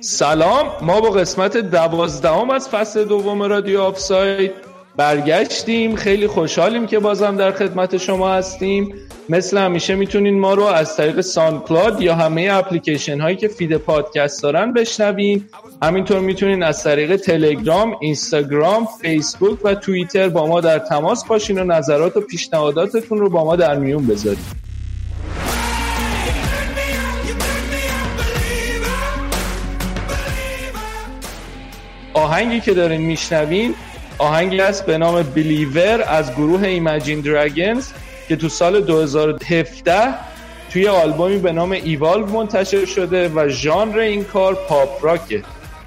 سلام ما با قسمت دوازدهم از فصل دوم رادیو آفساید برگشتیم. خیلی خوشحالیم که بازم در خدمت شما هستیم. مثل همیشه می‌تونین ما رو از طریق SoundCloud یا همه اپلیکیشن هایی که feed پادکست دارن بشنوین. همینطور می‌تونین از طریق تلگرام، اینستاگرام، فیسبوک و توییتر با ما در تماس باشین و نظرات و پیشنهاداتتون رو با ما در میون بذارین. آهنگی که دارین میشنوین آهنگی است به نام بلیور از گروه ایمجین دراگنز که تو سال 2017 توی آلبومی به نام ایوالو منتشر شده و ژانر این کار پاپ راکه.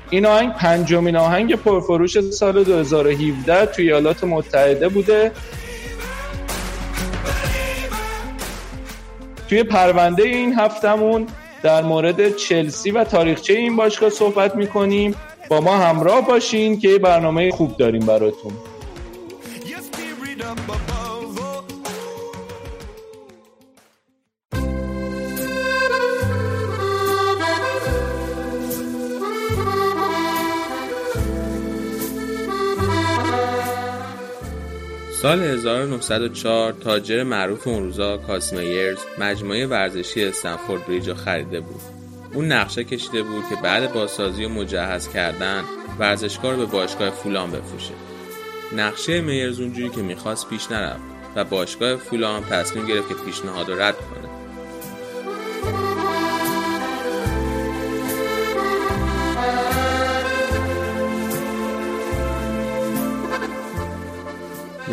این آهنگ پنجمین آهنگ پرفروش سال 2017 توی ایالات متحده بوده. توی پرونده این هفتمون در مورد چلسی و تاریخچه این باشگاه صحبت می‌کنیم. با ما همراه باشین که برنامه خوب داریم براتون. سال 1904 تاجر معروف اون روزا کاسمیرز مجموعه ورزشی استنفورد بریج رو خریده بود. اون نقشه کشیده بود که بعد بازسازی و مجهز کردن ورزشگاه رو به باشگاه فولام بفروشه. نقشه میرز اونجوری که می‌خواست پیش نرفت و باشگاه فولام تصمیم گرفت که پیشنهاد رو رد کنه.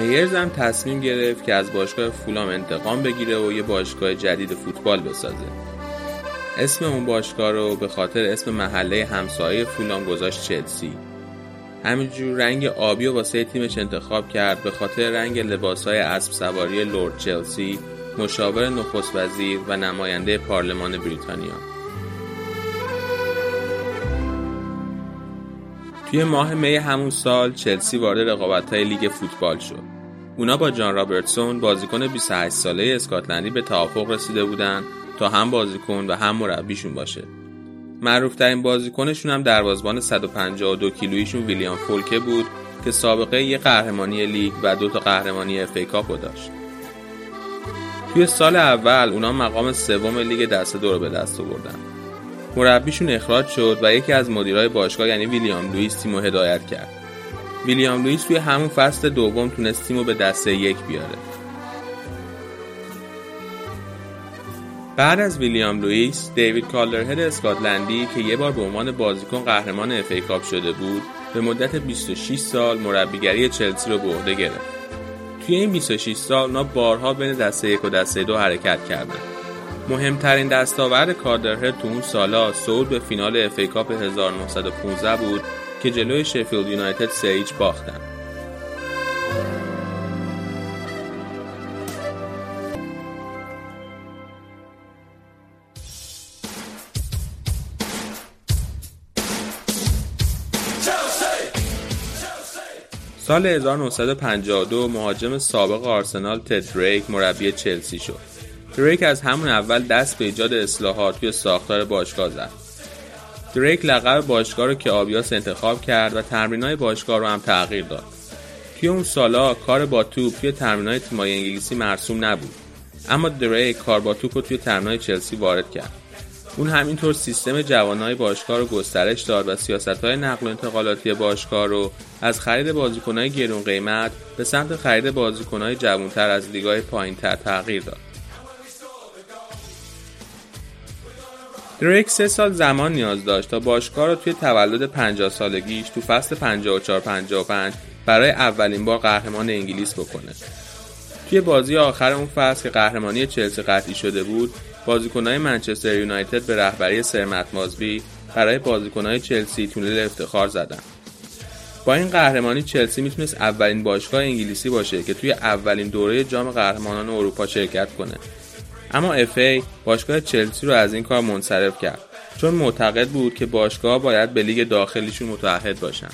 میرز هم تصمیم گرفت که از باشگاه فولام انتقام بگیره و یه باشگاه جدید فوتبال بسازه. اسم اون باشگاه رو به خاطر اسم محله همسایه فولام گذاشت چلسی. همینجور رنگ آبی و واسه تیمش انتخاب کرد به خاطر رنگ لباسهای اسب سواری لورد چلسی، مشاور نخست وزیر و نماینده پارلمان بریتانیا. توی ماه می همون سال چلسی وارد رقابت‌های لیگ فوتبال شد. اونا با جان رابرتسون بازیکن 28 ساله اسکاتلندی به توافق رسیده بودن تا هم بازیکن و هم مربیشون باشه. معروفترین بازیکنشون هم دروازه‌بان 152 کیلویشون ویلیام فولکه بود که سابقه یه قهرمانی لیگ و دو تا قهرمانی FA Cup و داشت. توی سال اول اونا مقام سوم لیگ دسته دو رو به دست آوردن. مربیشون اخراج شد و یکی از مدیرای باشگاه یعنی ویلیام لوئیس تیمو هدایت کرد. ویلیام لوئیس توی همون فصل دوم تونست تیمو به دسته یک بیاره. بعد از ویلیام لوئیس، دیوید کالدرهد اسکاتلندی که یه بار به عنوان بازیکن قهرمان FA Cup شده بود، به مدت 26 سال مربیگری چلسی رو به عهده گرفت. توی این 26 سال اونا بارها بین دسته یک و دسته دو حرکت کردن. مهمترین دستاورد کالدرهد تو اون سالا صعود به فینال FA Cup 1915 بود که جلوی شفیلد یونایتد سه هیچ باختن. سال 1952 مهاجم سابق آرسنال تد دریک مربی چلسی شد. دریک از همون اول دست به ایجاد اصلاحات توی ساختار باشگاه زد. دریک لقب باشگاه رو که آبیاس انتخاب کرد و تمرینای باشگاه رو هم تغییر داد. توی اون سالا کار با توپ توی تمرینای تیمای انگلیسی مرسوم نبود. اما دریک کار با توپ رو توی تمرینای چلسی وارد کرد. اون همینطور سیستم جوانای باشگاه رو گسترش داد و سیاستهای نقل و انتقالاتی باشگاه رو از خرید بازیکنهای گرون قیمت به سمت خرید بازیکنهای جوانتر از لیگای پایینتر تغییر داد. دریک سه سال زمان نیاز داشت تا باشگاه رو توی تولد 50 سالگیش تو فصل 54-55 برای اولین بار قهرمان انگلیس بکنه. توی بازی آخر اون فصل که قهرمانی چلسی قطعی شده بود، بازیکنهای منچستر یونایتد به رهبری سر متمازبی برای بازیکنهای چلسی تونل افتخار زدن. با این قهرمانی چلسی می‌تونست اولین باشگاه انگلیسی باشه که توی اولین دوره جام قهرمانان اروپا شرکت کنه. اما اف ای باشگاه چلسی رو از این کار منصرف کرد چون معتقد بود که باشگاه باید به لیگ داخلیشون متعهد باشن.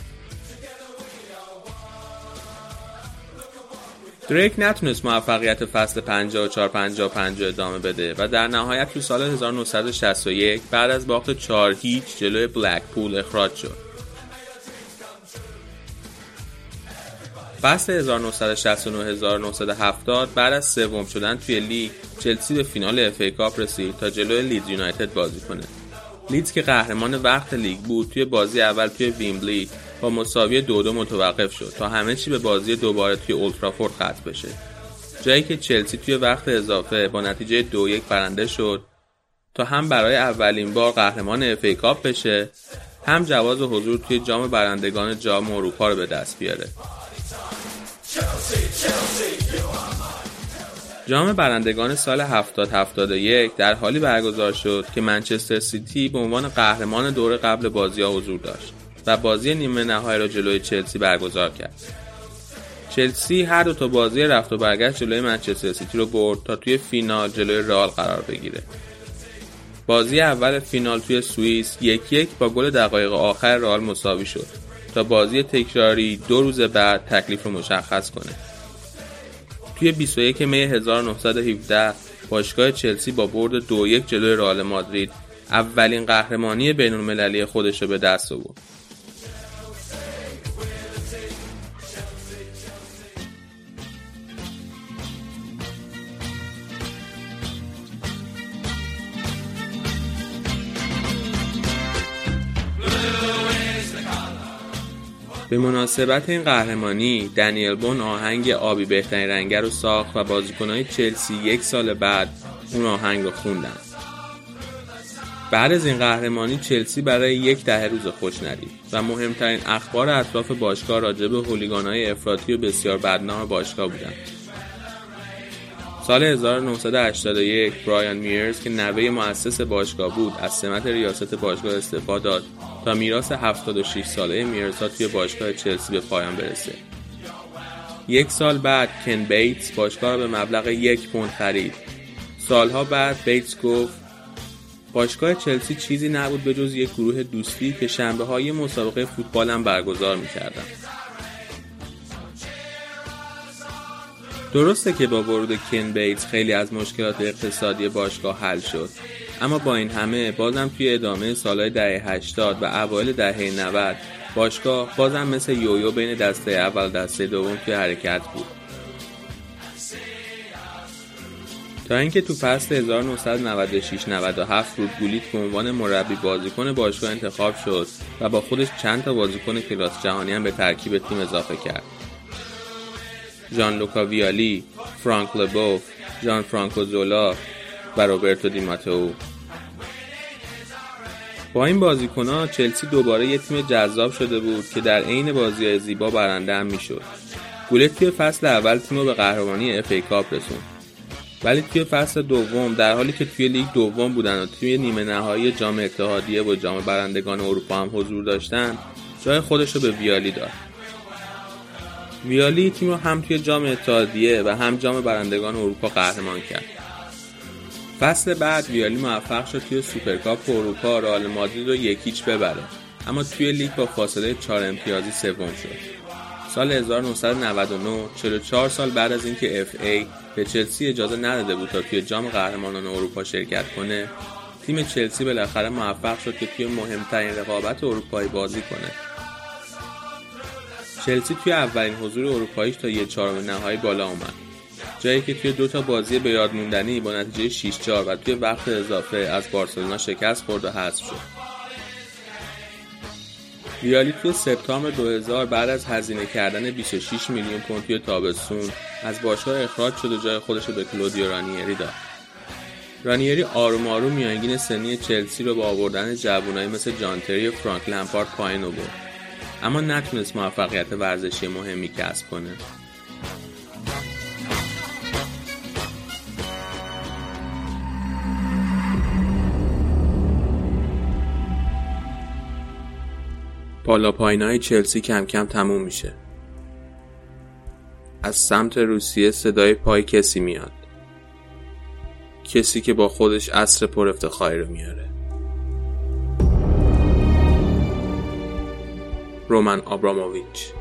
دریک نتونست موفقیت فصل 54 55 ادامه بده و در نهایت تو سال 1961 بعد از باخت 4 هیچ جلوی بلکپول اخراج شد. فصل 1969 1970 بعد از سوم شدن توی لیگ چلسی به فینال FA Cup رسید تا جلوی لیدز یونایتد بازی کنه. لیدز که قهرمان وقت لیگ بود توی بازی اول توی ویمبلی با مساوی دو دو متوقف شد تا همه چی به بازی دوباره توی اولدترافورد ختم بشه جایی که چلسی توی وقت اضافه با نتیجه دو یک برنده شد تا هم برای اولین بار قهرمان FA Cup بشه هم جواز حضور توی جام برندگان جام اروپا رو به دست بیاره جام برندگان سال 70 71 در حالی برگزار شد که منچستر سیتی به عنوان قهرمان دور قبل بازی ها حضور داشت و بازی نیمه نهایی را جلوی چلسی برگزار کرد. چلسی هر دو تا بازی رفت و برگشت جلوی منچستر سیتی رو برد تا توی فینال جلوی رئال قرار بگیره. بازی اول فینال توی سوئیس یک یک با گل دقایق آخر رئال مساوی شد تا بازی تکراری دو روز بعد تکلیف رو مشخص کنه. توی 21 می 1917 باشگاه چلسی با برد دو یک جلوی رئال مادرید اولین قهرمانی بین المللی خودش رو به دست آورد. به مناسبت این قهرمانی دنیل بون آهنگ آبی بهترین رنگر رو ساخت و بازیکنهای چلسی یک سال بعد اون آهنگ رو خوندن. بعد از این قهرمانی چلسی برای یک دهه روز خوش ندید و مهمترین اخبار اطراف باشگاه راجع به هولیگانهای افراطی و بسیار بدنام باشگاه بودند سال 1981 برایان میرز که نوه مؤسس باشگاه بود از سمت ریاست باشگاه استعفا داد تا میراث 76 ساله میرزا توی باشگاه چلسی به پایان برسه. یک سال بعد کن بیتس باشگاه را به مبلغ یک پوند خرید. سالها بعد بیتس گفت باشگاه چلسی چیزی نبود به جز یک گروه دوستی که شنبه های مسابقه فوتبالم برگزار می‌کردم. درسته که با ورود کن بیتس خیلی از مشکلات اقتصادی باشگاه حل شد اما با این همه بازم توی ادامه سالهای دهه 80 و اوایل دهه 90 باشگاه بازم مثل یویو بین دسته اول دسته دوم توی حرکت بود تا اینکه تو فصل 1996 97 رودگولیت به عنوان مربی بازیکن باشگاه انتخاب شد و با خودش چند تا بازیکن کلاس جهانی هم به ترکیب تیم اضافه کرد. ژان لوکا ویالی، فرانک لبوف، ژان فرانکو زولا و روبرتو دی ماتئو با این بازیکنها چلسی دوباره یه تیم جذاب شده بود که در عین بازی زیبا برنده هم می‌شد. گولت توی فصل اول تیم رو به قهرمانی FA Cup رسوند. ولی توی فصل دوم در حالی که توی لیگ دوم بودن و توی نیمه نهایی جام اتحادیه و جام برندگان اروپا هم حضور داشتن جای خودش رو به ویالی داد. ویالی تیم رو هم توی جام اتحادیه و هم جام برندگان اروپا قهرمان کرد. فصل بعد ویالی موفق شد توی سوپرکاپ اروپا رئال مادرید رو یک هیچ ببره اما توی لیگ با فاصله 4 امتیازی سوم شد. سال 1999 44 سال بعد از اینکه FA به چلسی اجازه نداده بود تا توی جام قهرمانان اروپا شرکت کنه تیم چلسی بالاخره موفق شد که توی مهمترین رقابت اروپایی بازی کنه چلسی توی اولین حضور اروپاییش تا یه چهارم نهایی بالا اومد جایی که توی دو تا بازی به یاد موندنی با نتیجه 6 4 و توی وقت اضافه از بارسلونا شکست خورد و حذف شد ریالی توی سپتامبر 2000 بعد از هزینه کردن 26 میلیون پوند توی تابستون از باشگاه اخراج شد و جای خودش رو به کلودیو رانیری داد. رانیری آروم آروم میانگین سنی چلسی رو با آوردن جوانایی مثل جانتری و فرانک لمپارد پایین آورد. اما نتونست موفقیت ورزشی مهمی کسب کنه. بالا های چلسی کم کم تموم میشه. از سمت روسیه صدای پای کسی میاد. کسی که با خودش عصر پر افتخاری رو میاره. رومن آبراموویچ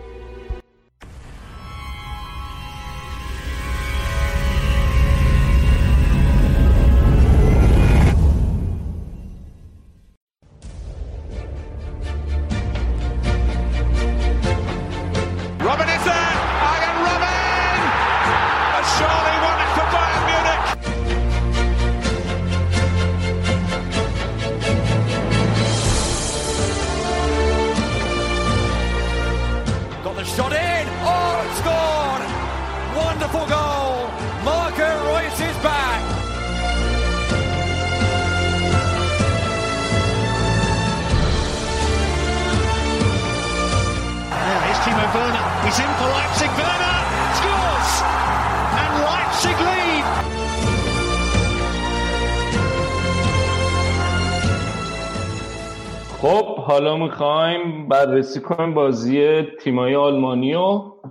حالا می‌خوایم بررسی کنیم بازی تیمای آلمانی رو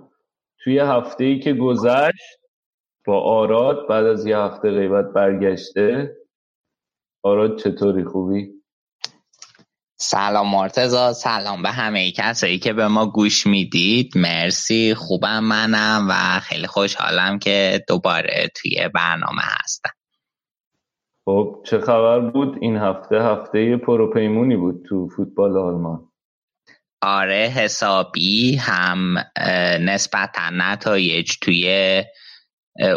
توی هفته ای که گذشت با آراد بعد از یه هفته غیبت برگشته. آراد چطوری؟ خوبی؟ سلام مرتزا سلام به همه کسایی که به ما گوش می‌دید. مرسی خوبم منم و خیلی خوشحالم که دوباره توی برنامه هستم. خب چه خبر بود؟ این هفته هفته پروپیمونی بود تو فوتبال آلمان. آره حسابی هم نسبتا نتایج توی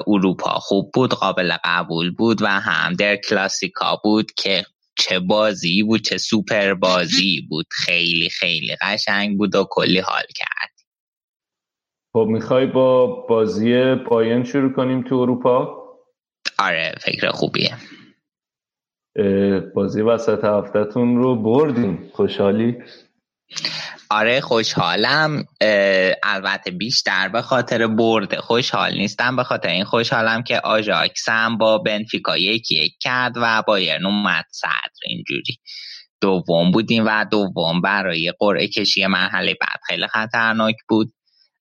اروپا خوب بود قابل قبول بود و هم در کلاسیکا بود که چه بازی بود چه سوپر بازی بود. خیلی خیلی قشنگ بود و کلی حال کرد. خب می‌خوای با بازی پایان شروع کنیم تو اروپا؟ آره فکر خوبیه. بازی وسط هفتهتون رو بردیم. خوشحالی؟ آره خوشحالم. البته بیشتر به خاطر برد خوشحال نیستم. به خاطر این خوشحالم که آژاکس هم با بنفیکا یک یک کرد و بایرن اومد صدر اینجوری. دوم بودیم و دوم برای قرعه کشی مرحله بعد خیلی خطرناک بود.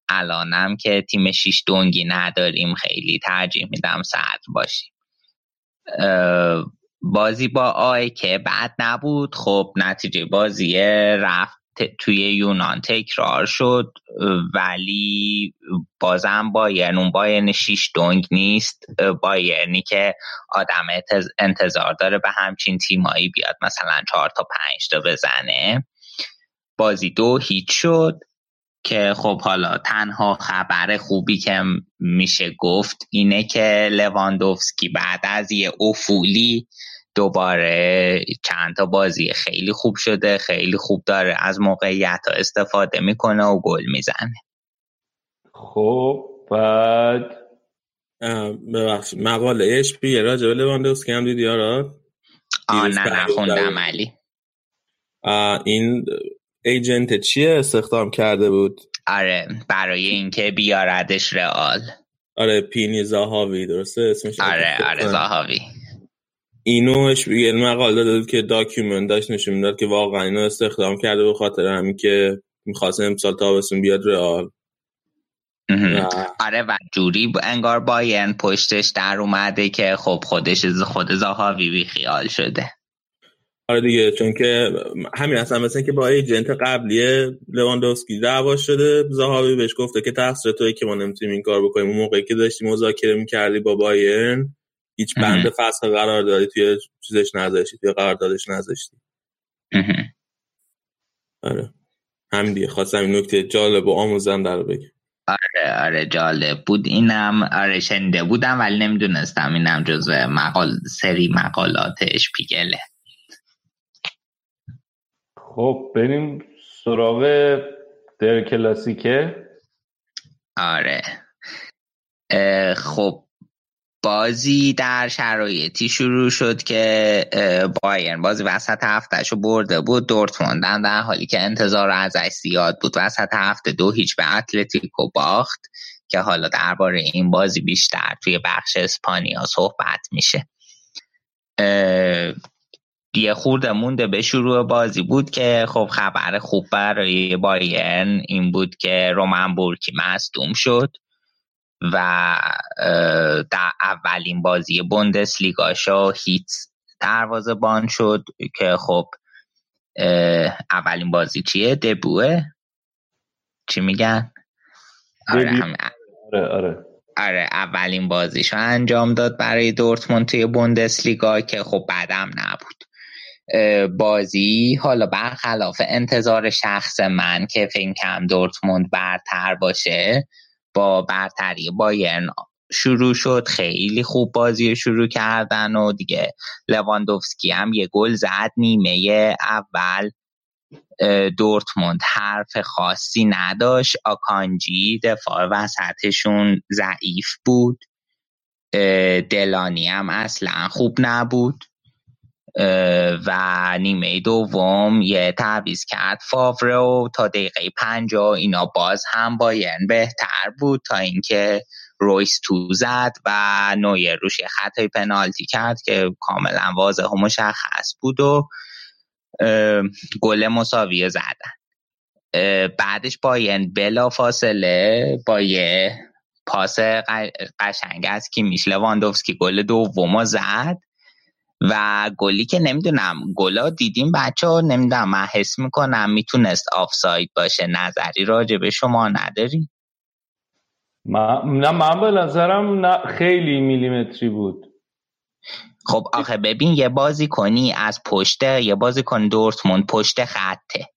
الانم که تیم شیش دونگی نداریم خیلی ترجیح میدم صدر باشیم. بازی با آی که بعد نبود. خب نتیجه بازی رفت توی یونان تکرار شد. ولی بازم بایرن اون بایرن شیش دونگ نیست. بایرنی که آدم انتظار داره به همچین تیمایی بیاد مثلا چهار تا پنج تا بزنه. بازی دو هیچ شد. که خب حالا تنها خبر خوبی که میشه گفت اینه که لواندوفسکی بعد از یه افولی دوباره چند تا بازی خیلی خوب شده خیلی خوب داره از موقعیت ها استفاده می‌کنه و گل می‌زنه. خب بعد؟ ببخشید مقاله اش پی راجع به لواندوفسکی هم دیدی آراد؟ آه دیروز نه نخوندم در- علی. این agent چیه استخدام کرده بود؟ آره برای اینکه بیاردش رئال. آره پینی زاهاوی درسته؟ اسمش آره آره زاهاوی. اینو اش یه مقاله داده بود که document داشت نشون می‌داد که واقعا اینو استخدام کرده به خاطر همین که می‌خواست امسال تابستون بیاد رئال. آره و جوری انگار بایرن پشتش در اومده که خب خودش خود زاهاوی بی خیال شده. آره دیگه چون که همین اصلا مثل که با ایجنت قبلی لواندوفسکی دعوا شده زاهاوی بهش گفته که تقصیر توی که ما نمی‌تونیم این کار بکنیم. اون موقعی که داشتی مذاکره می‌کردی با بایرن هیچ بند فصل قرار داری توی چیزش نذاشتی توی قراردادش نذاشتی. آره. همین دیگه خواستم این نکته جالب و آموزنده رو بگم. آره آره جالب بود. اینم آره شنیده بودم ولی نمی‌دونستم اینم جزو مقال سری مقالاتش پیگله. خب بریم سراغ در کلاسیکه. آره. خب بازی در شرایطی شروع شد که بایرن بازی وسط هفتهش رو برده بود دورتموند. در حالی که انتظار ازش زیاد بود وسط هفته دو هیچ به اتلتیکو باخت که حالا درباره این بازی بیشتر توی بخش اسپانیا صحبت میشه. یه خورده مونده به شروع بازی بود که خب خبر خوب برای بایرن این بود که رومن بورکی مصدوم شد و در اولین بازی بوندسلیگاشو هیت دروازه بان شد که خب اولین بازی چیه؟ دبوه؟ چی میگن؟ آره آره آره. آره اولین بازیشو انجام داد برای دورتموند توی بوندسلیگا که خب بعدم نبود. بازی. حالا برخلاف انتظار شخص من که فکر کنم دورتموند برتر باشه با برتری بایرن شروع شد. خیلی خوب بازی شروع کردن و دیگه لواندوفسکی هم یه گل زد. نیمه اول دورتموند حرف خاصی نداشت. آکانجی دفاع وسطشون ضعیف بود. دلانی هم اصلا خوب نبود. و نیمه دوم یه تعویز کرد فاوره و تا دقیقه پنجا اینا باز هم باین بهتر بود تا اینکه رویس تو زد و نویر روش یه خطای پنالتی کرد که کاملا واضح و مشخص بود و گل مساوی زدن. بعدش باین بلا فاصله با یه پاس قشنگ از کیمیش لواندوفسکی گل دوم زد. و گلی که نمی‌دونم گلا دیدیم بچه ها نمی‌دونم من حس می‌کنم می‌تونست آفساید باشه نظری راجع به شما نداری؟ نه من به نظرم نه خیلی میلیمتری بود. خب آخه ببین یه بازیکنی از پشت یه بازیکن دورتموند پشت خطه.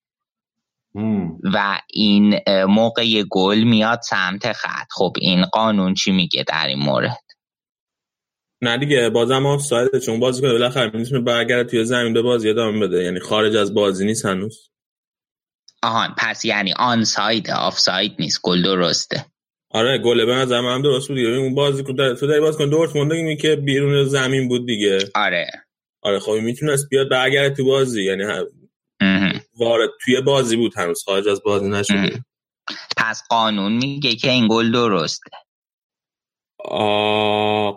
و این موقع گل میاد سمت خط. خب این قانون چی میگه در این مورد؟ نه دیگه بازم آف ساید چون بازیکنه. بالاخره می‌تونه برگرده توی زمین به بازی ادامه بده. یعنی خارج از بازی نیست هنوز. آهان پس یعنی آن ساید آف ساید نیست. گل درسته. آره گل به نظر من درست بود. دیگه اون بازی تو داری باز کن دورتموند می که بیرون زمین بود دیگه. آره. آره خب می‌تونست بیاد برگرده تو بازی. یعنی وارد توی بازی بود هنوز. خارج از بازی نشده. پس قانون میگه که این گل درسته.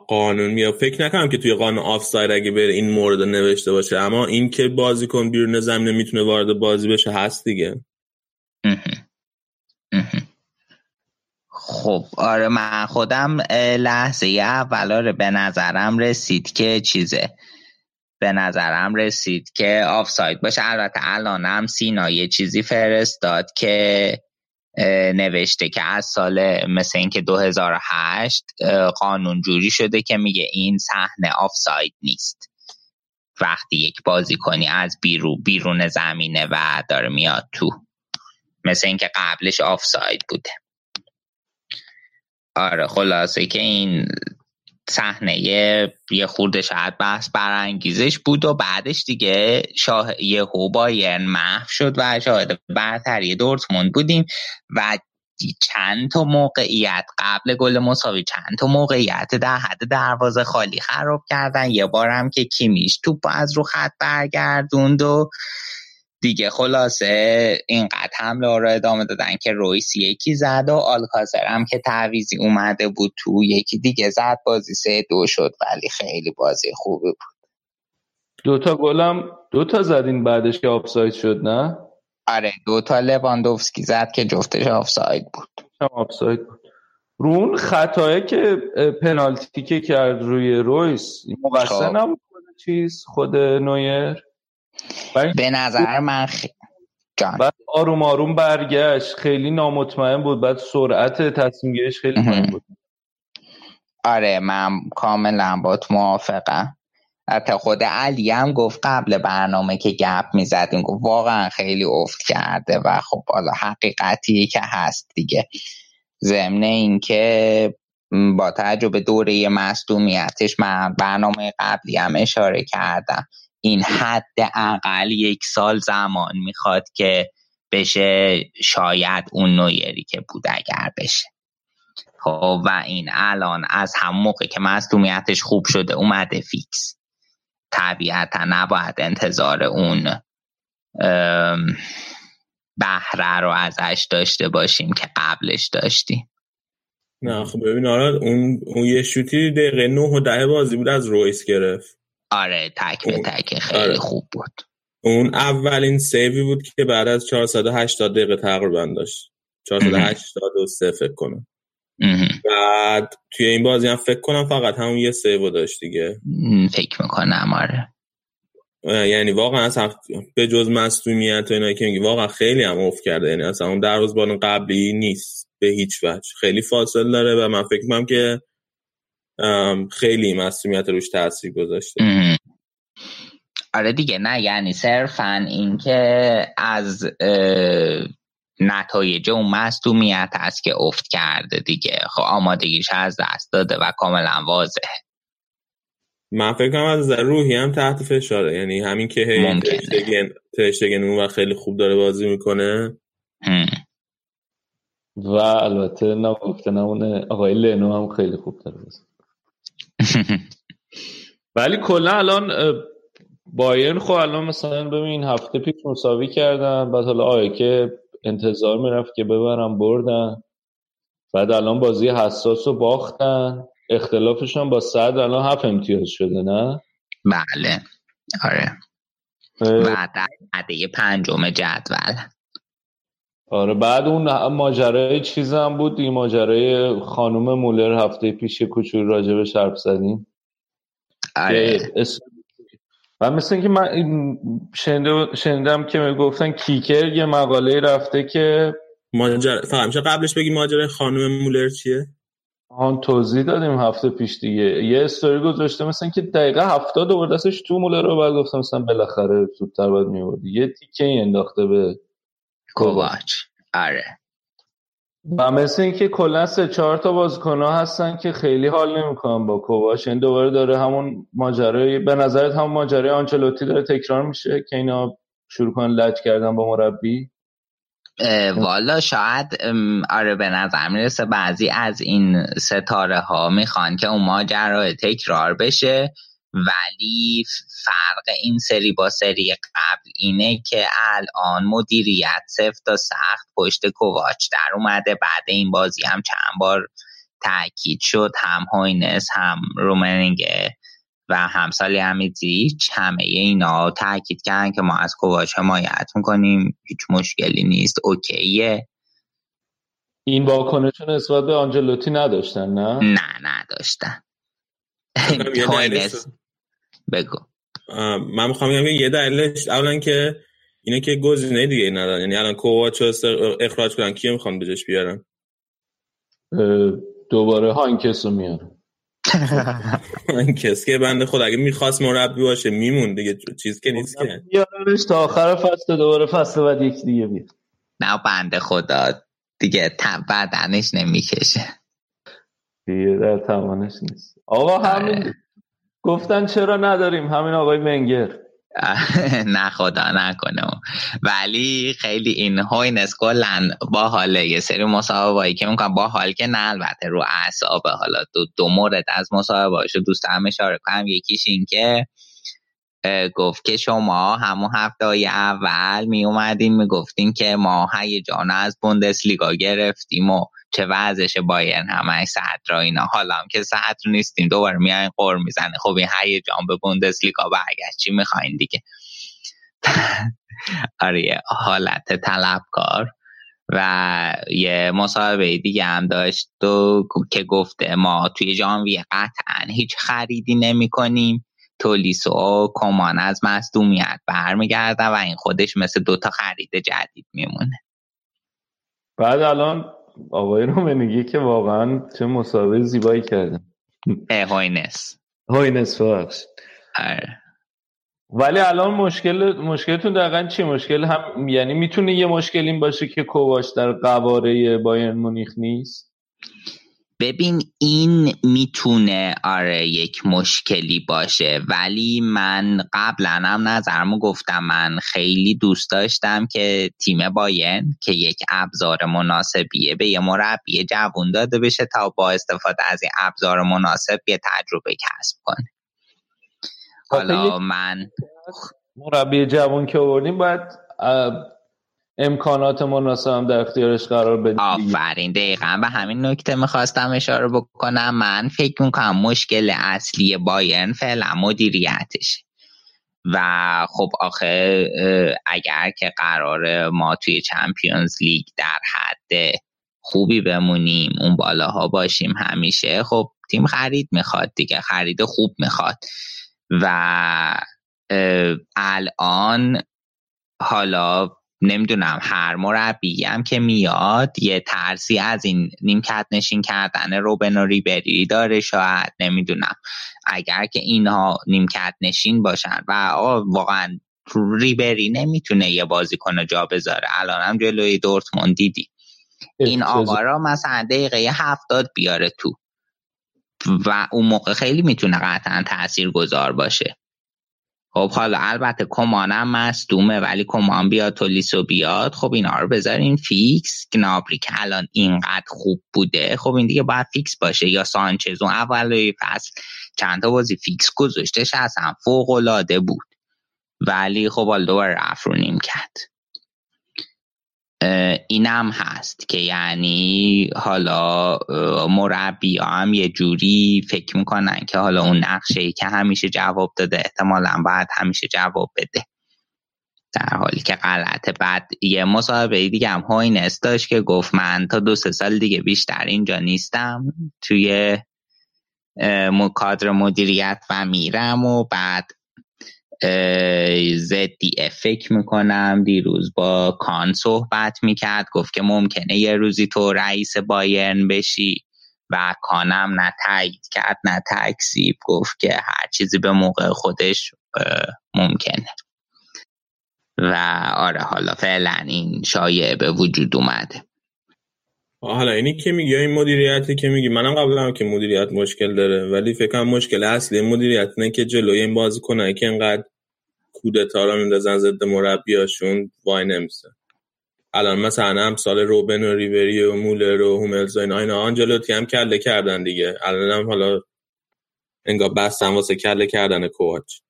قانون میاد. فکر نکنم که توی قانون آفساید اگه بره این مورد نوشته باشه. اما این که بازیکن بیرون زمین می‌تونه وارد بازی بشه هست دیگه. خب آره من خودم لحظه اولا رو به نظرم رسید که چیزه. به نظرم رسید که آفساید باشه. البته الانم سینا یه چیزی فرستاد که نوشته که از سال مثل اینکه 2008 قانون جوری شده که میگه این صحنه آفساید نیست. وقتی یک بازی کنی از بیرون بیرون زمینه و داره میاد تو مثل اینکه قبلش آفساید بوده. آره خلاصه که این صحنه یه خورده شاید بحث برانگیزش بود و بعدش دیگه شاه یه بایرن محو شد و شاهد برتری دورتموند بودیم و چند تا موقعیت قبل گل مساوی چند تا موقعیت در حد دروازه خالی خراب کردن. یه بارم که کیمیش توپ از رو خط برگردوند و دیگه خلاصه اینقدر حمله رو ادامه دادن که رویس یکی زد و آلکازر هم که تعویضی اومده بود تو یکی دیگه زد بازی سه دو شد ولی خیلی بازی خوبی بود دوتا گلم دوتا زدن بعدش که آفساید شد نه؟ آره دوتا لواندوفسکی زد که جفتش آفساید بود آفساید بود رو اون خطایی که پنالتی که کرد روی رویس مقصر خب. نبود چیز خود نویر به نظر من خ... بعد آروم آروم برگشت. خیلی نامطمئن بود. بعد سرعت تصمیم گیریش خیلی پایین بود. آره من کاملا با تو موافقم. حتی خود علی هم گفت قبل برنامه که گپ می‌زدیم گفت واقعا خیلی افت کرده و خب حالا حقیقتی که هست دیگه. ضمن اینکه با تجربه دوره مصدومیتش من برنامه قبلی هم اشاره کردم. این حد اقل یک سال زمان می‌خواد که بشه شاید اون نویری که بود اگر بشه. خب و این الان از هم موقع که مصدومیتش خوب شده اومده فیکس. طبیعتا نباید انتظار اون بهره رو ازش داشته باشیم که قبلش داشتیم. نه خب ببین آره اون, اون یه شوتی دقیقه نه و ده بازی بود از رویس گرفت. آره تک به تک خیلی آره. خوب بود. اون اولین save ی بود که بعد از 480 دقیقه تقریبا داشت. 483 فکر کنم. بعد توی این بازی هم فکر کنم فقط همون یه save داشت دیگه. فکر می‌کنم آره. یعنی واقعا اصلا به جز مصدومیت و اینا که میگی واقعا خیلی هم افت کرده. یعنی اصلا اون دروازه‌بان قبلی نیست به هیچ وجه. خیلی فاصله داره و من فکر می‌کنم که خیلی مسئولیت روش تاثیر گذاشته. آره دیگه نه یعنی صرفا اینکه از نتایج اون مصدومیت هست که افت کرده دیگه. خب آمادگیش از دست داده و کاملا واضحه. من فکر کنم از روحی هم تحت فشاره. یعنی همین که هی ترشتگن اون خیلی خوب داره بازی می‌کنه. و البته نگفته نمونه آقای لنو هم خیلی خوب داره بازی ولی کلا الان بایرن خب الان مثلا ببین هفته پیش مساوی کردن بعد حالا آیه که انتظار می‌رفت که ببرم بردن. بعد الان بازی حساس رو باختن. اختلافشون با صد الان هفت امتیاز شده نه؟ بله. آره. در عده پنجم جدول. آره بعد اون ماجرای چیز هم بود این ماجرای خانوم مولر هفته پیش کوچولو راجبه شرف زدیم آره. و مثل اینکه من شنیدم که می‌گفتن کیکر یه مقاله رفته که ماجر فهمشه قبلش بگی ماجرای خانم مولر چیه؟ آن توضیح دادیم هفته پیش دیگه. یه استوری گذاشته مثلا که دقیقه هفتاد دوباره دستش تو مولر رو بعد گفتم مثلا بالاخره زودتر باید میوردی یه تیکه انداخته به کوواچ آره. و مثل اینکه کلا سه چهار تا بازیکن هستن که خیلی حال نمی‌کنن با کوواچ. این دوباره داره همون ماجرای به نظرت هم ماجرای آنچلوتی داره تکرار میشه که اینا شروع کنن لج کردن با مربی؟ والا شاید آره به نظر می‌رسه بعضی از این ستاره ها می‌خوان که اون ماجرا تکرار بشه ولی فرق این سری با سری قبل اینه که الان مدیریت سفت و سخت پشت کوواچ در اومده. بعد این بازی هم چند بار تاکید شد هم هوینس هم رومنینگه و همسالی همیزی همه اینا تاکید کردن که ما از کوواچ حمایت می‌کنیم. هیچ مشکلی نیست. اوکیه. این واکنشون نسبت به آنجلوتی نداشتن نه؟ نه نداشتن. بگو. من می‌خوام بگم یه دلیلش اولا که اینه که گزینه دیگه ندارن. یعنی الان کوواچ اخراج کنن. کیه می‌خوان بجش بیارن؟ دوباره هانکس رو میارن. هانکس که بنده خود اگه می‌خواست مربی باشه میمون دیگه. چیز که نیست که. بیارنش تا آخر فصل دوباره فصل بعد یک دیگه بیاد. نه بنده خدا. دیگه بدنش نمی‌کشه. دیگه در توانش نیست. آقا همین گفتن چرا نداریم؟ همین آقای ونگر نه خدا نکنه. ولی خیلی این هوینس کلا با حاله یه سری مصاحبهایی که می‌کنم با حال که نه البته رو اعصاب حالا دو, دو مورد از مصاحبهاشو دوست هم اشاره کنم. یکیش این که گفت که شما همون هفته های اول می اومدین می گفتین که ما هیجان از بوندس لیگا گرفتیم و چه وضعش باین همه صدر اینا. حالا هم که صدر نیستیم دوباره میاین قور می‌زنه خب این هیجان به بوندس لیگا برگشت چی می‌خواین دیگه؟ آره حالت طلبکار و یه مصاحبه دیگه هم داشت و که گفته ما توی ژانویه قطعا هیچ خریدی نمی کنیم تولیسو و کمان از مصدومیت برمیگردن و این خودش مثل دوتا خرید جدید میمونه. بعد الان آقای رو که واقعا چه مسابقه زیبایی کرده هوینس هوینس بخش آره. ولی الان مشکل مشکلتون دقیقا چی مشکل هم یعنی می‌تونه یه مشکل این باشه که کوواش در قواره باین مونیخ نیست؟ ببین این می‌تونه آره یک مشکلی باشه. ولی من قبلا هم نظرمو گفتم من خیلی دوست داشتم که تیم باین که یک ابزار مناسبیه به یه مربی جوون داده بشه تا با استفاده از این ابزار مناسب یه تجربه کسب کنه. حالا من مربی جوون که آوردیم باید امکانات مناسب هم در اختیارش قرار بدید آفرین دقیقا. به همین نکته می‌خواستم اشاره بکنم. من فکر می‌کنم مشکل اصلی بایرن فعلا مدیریتش. و خب آخه اگر که قرار ما توی چمپیونز لیگ در حد خوبی بمونیم اون بالاها باشیم همیشه خب تیم خرید می‌خواد دیگه خرید خوب می‌خواد. و الان حالا نمی‌دونم هر مربی هم که میاد یه ترسی از این نیمکت نشین کردن روبن و ریبری داره شاید نمی‌دونم. اگر که اینها نیمکت نشین باشن و واقعا ریبری نمی‌تونه یه بازیکن جا بذاره. الان هم جلوی دورتموند دیدی. این آقا را مثلا دقیقه هفتاد بیاره تو. و اون موقع خیلی می‌تونه قطعا تأثیر گذار باشه. خب حالا البته کومانم مصدومه ولی کومان بیاد تولیسو بیاد. خب اینا رو بذارین فیکس. گنابری که الان اینقدر خوب بوده خب این دیگه باید فیکس باشه. یا سانچز اون اول فصل چند تا بازی فیکس گذاشتش اصلا فوق العاده بود. ولی خب حالا دوباره رفت رو نیمکت. اینم هست که یعنی حالا مربی هم یه جوری فکر می‌کنن که حالا اون نقشه که همیشه جواب داده احتمالا باید همیشه جواب بده. در حالی که غلطه بعد یه مصاحبه دیگه هم هاینس داشت که گفت من تا دو سه سال دیگه بیشتر اینجا نیستم توی کادر مدیریت و میرم و بعد زدی فکر می‌کنم دیروز با کان صحبت می‌کرد گفت که ممکنه یه روزی تو رئیس بایرن بشی. و کانم نه تایید کرد نه گفت که هر چیزی به موقع خودش ممکنه. و آره حالا فعلا این شایعه به وجود اومده. حالا اینی که میگی این مدیریتی که میگی منم قبل هم که مدیریت مشکل داره ولی فکر کنم مشکل اصلی مدیریت نه که جلوی این بازی کنه که انقدر کودتا رو میندازن ضد مربیاشون وای نمیسه. الان مثلا هم سال روبن و ریبری و مولر و هوملز و اینا اینا آنجلوتی هم کله کردن دیگه. الان هم حالا انگار بستن واسه کله کردن کوچ.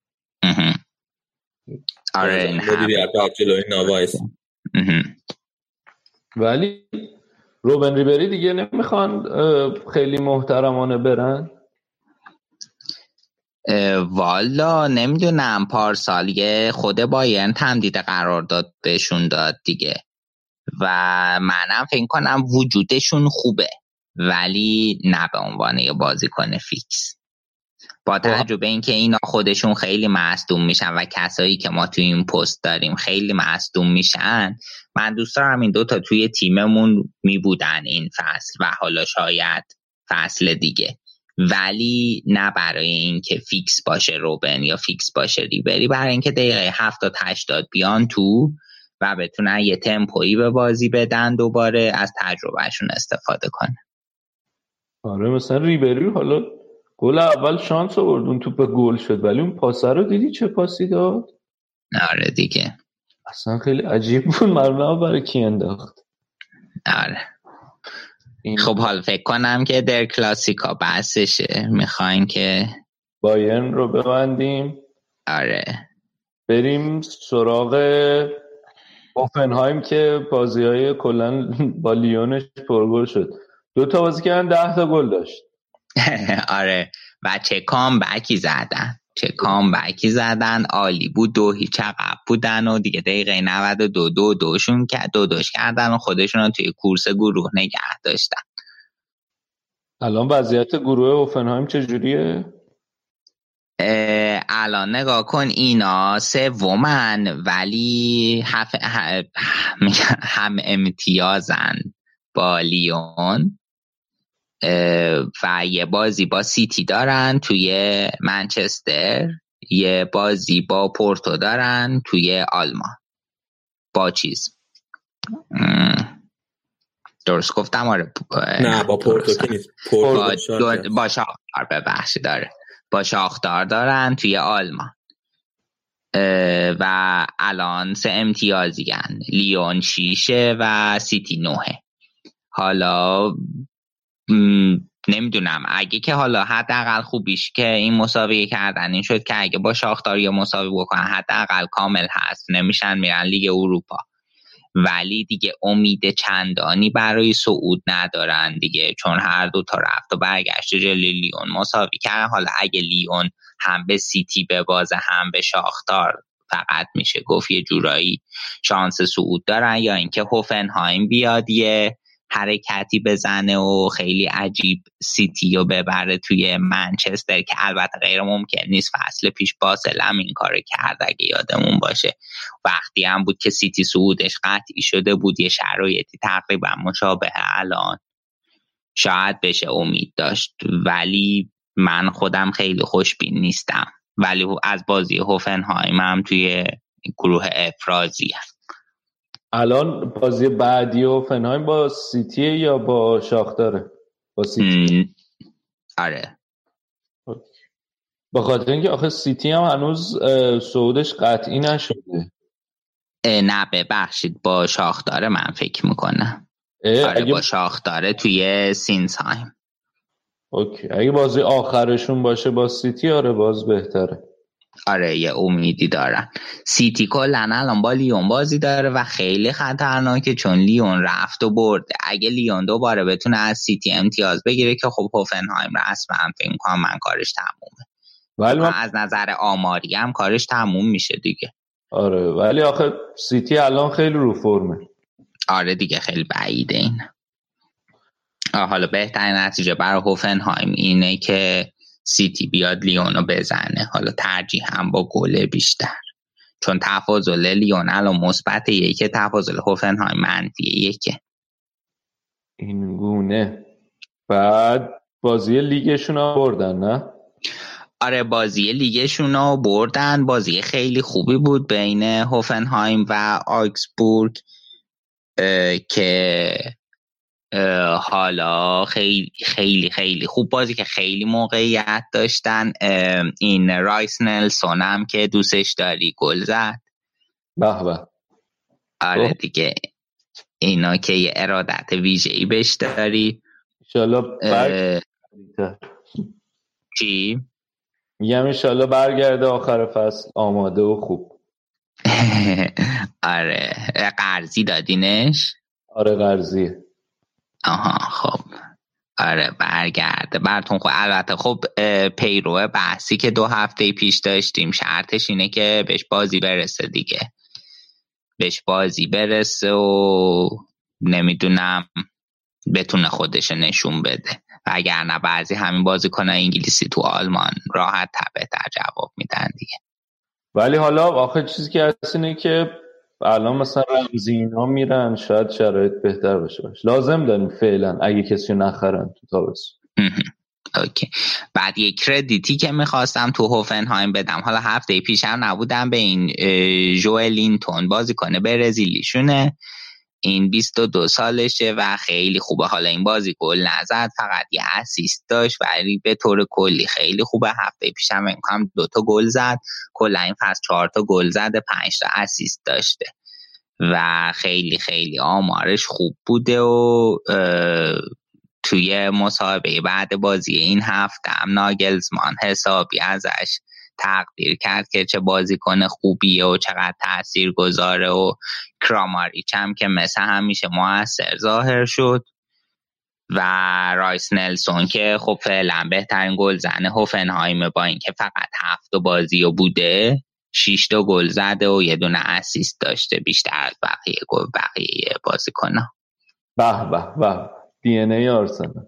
آره ولی روبن ریبری دیگه نمی‌خوان خیلی محترمانه برن. والا نمی‌دونم پارسال یه خود بایرن تمدید داد بهشون داد دیگه. و منم فکر کنم وجودشون خوبه ولی نه به عنوان یه بازیکن فیکس. با خب. توجه به اینکه اینا خودشون خیلی مصدوم میشن و کسایی که ما توی این پست داریم خیلی مصدوم میشن من دوست دارم این دوتا توی تیممون میبودن این فصل و حالا شاید فصل دیگه. ولی نه برای اینکه فیکس باشه روبن یا فیکس باشه ریبری برای اینکه دقیقه 70 80 بیان تو و بتونن یه تمپویی به بازی بدن دوباره از تجربهشون استفاده کنه آره مثلا ریبری حالا گل اول شانس آورد اون توپ گل شد ولی اون پاسه رو دیدی چه پاسی داد؟ آره دیگه. اصلا خیلی عجیب بود معلومه برای کی انداخت؟ آره. خب حال فکر کنم که در کلاسیکا بحثشه. می‌خواین که بایرن رو ببندیم. آره. بریم سراغ اوفنهایم که بازی های کلن با لیونش پرگل شد. دو تا بازی کردن ده تا گل داشت. آره. و چه کام بکی زدن. چه کام بکی زدن عالی بود دو هیچ عقب بودن و دیگه دقیقه 92 دو دوشون که دو دوش کردن و خودشون توی کورس گروه نگه داشتن الان وضعیت گروه اوفنهایم چجوریه؟ الان نگاه کن اینا سومن ولی هف... هم امتیازن با لیون و یه بازی با سیتی دارن توی منچستر یه بازی با پورتو دارن توی آلمان. با چیز؟ درست گفتم؟ آره نه با پورتو نیست. با, شاختار ببخشید داره با شاختار دارن توی آلمان. و الان سه امتیازی لیون شیشه و سیتی نوه. حالا نمی‌دونم. اگه که حالا حداقل خوبیش که این مساوی کردن این شد که اگه با شاختار یا مساوی بکنن حداقل کامل هست. نمیشن میرن لیگ اروپا. ولی دیگه امید چندانی برای صعود ندارن دیگه چون هر دو تا رفت و برگشت جلوی لیون مساوی کردن. حالا اگه لیون هم به سیتی به بازه هم به شاختار فقط میشه گفت یه جورایی شانس صعود دارن. یا اینکه هوفنهایم بیاد یه حرکتی بزنه و خیلی عجیب سیتی رو ببره توی منچستر که البته غیر ممکن نیست. فصل پیش باسلم این کار کرد اگه یادمون باشه. وقتی هم بود که سیتی سعودش قطعی شده بود یه شرایطی تقریبا مشابه الان شاید بشه امید داشت. ولی من خودم خیلی خوشبین نیستم. ولی از بازی هوفنهایم هم توی گروه افرازی الان بازی بعدی و فنهایم با سیتی یا با شاختاره؟ با سیتی. آره. با خاطر اینکه آخه سیتی هم هنوز صعودش قطعی نشده. نه ببخشید با شاختاره من فکر می‌کنم. آره اگه... با شاختاره توی سینسهایم okay. اگه بازی آخرشون باشه با سیتی آره باز بهتره. آره یه امیدی دارن. سیتی کلا الان با لیون بازی داره و خیلی خطرناکه چون لیون رفت و برد. اگه لیون دوباره بتونه از سیتی امتیاز بگیره که خب هوفنهایم رسما فکر کنم من کارش تمومه. ولی من... از نظر آماری هم کارش تموم میشه دیگه. آره ولی آخه سیتی الان خیلی رو فرمه. آره دیگه خیلی بعیده این. حالا بهترین نتیجه برای هوفنهایم اینه که سیتی بیاد لیونو بزنه. حالا ترجیح هم با گل بیشتر. چون تفاضل لیون الان مثبت یکه تفاضل هوفنهایم منفی یکه. این گونه. بعد بازی لیگشون ها بردن نه؟ آره بازی لیگشون ها بردن. بازی خیلی خوبی بود بین هوفنهایم و آکسبورگ که حالا خیلی خیلی خیلی خوب بازی که خیلی موقعیت داشتن. این رایس نلسون هم که دوستش داری گل زد. به به. آره خب. دیگه اینا که یه ارادت ویژه ای بهش داری. انشالله چی؟ میگم انشالله برگرده آخر فصل آماده و خوب. آره. قرضی دادینش؟ آره قرضیه. آها خب. آره برگرده. براتون خب البته خب پیرو بحثی که دو هفته پیش داشتیم شرطش اینه که بهش بازی برسه دیگه. بهش بازی برسه و نمی‌دونم بتونه خودش نشون بده. و اگر نه بعضی همین بازی کنه انگلیسی تو آلمان راحت بهتر جواب میدن دیگه. ولی حالا آخر چیزی که هست اینه که الان مثلا رمزی اینا میرن شاید شرایط بهتر بشه لازم داریم فعلا اگه کسی نخرن تو تابستون. اوکی. بعد یک کردیتی که می‌خواستم تو هوفنهایم بدم. حالا هفته پیشم نبودم به این جوئلینتون بازی کنه برزیلیشونه این 22 سالشه و خیلی خوبه. حالا این بازی گل نزد فقط یه اسیست داشت ولی به طور کلی خیلی خوبه. هفته پیشم امکان دو تا گل زد. کلا این فصل چهار تا گل زده پنج تا اسیست داشته. و خیلی خیلی آمارش خوب بوده و توی مسابقه بعد بازی این هفته هم ناگلزمان حسابی ازش تقدیر کرد که چه بازیکن خوبیه و چقدر تاثیر گذاره و کراماریچ هم که مثل همیشه موثر ظاهر شد. و رایس نلسون که خب فعلا بهترین گل زنه هوفنهایم با اینکه فقط هفت بازی و بوده شیش تا گل زده و یه دونه اسیست داشته بیشتر از بقیه گل بقیه بازیکن‌ها. به به به. دی ان ای آرسنال.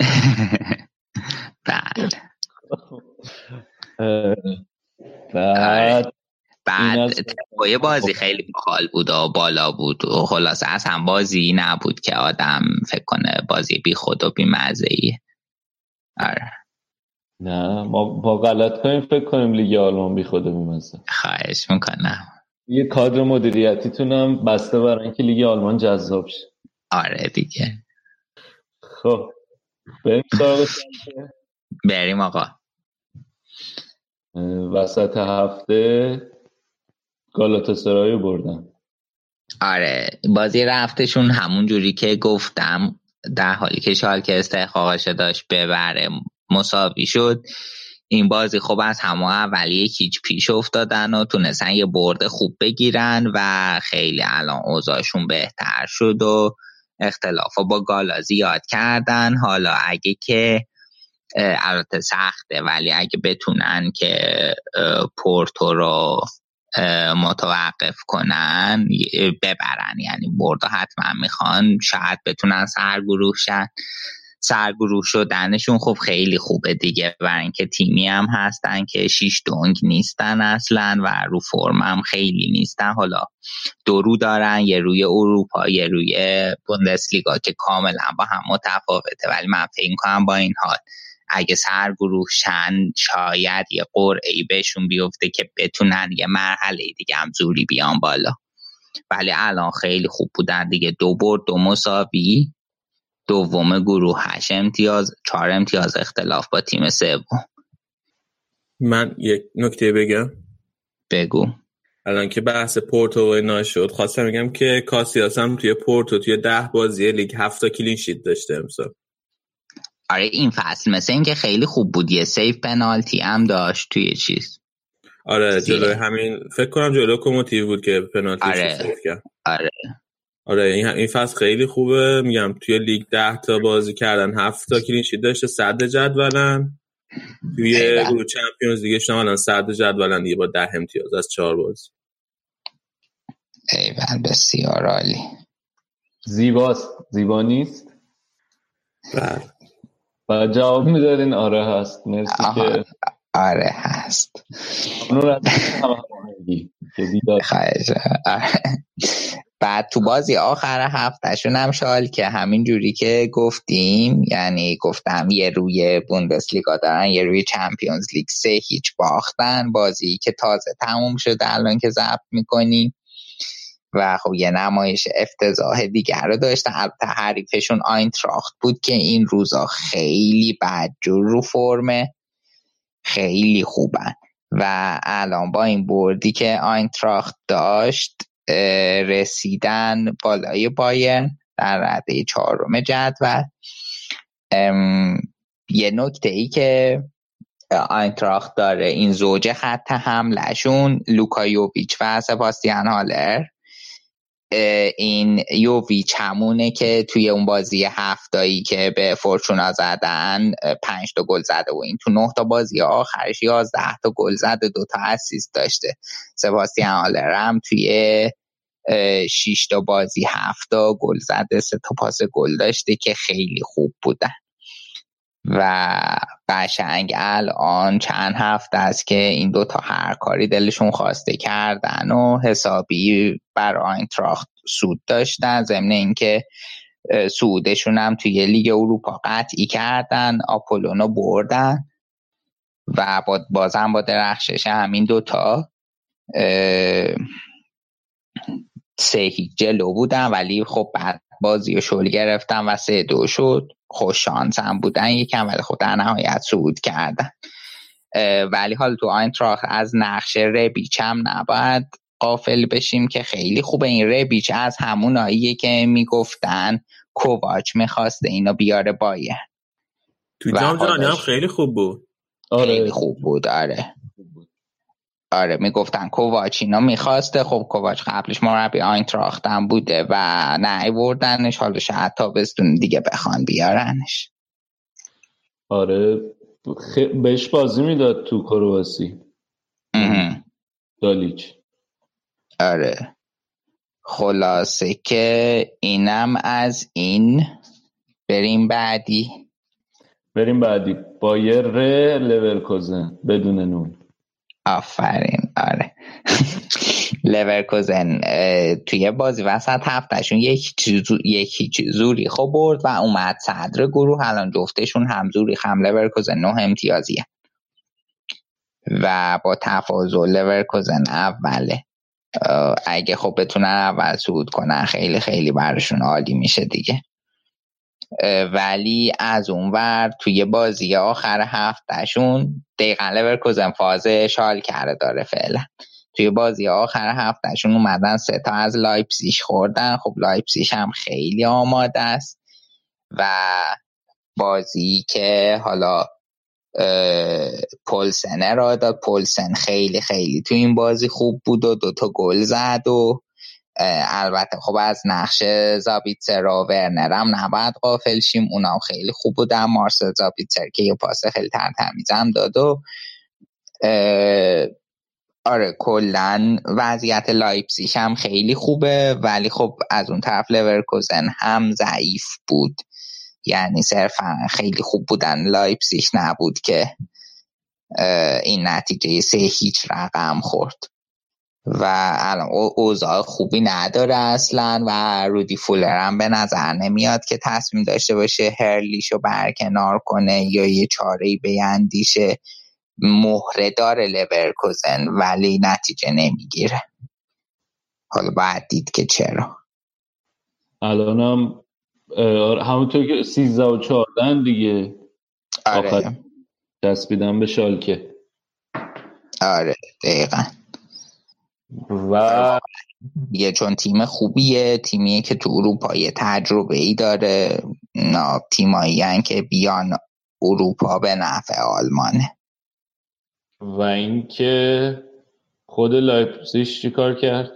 بله. بعد بعد تمپوی بازی خیلی باحال بود و بالا بود و خلاصه از هم بازی نبود که آدم فکر کنه بازی بی خود و بی مزه آره. نه ما با غلط کنیم فکر کنیم لیگ آلمان بی خود و بی مزه. خواهش می‌کنم. یه کادر مدیریتیتونم بسته برای اینکه لیگ آلمان جذاب شه. آره دیگه. خب. بریم بریم آقا. وسط هفته گالاتاسرای بردن آره بازی رفتشون همون جوری که گفتم در حالی که شالکه استحقاقش داشت ببره مساوی شد. این بازی خوب از همه اولی کیچ پیش افتادن و تونستن یه برد خوب بگیرن و خیلی الان اوضاعشون بهتر شد و اختلاف با گالا زیاد کردن. حالا اگه که البته سخته ولی اگه بتونن که پورتو رو متوقف کنن ببرن. یعنی برد حتما می‌خوان. شاید بتونن سرگروه شن سرگروه شدنشون خب خیلی خوبه دیگه و اینکه تیمی هم هستن که شیش دونگ نیستن اصلا و رو فرم هم خیلی نیستن. حالا دو دارن یه روی اروپا یه روی بوندسلیگا که کاملا با هم متفاوته. ولی من فکر کنم با این حال اگه سرگروه شن شاید یه قرعه بهشون بیفته که بتونن یه مرحله دیگه هم زوری بیان بالا. ولی الان خیلی خوب بودن دیگه. دو برد دو مساوی. دوم گروه هشت امتیاز چهار امتیاز اختلاف با تیم سوم. من یک نکته بگم. بگو. الان که بحث پورتو و اینا شد خواستم بگم که کاسیاس هم توی پورتو توی ده بازی لیگ هفت تا clean sheet داشته امسال. آره این فصل مثل اینکه خیلی خوب بود. یه save پنالتی هم داشت توی چیز. آره جلوی همین فکر کنم جلو لوکوموتیو بود که پنالتی آره. کرد. آره. آره این این فصل خیلی خوبه. میگم توی لیگ ده تا بازی کردن هفت تا clean sheet داشته صدر جدولن. توی. گروه چمپیونز لیگ شما الان صد جدولن دیگه با ده امتیاز از چهار بازی. ایول بسیار عالی. زیباست. زیبا نیست؟ بله. و جواب می‌دادین آره هست. مرسی. که آره هست. خواهش آره. بعد تو بازی آخر هفتهشون هم شال که همین جوری که گفتیم یعنی گفتم یه روی بوندسلیگا دارن یه روی چمپیونز لیگ سه هیچ باختن. بازی که تازه تموم شده الان که ضبط می‌کنیم. و خب یه نمایش افتضاح دیگر رو داشتن البته حریفشون آینتراخت بود که این روزا خیلی بدجور رو فرمه. خیلی خوبن. و الان با این بردی که آینتراخت داشت رسیدن بالای بایرن در رده چهارم جدول. یه نکته ای که آینتراخت داره این زوج خط حملهشون لوکا یوویچ و سباستیان هالر. این یوویچ همونه که توی اون بازی هفتایی که به فورچونا زدن پنج تا گل زده و این تو نه تا بازی آخرش یازده تا گل زده دو تا اسیست داشته. سباستیان هالر هم توی شش تا بازی هفت تا گل زده سه تا پاس گل داشته که خیلی خوب بودن. و قشنگ الان چند هفته است که این دوتا هر کاری دلشون خواسته کردن و حسابی بر آینتراخت سود داشتن ضمن اینکه سودشون هم توی لیگ اروپا قطعی کردن آپولونو بردن و با بازم با درخشش همین دوتا اه، سه هیچ جلو بودن ولی خب بعد بازی رو شل گرفتن و سه دو شد. خوش شانس هم بودن یکم ولی خب در نهایت صعود کردن. ولی حالا تو آینتراخت از نقش ربیچ هم نباید قافل بشیم که خیلی خوبه. این ربیچ از هموناییه که می‌گفتن کوواچ می‌خواسته اینو بیاره بایر تو و جام جهانی هم. خیلی خوب بود. خیلی آره خوب بود آره. آره می‌گفتن کوواچ اینا می‌خواسته. خب کوواچ قبلش مربی آینتراخت هم بوده و نه بردنش حالا شاید تابستون دیگه بخوان بیارنش. آره خ... بهش بازی می‌داد تو کرواسی. دالیچ. آره. خلاصه که اینم از این. بریم بعدی. بریم بعدی. بایر لورکوزن بدون نون. آفرین. آره. لورکوزن توی بازی وسط هفتهشون یک چیزو- یک هیچ زوریخو برد و اومد صدر گروه. الان جفتشون هم زوریخ هم لورکوزن نه امتیازیه. و با تفاضل لورکوزن اوله. اگه خب بتونن اول صعود کنن خیلی خیلی براشون عالی میشه دیگه. ولی از اون ور توی بازی آخر هفتهشون دقیقا لورکوزن فاز شالکه رو داره فعلا. توی بازی آخر هفتهشون اومدن سه تا از لایپسیش خوردن. خب لایپسیش هم خیلی آماده است و بازی که حالا اه، پولسنه را داد. پولسن خیلی خیلی تو این بازی خوب بود و دوتا گل زد و البته خب از نقش زابیتسر و ورنر هم نباید غافل شیم. اونا خیلی خوب بودن. مارسل زابیتسر که یه پاس خیلی ترتمیز داد و آره کلا وضعیت لایپسیش هم خیلی خوبه. ولی خب از اون طرف لورکوزن هم ضعیف بود. یعنی صرفا خیلی خوب بودن. لایپسیش نبود که این نتیجه سه هیچ رقم خورد. و الان اوضاع خوبی نداره اصلا و رودی فولر هم به نظر نمیاد که تصمیم داشته باشه هرلیشو برکنار کنه یا یه چاره بیندیشه مهره داره لورکوزن ولی نتیجه نمی‌گیره. حالا باید دید که چرا. الانم همونطور که سیزده و چهاردن دیگه. آره. دست به شالکه. آره دقیقا. و یه چون تیم خوبیه تیمیه که تو اروپا یه تجربه ای داره تیمایی که بیان اروپا به نفع آلمانه. و اینکه خود لایپزیش چی کار کرد؟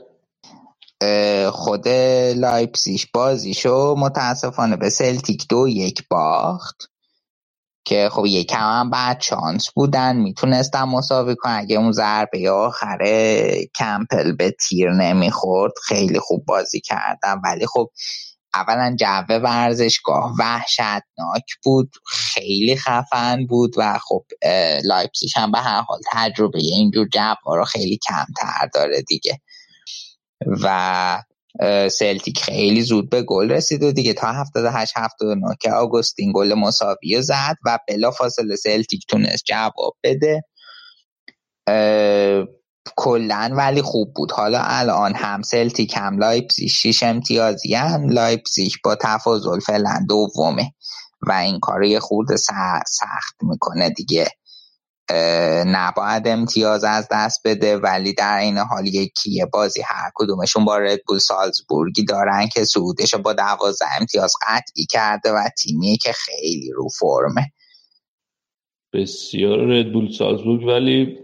خود لایپسیش بازیشو متاسفانه به سلتیک دو یک باخت. که خب یکم هم بد شانس بودن می‌تونستن مساوی کنن. اگه اون ضربه آخره کمپل به تیر نمی‌خورد خیلی خوب بازی کردن. ولی خب اولا جو ورزشگاه وحشتناک بود خیلی خفن بود و خب لایپسیش هم به هر حال تجربه اینجور جو رو خیلی کمتر داره دیگه. و سلتیک خیلی زود به گل رسید و دیگه تا 78 79 که آگوستین گل مساوی زد و بلا فاصله سلتیک تونست جواب بده. کلا ولی خوب بود. حالا الان هم سلتیک هم لایپزیگ شیش امتیازی هم لایپزیگ با تفاضل فعلا دومه و این کار یه خورده سخت می‌کنه دیگه. نباید امتیاز از دست بده ولی در این حال یکی بازی هر کدومشون با ردبول سالزبورگی دارن که سعودش با دوازده امتیاز قطعی کرده و تیمی که خیلی رو فرمه. بسیار ردبول سالزبورگ ولی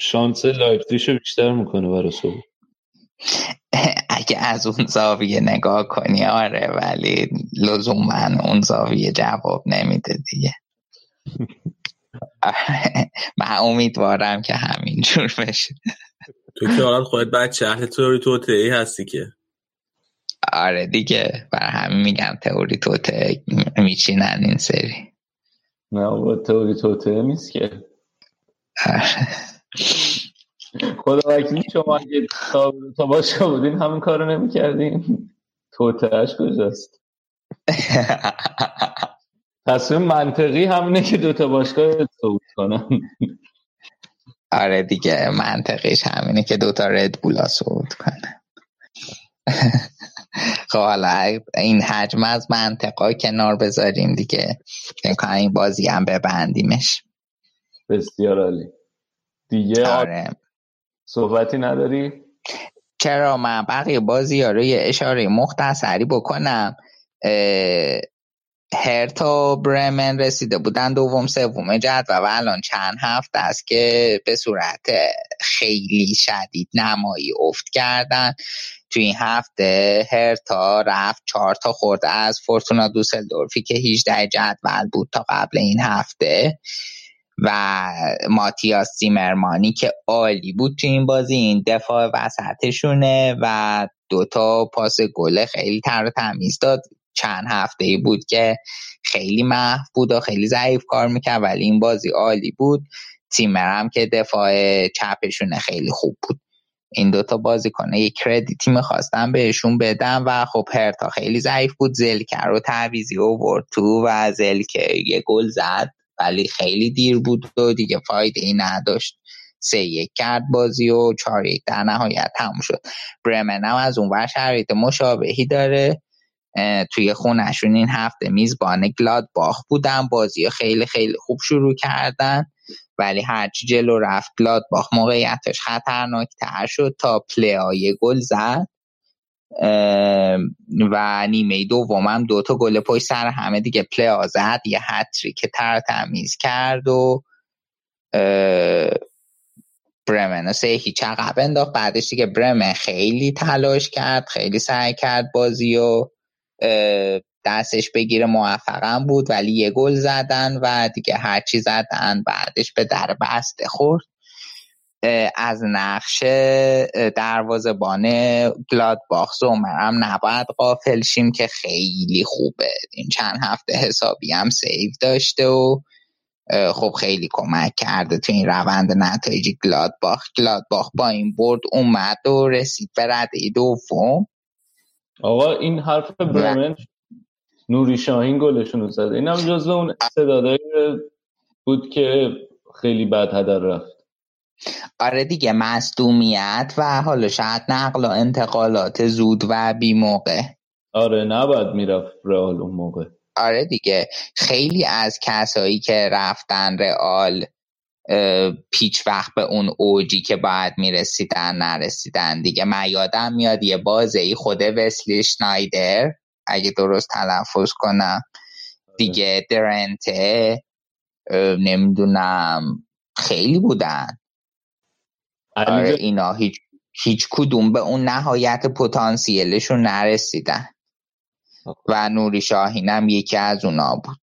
شانس لایپزیش بیشتر می‌کنه برای صبح. اگه از اون زاویه نگاه کنی آره ولی لزوما اون زاویه جواب نمیده دیگه. من امیدوارم که همینجور بشه. تو که حالا خودت بعد شهر تئوری توتعی هستی که. آره دیگه برای همین میگم تئوری توته میچینن این سری. نه با تئوری توته نیست که. آره. خدا وکیلی شما اگه تا باشه بودین همین کارو نمی‌کردین. توتهش کجاست؟ تصمیم منطقی همینه که دوتا باشگاه صعود کنن. آره دیگه منطقیش همینه که دوتا رد بولا صعود کنن. خب حالا این حجم از منطقه کنار بذاریم دیگه. این بازی هم ببندیمش. بسیار عالی. دیگه آره. صحبتی نداری؟ چرا من بقیه بازی ها رو یه اشاره مختصری بکنم. هرتا برمن رسیده بودن دوم سوم جدول. و الان چند هفته است که به صورت خیلی شدید نمایی افت کردن. تو این هفته هرتا رفت چهار تا خورده از فورتونا دوسلدورفی که 18 جدول بود تا قبل این هفته. و ماتیاس سیمرمانی که عالی بود تو این بازی این دفاع وسطشونه و دوتا پاس گله خیلی تر تمیز داد. چند هفته ای بود که خیلی محو بود و خیلی ضعیف کار می‌کرد ولی این بازی عالی بود. تیمر هم که دفاع چپشونه خیلی خوب بود. این دوتا بازی کنه یک کردیتی می‌خواستم بهشون بدم و خب هرتا خیلی ضعیف بود. زلکر رو تعویزی اوورد تو و زلکر یه گل زد ولی خیلی دیر بود و دیگه فایده ای نداشت. سه یک کرد بازی و چهار یک در نهایت تموم شد. برمن هم از اون شرایط مشابهی داره. توی خونشون این هفته میزبان گلاد باخ بودن بازی خیلی خیلی خوب شروع کردن ولی هرچی جلو رفت گلاد باخ موقعیتش خطرناک تر شد تا پلی گل زد. و نیمه دومم دوتا گل پشت سر همه دیگه پلی زد. یه هتریک تر تمیز کرد و برمن سه هیچ عقب انداخت. بعدش دیگه برمن خیلی تلاش کرد خیلی سعی کرد بازی و دستش بگیره موفقم بود ولی یه گل زدن و دیگه هرچی زدن بعدش به در بسته خورد. از نقش دروازبان گلادباخ زومرم نباید قافل شیم که خیلی خوبه. این چند هفته حسابی هم سیو داشته و خب خیلی کمک کرده تو این روند نتایج گلادباخ. گلادباخ با این برد اومد و رسید به رده دوم. آقا این حرف برمن نوری شاهین گلشون رو زده اینم جزو اون استعدادایی بود که خیلی بد هدر رفت. آره دیگه مصدومیت و حالا شاید نقل و انتقالات زود و بی موقع. آره نباید می‌رفت رئال اون موقع. آره دیگه خیلی از کسایی که رفتن رئال پیچ وقت به اون اوجی که باید می‌رسیدن نرسیدن. دیگه من یادم میاد یه بازه ای خود وسلی شنایدر اگه درست تلفظ کنم. دیگه درنته نمی‌دونم خیلی بودن. آره اینا هیچ هیچ کدوم به اون نهایت پتانسیلشون نرسیدن. و نوری شاهین هم یکی از اونا بود.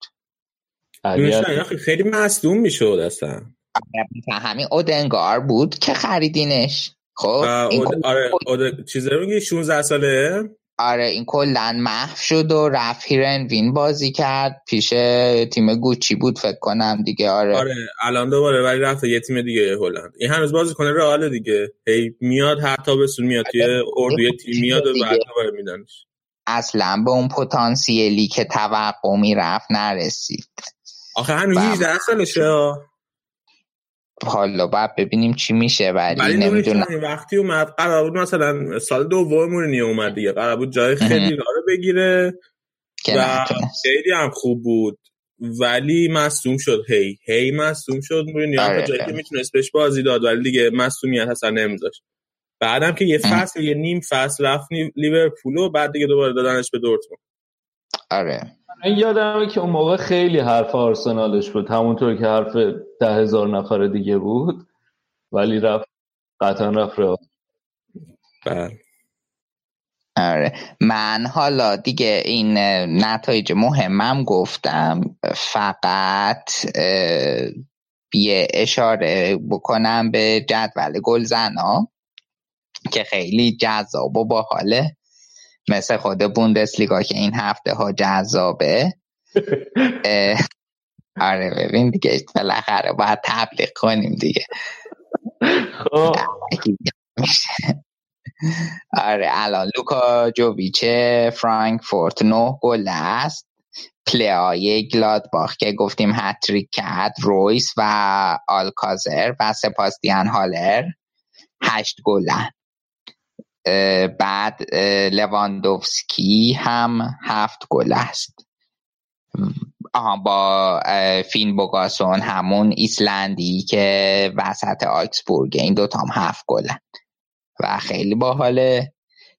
خیلی مصدوم می‌شد اصلا. آره، همین اودنگار بود که خریدینش. خب اود... آره اود... چیزه میگی؟ 16 ساله؟ آره این کلا محو شد و رفت وین بازی کرد. پیش تیم گوچی بود فکر کنم دیگه آره. آره الان دوباره ولی رفت یه تیم دیگه هلند. این هنوز بازی کنه رئال دیگه. هی میاد حتی به سون میاد توی آره. اردوی تیم میاد و بعد دوباره میدنش. اصلا به اون پتانسیلی که توقع می‌رفت نرسید. آخه هنوز 18 سالشه؟ حالا باید ببینیم چی میشه ولی نمی‌دونم. وقتی اومد قرار بود مثلا سال دوم مورینی اومد دیگه قرار بود جای خیلی رو بگیره و خیلی هم خوب بود. ولی مصوم شد. هی هی مصوم شد. مورینیو آره جایی که می‌تونست بهش بازی داد. ولی دیگه مصومیت اصلا نمیذاشت. بعدم که یه فصل یه نیم فصل رفت لیورپول و بعد دیگه دوباره دادنش به دورتموند. آره. من یادمه که اون موقع خیلی حرف آرسنالش بود. همونطور که حرف ده هزار نفر دیگه بود. ولی رفت قطعا رفت رو بله. آره. من حالا دیگه این نتایج مهمم گفتم. فقط یه اشاره بکنم به جدول گلزنا که خیلی جذاب و باحاله. مثل خود بوندسلیگا که این هفته ها جذابه. آره ببین دیگه بالاخره باید تبلیغ کنیم دیگه. خب. آره الان لوکا جوویچه فرانکفورت نه گل است. پلیای گلادباخ که گفتیم هتریک کرد رویس و آلکازر و سباستین هالر هشت گلن. بعد لواندوفسکی هم هفت گل است. آها با فین بوگاسون همون ایسلندی که وسط آگسبورگ این دوتا هم هفت گلن. و خیلی باحاله.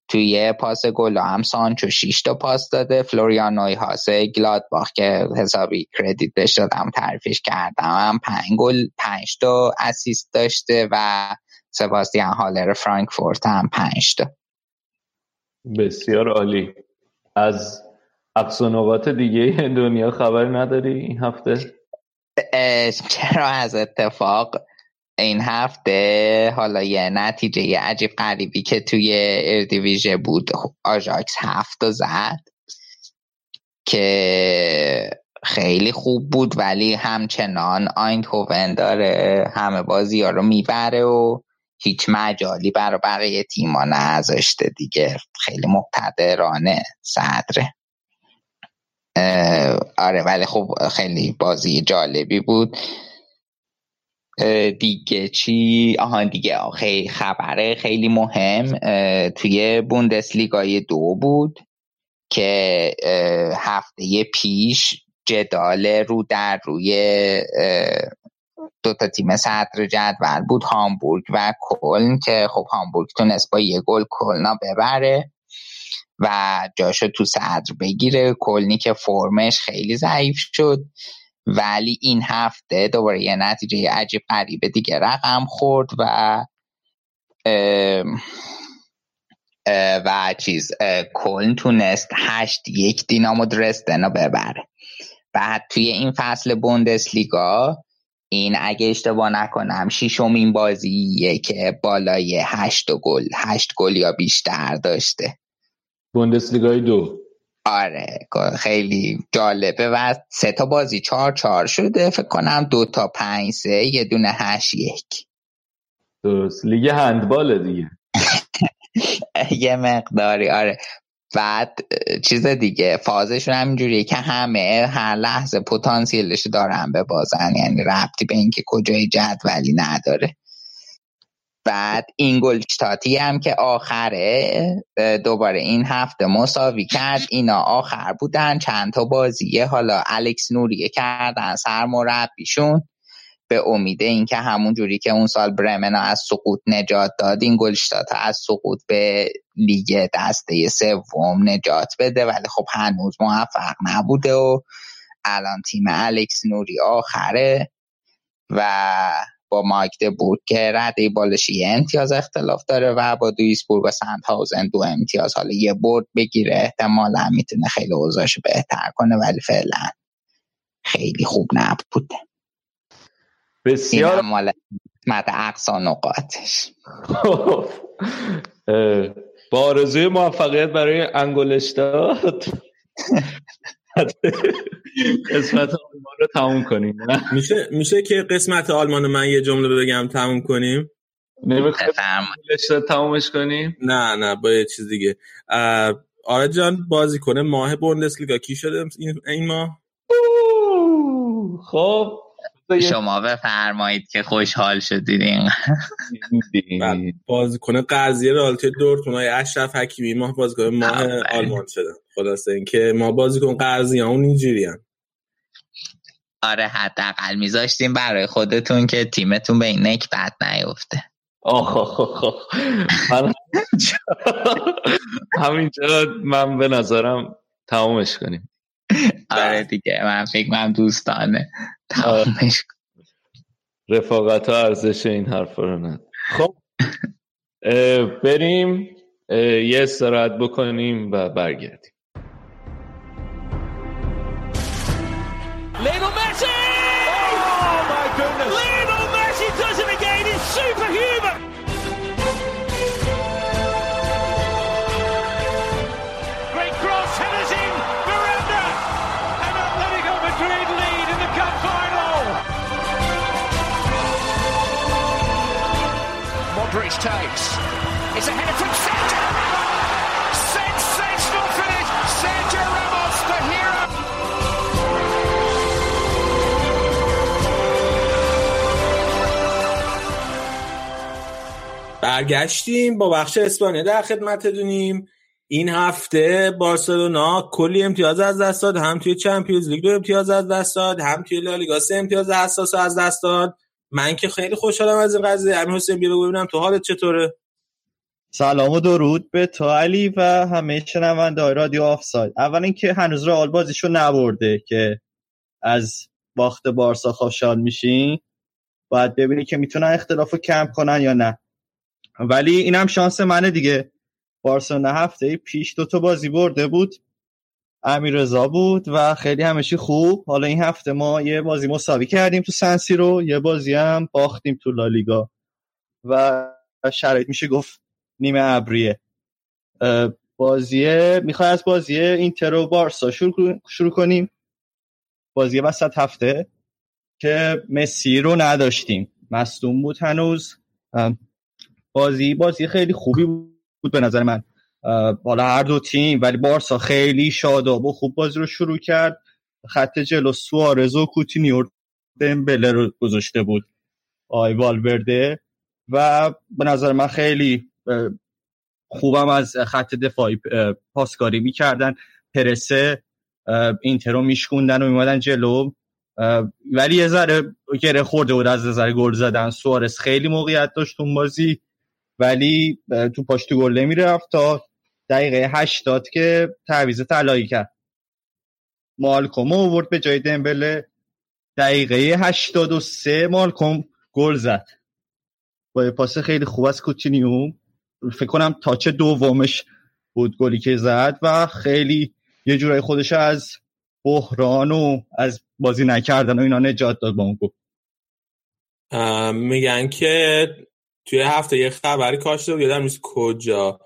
توی پاس گل هم سانچو 6 تا پاس داده. فلوریان نویهاس گلادباخ که حسابی کردیت بهش دادم تعریفش کردم هم پنج گل پنج تا اسیست داشته و سباستیان هالر فرانکفورت هم پنج تا. بسیار عالی. از اقصانوات دیگه دنیا خبر نداری این هفته؟ چرا از اتفاق این هفته؟ حالا یه نتیجه عجیب قریبی که توی اردیویژه بود آژاکس هفت زد که خیلی خوب بود ولی همچنان هوون داره همه بازی ها رو می‌بره و هیچ مجالی برای بقیه تیما نذاشته دیگه. خیلی مقتدرانه صدره. آره ولی خب خیلی بازی جالبی بود. دیگه چی؟ آهان دیگه خیلی خبره خیلی مهم. توی بوندسلیگای دو بود که هفته پیش جدال رو در روی دو تا تیم صدر جدول بود هامبورگ و کلن که خب هامبورگ تونست با یه گل کلنا ببره و جاشو تو صدر بگیره. کلنی که فرمش خیلی ضعیف شد ولی این هفته دوباره یه نتیجه عجیب قریب دیگه رقم خورد و و چیز کلن تونست هشت یک دینامو درستن رو ببره. بعد توی این فصل بوندسلیگا این اگه اشتباه نکنم شیشمین بازیه که بالای هشت گل هشت گل یا بیشتر داشته. بوندسلیگای دو. آره خیلی جالبه و سه تا بازی چهار چهار شده. فکر کنم دو تا پنج سه یه دونه هشت یک. درست. لیگ هندبال دیگه. یه مقداری آره. بعد چیز دیگه فازشون همینجوریه که همه هر لحظه پتانسیلش دارن به بازن یعنی ربطی به اینکه کجای جدولی نداره. بعد این گلشتاتی هم که آخره دوباره این هفته مساوی کرد اینا آخر بودن چند تا بازیه حالا الکس نوریه کردن سرمربیشون. به امید اینکه همون جوری که اون سال برمن از سقوط نجات داد این گلشتات از سقوط به لیگ دسته سوم نجات بده. ولی خب هنوز موفق نبوده و الان تیم الکس نوری آخره و با مایک بود که رده بالش یه امتیاز اختلاف داره و با دویسبورگ و هاوزن دو امتیاز. حالا یه برد بگیره احتمالا می‌تونه خیلی اوضاعش بهتر کنه ولی فعلا خیلی خوب نبود بسیار مال قسمت اقصا نقاطش. با آرزوی موفقیت برای انگلشتات قسمت آلمان رو تموم کنیم میشه میشه که قسمت آلمان من یه جمله بگم تموم کنیم؟ نمی‌خوای تمومش کنیم؟ نه نه با یه چیز دیگه. آره جان بازی کنه ماه بوندسلیگا. کی شده این ماه؟ خب. شما بفرمایید که خوشحال شدید این بازیکن قضیه رالتی دورتموند های اشرف حکیمی ماه بازیکن ماه آلمان شدن خلاصه اینکه ما بازیکن قضیه اون اینجوری آره حداقل میذاشتیم برای خودتون که تیمتون به این نک بد نیفته. من همینجا من به نظرم تمامش کنیم. آره دیگه من فکر من دوستانه. رفاقت ها ارزش این حرف رو ند خب بریم یه استراحت بکنیم و برگردیم. Takes. It's a header from Sergio Ramos. Sensational finish. Sergio Ramos, the hero. برگشتیم با بخش اسپانیا در خدمت دونیم این هفته بارسلونا کلی امتیاز از دست داد هم توی چمپیونز لیگ دو امتیاز از دست داد هم توی لالیگا سه امتیاز اساس از دست داد من که خیلی خوشحالم از این قضیه. امیر حسین بیا ببینم تو حالت چطوره. سلام و درود به تو علی و همه شنونده رادیو آفساید. اول اینکه هنوز رئال بازیشو نبرده که از باخت بارسا خوشحال میشین. باید ببینی که می‌تونن اختلاف رو کم کنن یا نه. ولی اینم شانس منه دیگه. بارسلونا هفته پیش دو تا بازی برده بود. امیرزا بود و خیلی همشی خوب. حالا این هفته ما یه بازی مساوی کردیم تو سنسی رو. یه بازی هم باختیم تو لالیگا. و شرایط میشه گفت نیمه ابریه. بازی می‌خوای از بازی اینتر و بارسا شروع, شروع کنیم؟ بازی وسط هفته که مسی رو نداشتیم. مصدوم بود هنوز. بازی بازی خیلی خوبی بود به نظر من. بالا هر دو تیم ولی بارسا خیلی شاداب و خوب بازی رو شروع کرد. خط جلو سوارز و کوتینیو دمبله رو گذاشته بود. آی والورده. و به نظر من خیلی خوبم از خط دفاعی پاسکاری می‌کردن. پرسه اینتر رو میشکوندن و میمادن جلو. ولی یه ذره گره خورده بود از نظر گل زدن. سوارز خیلی موقعیت داشت اون بازی ولی تو پاش تو گل نمی‌رفت تا دقیقه هشتاد که تعویز طلایی کرد. مالکوم آورد به جای دمبله دقیقه هشتاد و سه مالکوم گل زد. با پاس خیلی خوب از کوتینیو. فکر کنم تاچ دومش بود گلی که زد و خیلی یه جورای خودش از بحران و از بازی نکردن و اینا نجات داد با اون گفت میگن که توی هفته یه خبری کاشته بود یادم نیست کجا.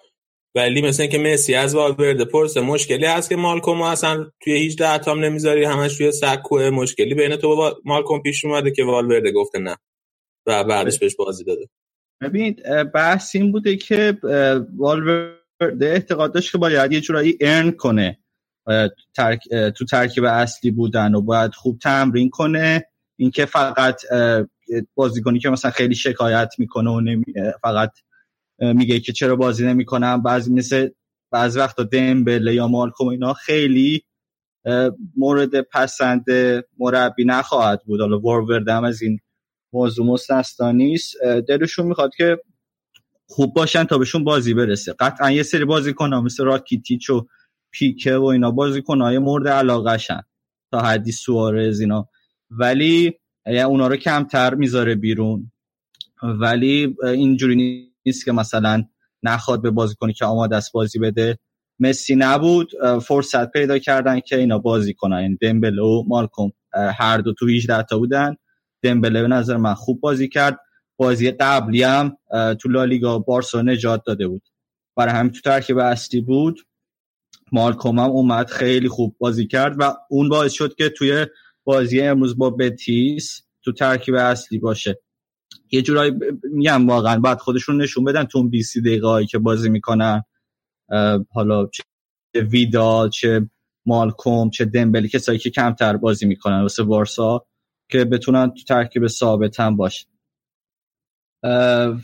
ولی مثل که مسی از والورده پرسه مشکلی هست که مالکوم اصلا توی هیچ دهتام نمی‌ذاری همش توی سکوه مشکلی. بین تو با مالکوم پیش اومده که والورده گفته نه و بعدش بهش بازی داده. ببین بحث این بوده که والورده اعتقاد داشت که باید یه جورایی ارن کنه. تو ترکیب اصلی بودن و باید خوب تمرین کنه. اینکه فقط بازیکنی که مثلا خیلی شکایت می‌کنه و نمی... فقط میگه که چرا بازی نمی‌کنم؟ بعضی مثل بعضی وقتا دمبله یا مالکوم اینا خیلی مورد پسند مربی نخواهد بود. حالا وروردم از این موضوع مستثنا نیست دلشون می‌خواد که خوب باشن تا بهشون بازی برسه. قطعا یه سری بازیکن ها مثل راکیتیچ و پیکه و اینا بازیکن های مورد علاقه شن تا حدی سوارز اینا. ولی اونا رو کمتر می‌ذاره بیرون. ولی اینجوری نیست که مثلا نخواد به بازیکنی که آماده است بازی بده. مسی نبود فرصت پیدا کردن که اینا بازی کنن. یعنی دمبله و مالکوم هر دو تو 18 تا بودن. دمبله به نظر من خوب بازی کرد. بازی قبلی هم تو لالیگا بارسا نجات داده بود. برای همین تو ترکیب اصلی بود. مالکوم هم اومد خیلی خوب بازی کرد و اون باعث شد که توی بازی امروز با بتیس تو ترکیب اصلی باشه. یه جورایی میگم واقعا بعد خودشون نشون بدن تو اون 20 دقیقه که بازی می‌کنن. حالا چه ویدال چه مالکوم چه دمبلی کسایی که کمتر بازی می‌کنن واسه بارسا که بتونن تو ترکیب ثابت هم باشه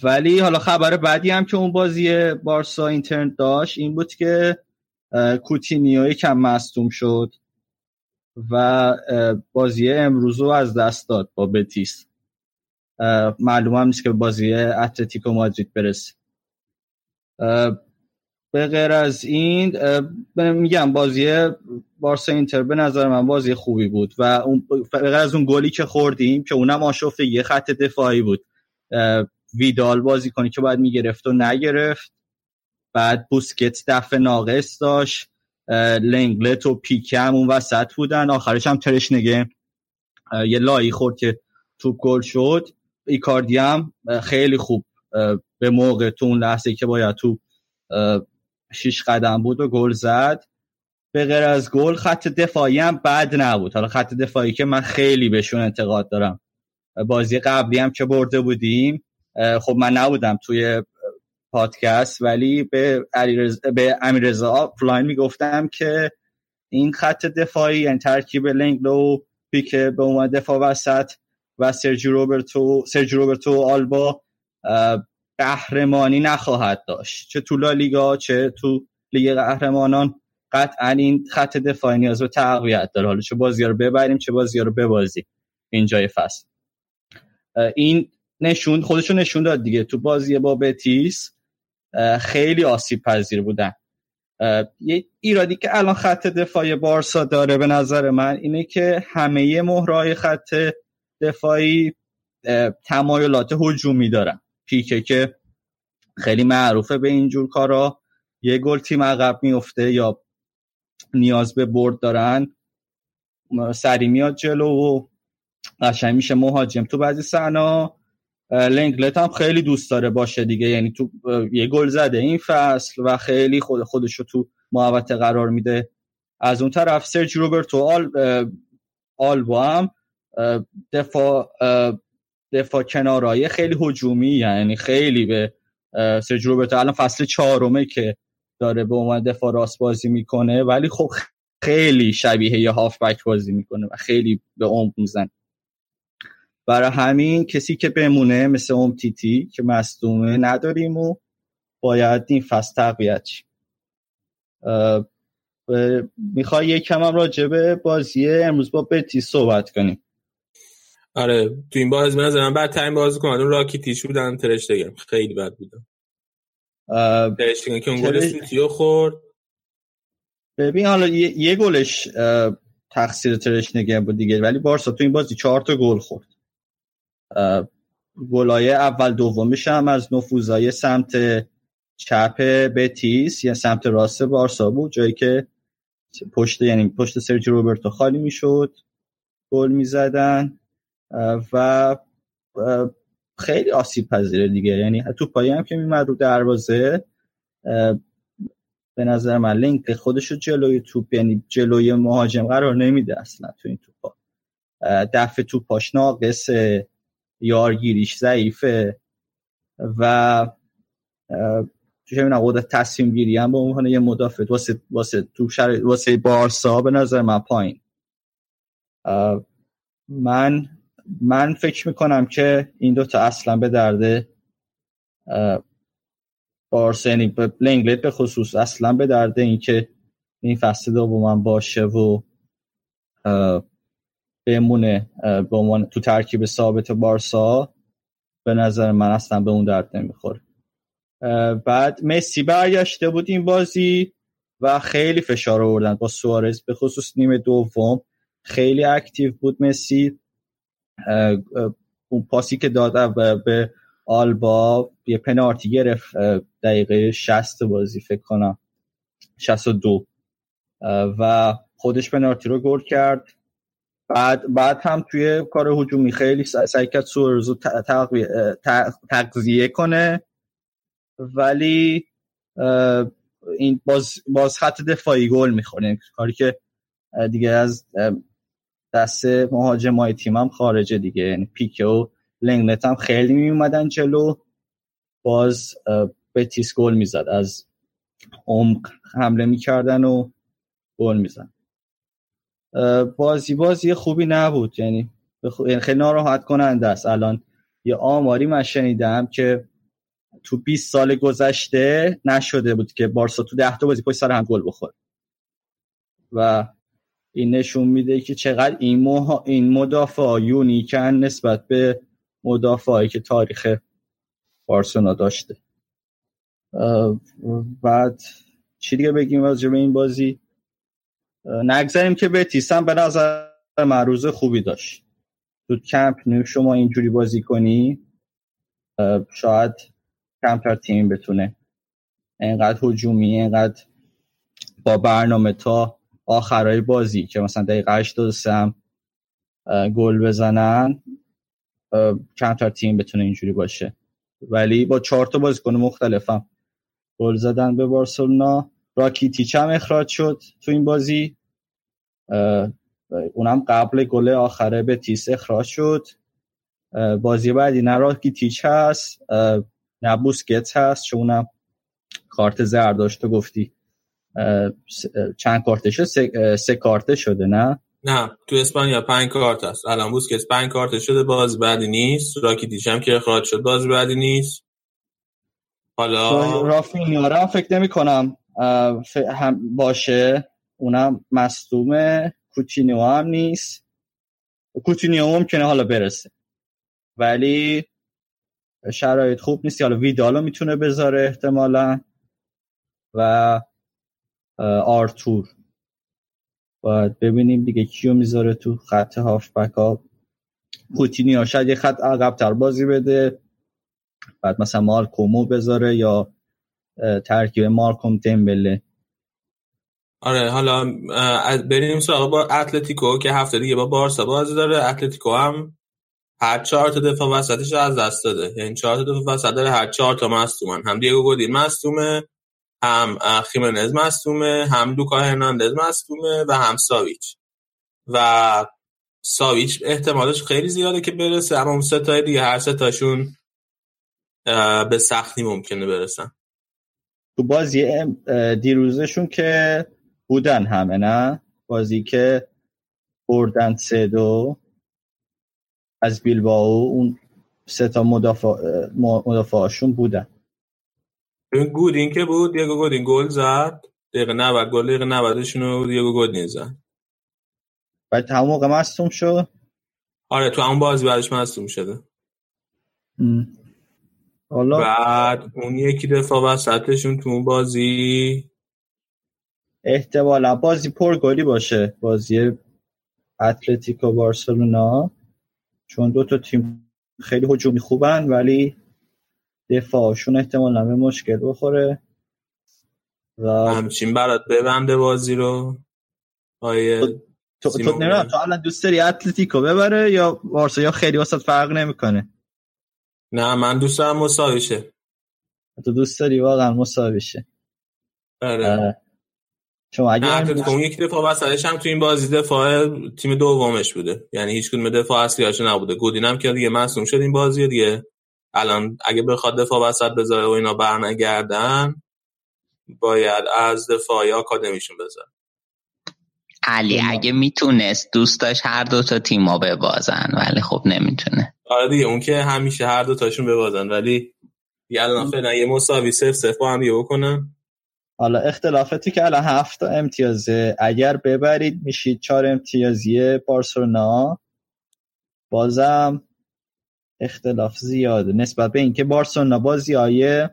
ولی حالا خبر بعدی هم که اون بازی بارسا اینترنت داشت این بود که کوتینیو کم مصدوم شد و بازی امروز رو از دست داد با بتیس. معلوم هم نیست که بازی اتلتیکو مادرید برسه. به غیر از این میگم بازی بارسا اینتر به نظر من بازی خوبی بود و به غیر از اون گلی که خوردیم که اونم آشفته یه خط دفاعی بود. ویدال بازی کنی که باید می‌گرفت و نگرفت. بعد بوسکت دفع ناقص داشت. لنگلت و پیکم اون وسط بودن. آخرش هم نگه یه لایی خورد که توپ گل شد. ایکاردی هم خیلی خوب به موقع تو اون لحظه که باید تو شیش قدم بود و گل زد به غیر از گل خط دفاعی هم بد نبود حالا خط دفاعی که من خیلی بهشون انتقاد دارم بازی قبلی هم که برده بودیم خب من نبودم توی پادکست ولی به. به امیرزا فلاین می‌گفتم که این خط دفاعی یعنی ترکیب لنگلو پیکه به عنوان دفاع وسط و سرجی روبرتو سرجی روبرتو آلبا قهرمانی نخواهد داشت. چه تو لالیگا چه تو لیگ قهرمانان. قطعا این خط دفاعی نیاز به تقویت داره. حالا چه بازی رو ببریم چه بازی رو ببازیم. اینجای فصل. این نشون خودشو نشون داد دیگه. تو بازی با بتیس خیلی آسیب پذیر بودن. یه ایرادی که الان خط دفاعی بارسا داره به نظر من اینه که همه مهرهای خط دفاعی تمایلات هجومی دارن. پیکه که خیلی معروفه به اینجور کارا. یه گل تیم عقب میفته یا نیاز به برد دارن. سری میاد جلو و قشنگ میشه مهاجم. تو بعضی صحنه لنگلت هم خیلی دوست داره باشه دیگه. یعنی تو یه گل زده این فصل و خیلی خود خودشو تو محوطه قرار میده. از اون طرف سرج روبرتو آل آلبا هم دفاع دفاع کنارایی خیلی هجومی یعنی خیلی به سرج روبرتو. الان فصل چهارمه که داره به عنوان دفاع راست بازی می‌کنه ولی خب خیلی شبیه یه هافبک بازی می‌کنه و خیلی به عمق می‌زنه. برای همین کسی که بمونه مثل اوم تیتی که مصدومه نداریم و باید این فصل تقویت می‌خوای یکم هم راجع به بازی امروز با بتی صحبت کنیم. آره تو این بازی من من بدترین بازی کنم اون راکی تیش بودن ترش دگم خیلی بد بودم ترش که اون گل سوتیو خورد. ببین حالا یه, گلش تقصیر ترش نگه بود دیگه ولی بارسا تو این بازی چهار تا گل خورد. گلای اول دومش هم از نفوذای سمت چپ بتیس یا سمت راست بارسا بود جایی که پشت یعنی پشت سرجی روبرتو خالی می‌شد. گل می‌زدن. و خیلی آسیب پذیره دیگه. یعنی تو پایی هم که میمد رو دروازه به نظر من لینک خودش رو جلوی توپ یعنی جلوی مهاجم قرار نمیده اصلا تو این توپا. دفع توپاش ناقصه یارگیریش ضعیفه و چه می‌دونم قدرت تصمیم گیری هم به عنوان یه مدافع واسه واسه تو شر... واسه بارسا به نظر من پایین. من من فکر می‌کنم که این دوتا اصلا به درده بارسا یعنی لنگلت به خصوص اصلا به درده این که این فصل دوم باشه و بمونه به عنوان تو ترکیب ثابت بارسا به نظر من اصلا به اون درد نمی‌خوره. بعد مسی برگشته بود این بازی و خیلی فشار آوردن. با سوارز به خصوص نیمه دوم خیلی اکتیو بود مسی. اون پاسی که داد به آلبا یه پنارتی گرفت دقیقه 60 بازی فکر کنم. 62 و خودش پنارتی رو گل کرد. بعد بعد هم توی کار هجومی خیلی سعی کرد سورزو تغذیه کنه. ولی این باز, باز خط دفاعی گل می‌خوره. کاری که دیگه از دست مهاجمای تیم هم خارجه دیگه. یعنی پیکه و لنگنت هم خیلی میومدن جلو. باز بتیس گل می‌زد. از عمق حمله می‌کردن و گل میزن بازی بازی خوبی نبود. یعنی, یعنی خیلی ناراحت کننده است. الان یه آماری من شنیدم که تو 20 سال گذشته نشده بود که بارسا تو 10 تا بازی پشت سر هم گل بخوره و این نشون میده که چقدر این, موها این مدافع یونیکن نسبت به مدافعی که تاریخ بارسلونا داشته. بعد چی دیگه بگیم راجع به این بازی؟ نگذاریم که بتیس هم به نظر معروض خوبی داشت. تو کمپ نیو شما اینجوری بازی کنی شاید کمتر تیم بتونه. اینقدر هجومی اینقدر با برنامه تا آخرای بازی که مثلا دقیقه 83 هم گل بزنن کمتر تیم بتونه اینجوری باشه. ولی با چهار تا بازیکن مختلفم. گل زدن به بارسلونا. راکیتیچ هم اخراج شد تو این بازی. اونم قبل گل آخره به تیس اخراج شد. بازی بعدی نه راکیتیچ هست نه بوسکت هست چون اونم کارت زرد داشت گفتی. چند کارته شد؟ سه, سه کارته شده نه؟ نه تو اسپانیا پنج کارت هست. الان بوسکت پنج کارت شده باز بعدی نیست. راکی دیشم که اخراج شد باز بعدی نیست. حالا رافینیا را فکر نمی کنم هم باشه. اونم مصدومه. کوتینیو هم نیست. کوتینیو ممکنه حالا برسه. ولی شرایط خوب نیست. حالا ویدالو می‌تونه بذاره احتمالا. و آرتور. باید ببینیم دیگه کیو می‌ذاره تو خط هافبک ها. کوتینیو شاید یه خط عقب بازی بده. بعد مثلا مارکومو بذاره یا ترکیب مارکوم دمبله. آره حالا بریم سراغ با اتلتیکو که هفته دیگه با بارسا بازی داره. اتلتیکو هم هر چهار تا دفاع وسطش از دست داده. یعنی چهار تا دفاع وسط داره هر چهار تا مصدومن. هم دیگو گودین مصدومه. هم خیمنز مصدومه هم لوکا هرناندز مصدومه و هم ساویچ. و ساویچ احتمالش خیلی زیاده که برسه اما اون سه دیگه هر سه تاشون به سختی ممکنه برسن. تو بازی دیروزشون که بودن همه نه؟ بازی که بردن سه دو از بیلباو اون سه تا مدافع مدافعاشون بودن. گودین که بود دیگو گودین گل زد. دقیقه 90 گل دقیقه 90 شونو دیگو گودین زد. بعد همون موقع مصدوم شد؟ آره تو همون بازی بعدش مصدوم شده. حالا؟ بعد اون یکی دفاع وسطشون تو اون بازی. احتمالا بازی پرگلی باشه. بازی اتلتیکو بارسلونا. چون دو تا تیم خیلی هجومی خوبن ولی دفاعشون احتمالا به مشکل بخوره. و همچین برات ببنده بازی رو. آیه تو, تو نمی‌دونم تو الان دوست داری اتلتیکو ببره یا بارسا یا خیلی واسط فرق نمی‌کنه؟ نه من دوست دارم مساوی شه. تو دوست داری؟ واقعا مساوی شه. آره. شما اگه اون یک دفاع وسطش هم تو این بازی دفاع تیم دومش بوده. یعنی هیچ کدوم دفاع اصلیش نبوده. گودین هم که دیگه مصدوم شد این بازی دیگه. الان اگه بخواد دفاع وسط بذاره و اینا برنگردن باید از دفاعی آکادمیشون بذاره. علی اگه می‌تونست دوست داشت هر دو تا تیما ببازن ولی خب نمی‌تونه. آره دیگه اون که همیشه هر دو تاشون ببازن ولی دیگه الان فعلا یه مساوی صفر صفر با هم یه بکنن. حالا اختلافاتی که الان هفت تا امتیازه. اگر ببرید میشید چهار امتیازی بارسلونا. بازم اختلاف زیاده. نسبت به اینکه بارسلونا بازی های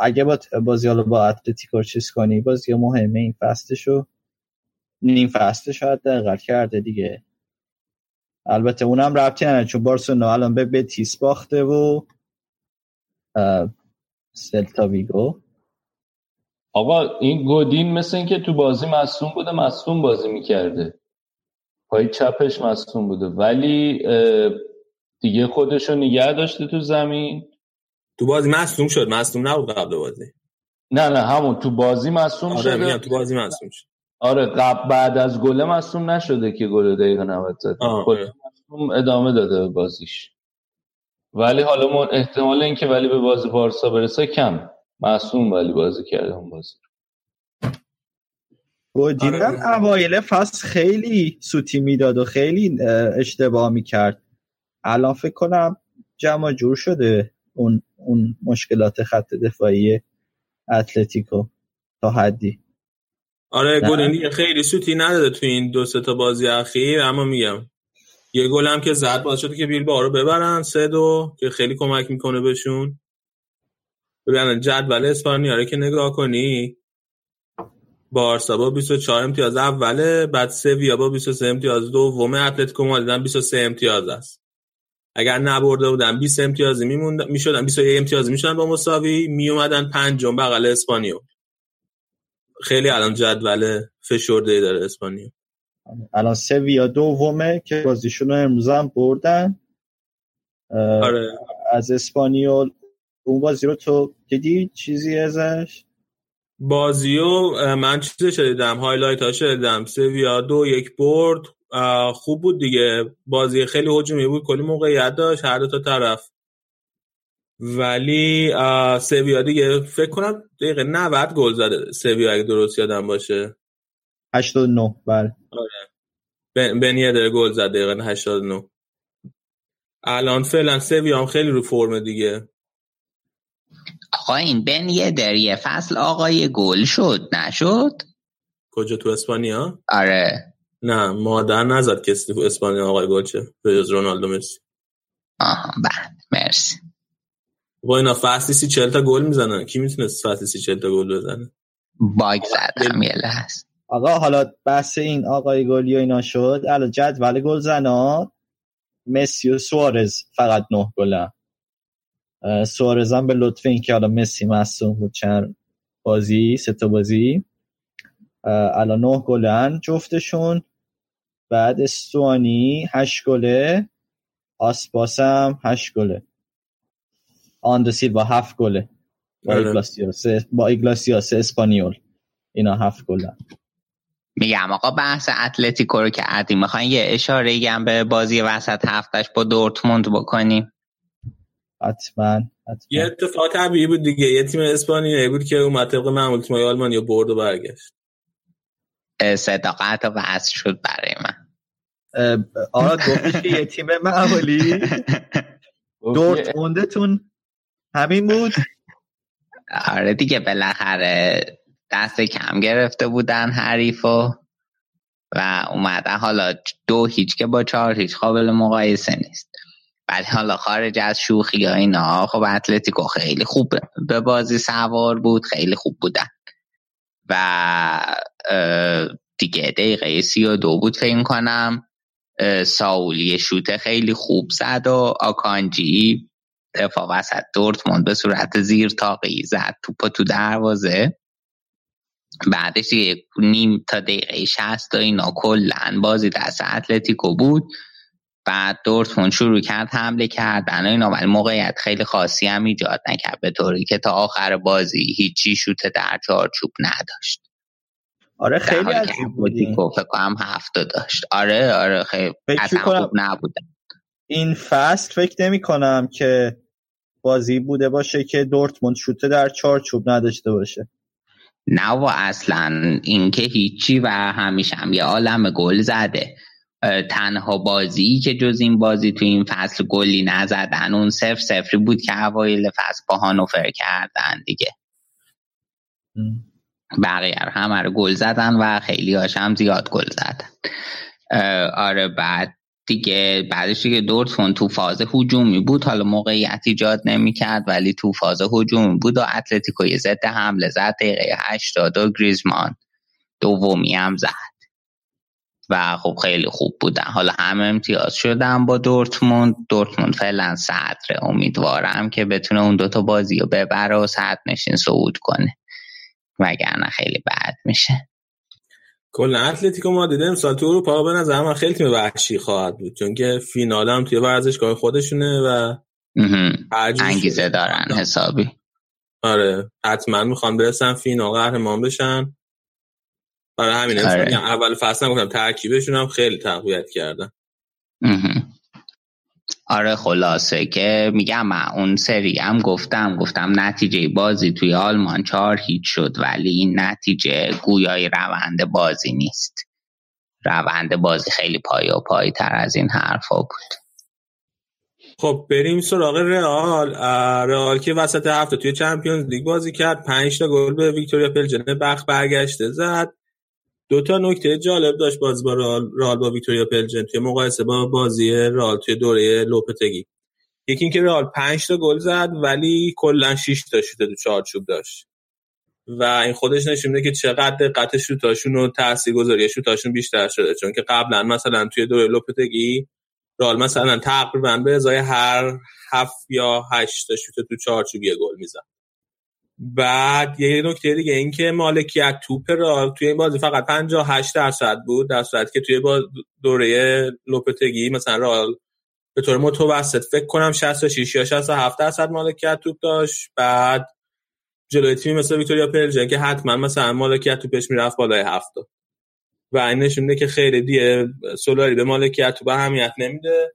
اگه با بازی حالا با اتلتیکو چیز کنی بازی مهمه این فستشو نیم فستش حداقل کرده دیگه. البته اونم ربطی نداره چون بارسلونا الان به بتیس باخته و سلتا ویگو. آقا این گودین مثل اینکه تو بازی مصوم بوده مصوم بازی می‌کرده. پای چپش مصوم بوده. ولی دیگه خودشو نگه داشته تو زمین. تو بازی مصوم شد مصوم نبود قبل بازی. نه نه همون تو بازی مصوم آره شده. میگم تو بازی مصوم شد. آره قبل بعد از گله مصوم نشده که گل دقیقه 90 زد. آره. مصدوم ادامه داده به بازیش. ولی حالا ما احتمال اینکه ولی به بازی بارسا برسه کم. معصوم ولی بازی کرده اون بازی گودین آره. هم اوایل فصل خیلی سوتی می‌داد و خیلی اه، اشتباه می‌کرد. الان فکر کنم جمع جور شده اون اون مشکلات خط دفاعی اتلتیکو تا حدی. آره نه. گل دیگه خیلی سوتی نداده تو این دو سه تا بازی اخیر اما میگم یه گل هم که زد باعث شد که بیلبائو رو ببرن سه دو که خیلی کمک می‌کنه بهشون. ببینن جدول اسپانیا رو که نگاه کنی بارسا با 24 امتیاز اوله بعد سویا با 23 امتیاز دومه اتلتیکو مادرید 23 امتیاز است. اگر نبرده بودن 20 امتیازی میموندن می‌شدن 21 امتیازی می‌شدن با مساوی میومدن پنجم بغل اسپانیول خیلی الان جدول فشرده داره اسپانیا. الان سویا دومه که بازیشون رو امروز هم بردن. آره. از اسپانیول اون بازی رو تو دیدی چیزی ازش؟ بازیو من چیزش دیدم highlight هاش دیدم سویا دو یک برد. خوب بود دیگه. بازی خیلی هجومی بود. کلی موقعیت داشت. هر دو تا طرف. ولی سویا دیگه فکر کنم دقیقه 90 گل زده. سویا اگه درست یادم باشه. 89 بله. بن بن یدر گل زد دقیقه 89 الان فعلا سویا هم خیلی رو فرم دیگه. آقا این بن یه در یه فصل آقای گل شد. نشد؟ کجا؟ تو اسپانیا؟ آره. نه مادر نزد کسی تو اسپانیا آقای گل چه به جز رونالدو مسی آها بعد مرسی. با اینا فصلی سی چل تا گل می‌زنن. کی می‌تونست فصلی سی چل تا گل بزنه؟ باگ زدم یه لحظه. آقا حالا بحث این آقای گلی و اینا شد. الان جدول گل زنا مسی و سوارز فقط نه گلن. اه، سوارز هم به لطف اینکه حالا مسی مصوم بود چند بازی سه تا بازی. الان نه گلن جفتشون. بعد استوانی هشت گله. آسپاس هم هشت گله. آندره سیلوا هفت گله. با آره. ایگلاسیاس با ایگلاسیاس اسپانیول. اینا هفت گلن میگم آقا بحث اتلتیکو رو کردیم. می‌خواین یه اشاره هم به بازی وسط هفتش با دورتموند بکنیم؟ حتما حتما. یه اتفاق طبیعی بود دیگه. یه تیم اسپانیایی بود که اومد طبق معمول تیمای آلمانی و برد و برگشت. صداقت و وصل شد برای من. آراد گفتش که یه تیم معمولی؟ دورتموندتون همین بود؟ آره دیگه بالاخره دست کم گرفته بودن حریف و و اومدن. حالا دو هیچ که با چهار هیچ قابل مقایسه نیست. ولی حالا خارج از شوخی ها اینا خب اتلتیکو خیلی خوب به بازی سوار بود خیلی خوب بودن. و دیگه دقیقه سی و دو بود فکر کنم ساولی شوت خیلی خوب زد و آکانجی دفاع وسط دورتموند به صورت زیر تاقی زد توپ تو دروازه. بعدش دیگه نیم تا دقیقه 60 تا اینا کلا بازی دست اتلتیکو بود. بعد دورتموند شروع کرد حمله کردن و اینا ولی موقعیت خیلی خاصی هم ایجاد نکرد به طوری که تا آخر بازی هیچی شوت در چارچوب نداشت. آره خیلی عجیب بود این. اتلتیکو فکر کنم هفته داشت. آره آره خیلی اصلا خوب نبودن این فصل فکر نمی کنم که بازی بوده باشه که دورتموند شوته در چارچوب نداشته باشه. نه و اصلا اینکه هیچی و همیشه هم یه عالم گل زده. تنها بازی که جز این بازی تو این فصل گلی نزدن اون صفر صفری بود که اوایل فصل با هانوفر کردن دیگه. بقیه رو همه رو گل زدن و خیلی هاش هم زیاد گل زدن. آره بعد دیگه بعدش دیگه دورتموند تو فاز هجومی بود. حالا موقعیت ایجاد نمی‌کرد ولی تو فاز هجومی بود و اتلتیکو یه ضد حمله زد. دقیقه 80 و گریزمان دومی هم زد. و خب خیلی خوب بودن. حالا همه امتیاز شدن با دورتموند. دورتموند فعلا صدره امیدوارم که بتونه اون دوتا بازی رو ببره و صد نشین صعود کنه. وگرنه خیلی بد میشه. کلا اتلتیکو مادرید امسال تو اروپا به نظر من خیلی تیم وحشی خواهد بود. چون که فینال هم توی ورزشگاه خودشونه و انگیزه. دارن حسابی. آره. حتما می‌خوان برسن فینال قهرمان بشن. برای همین آره. میگم اول فصل گفتم ترکیبشون هم خیلی تقویت کردن. آره خلاصه که میگم من اون سری هم گفتم. گفتم نتیجه بازی توی آلمان چهار هیچ شد ولی این نتیجه گویای روند بازی نیست. روند بازی خیلی پای و پای تر از این حرفا بود. خب بریم سراغ رئال. رئال که وسط هفته توی چمپیونز لیگ بازی کرد. 5 تا گل به ویکتوریا پلجن بخ برگشته زد. دو تا نکته جالب داشت باز با رئال, رئال با ویکتوریا پلجن توی مقایسه با بازی رئال توی دوره لوپتگی. یکی اینکه رئال 5 تا گل زد ولی کلا 6 تا شوت تو چارچوب داشت. و این خودش نشون میده که چقدر دقت شوتاشون و تاثیرگذاری شوتاشون بیشتر شده. چون که قبلا مثلا توی دوره لوپتگی رئال مثلا تقریبا به ازای هر هفت یا هشت تا شوت تو چارچوب یه گل می‌زد. بعد یه نکته دیگه این که مالکیت توپ رئال توی این بازی فقط 58 درصد بود در صورتی که توی با دوره لوپتگی مثلا رئال به طور متوسط فکر کنم 66 یا 67 درصد مالکیت توپ داشت. بعد جلوی تیمی مثل ویکتوریا پلژن که حتما مثلا مالکیت توپش می‌رفت بالای هفته و این نشون که خیلی دیگه سولاری به مالکیت توپ اهمیت نمیده.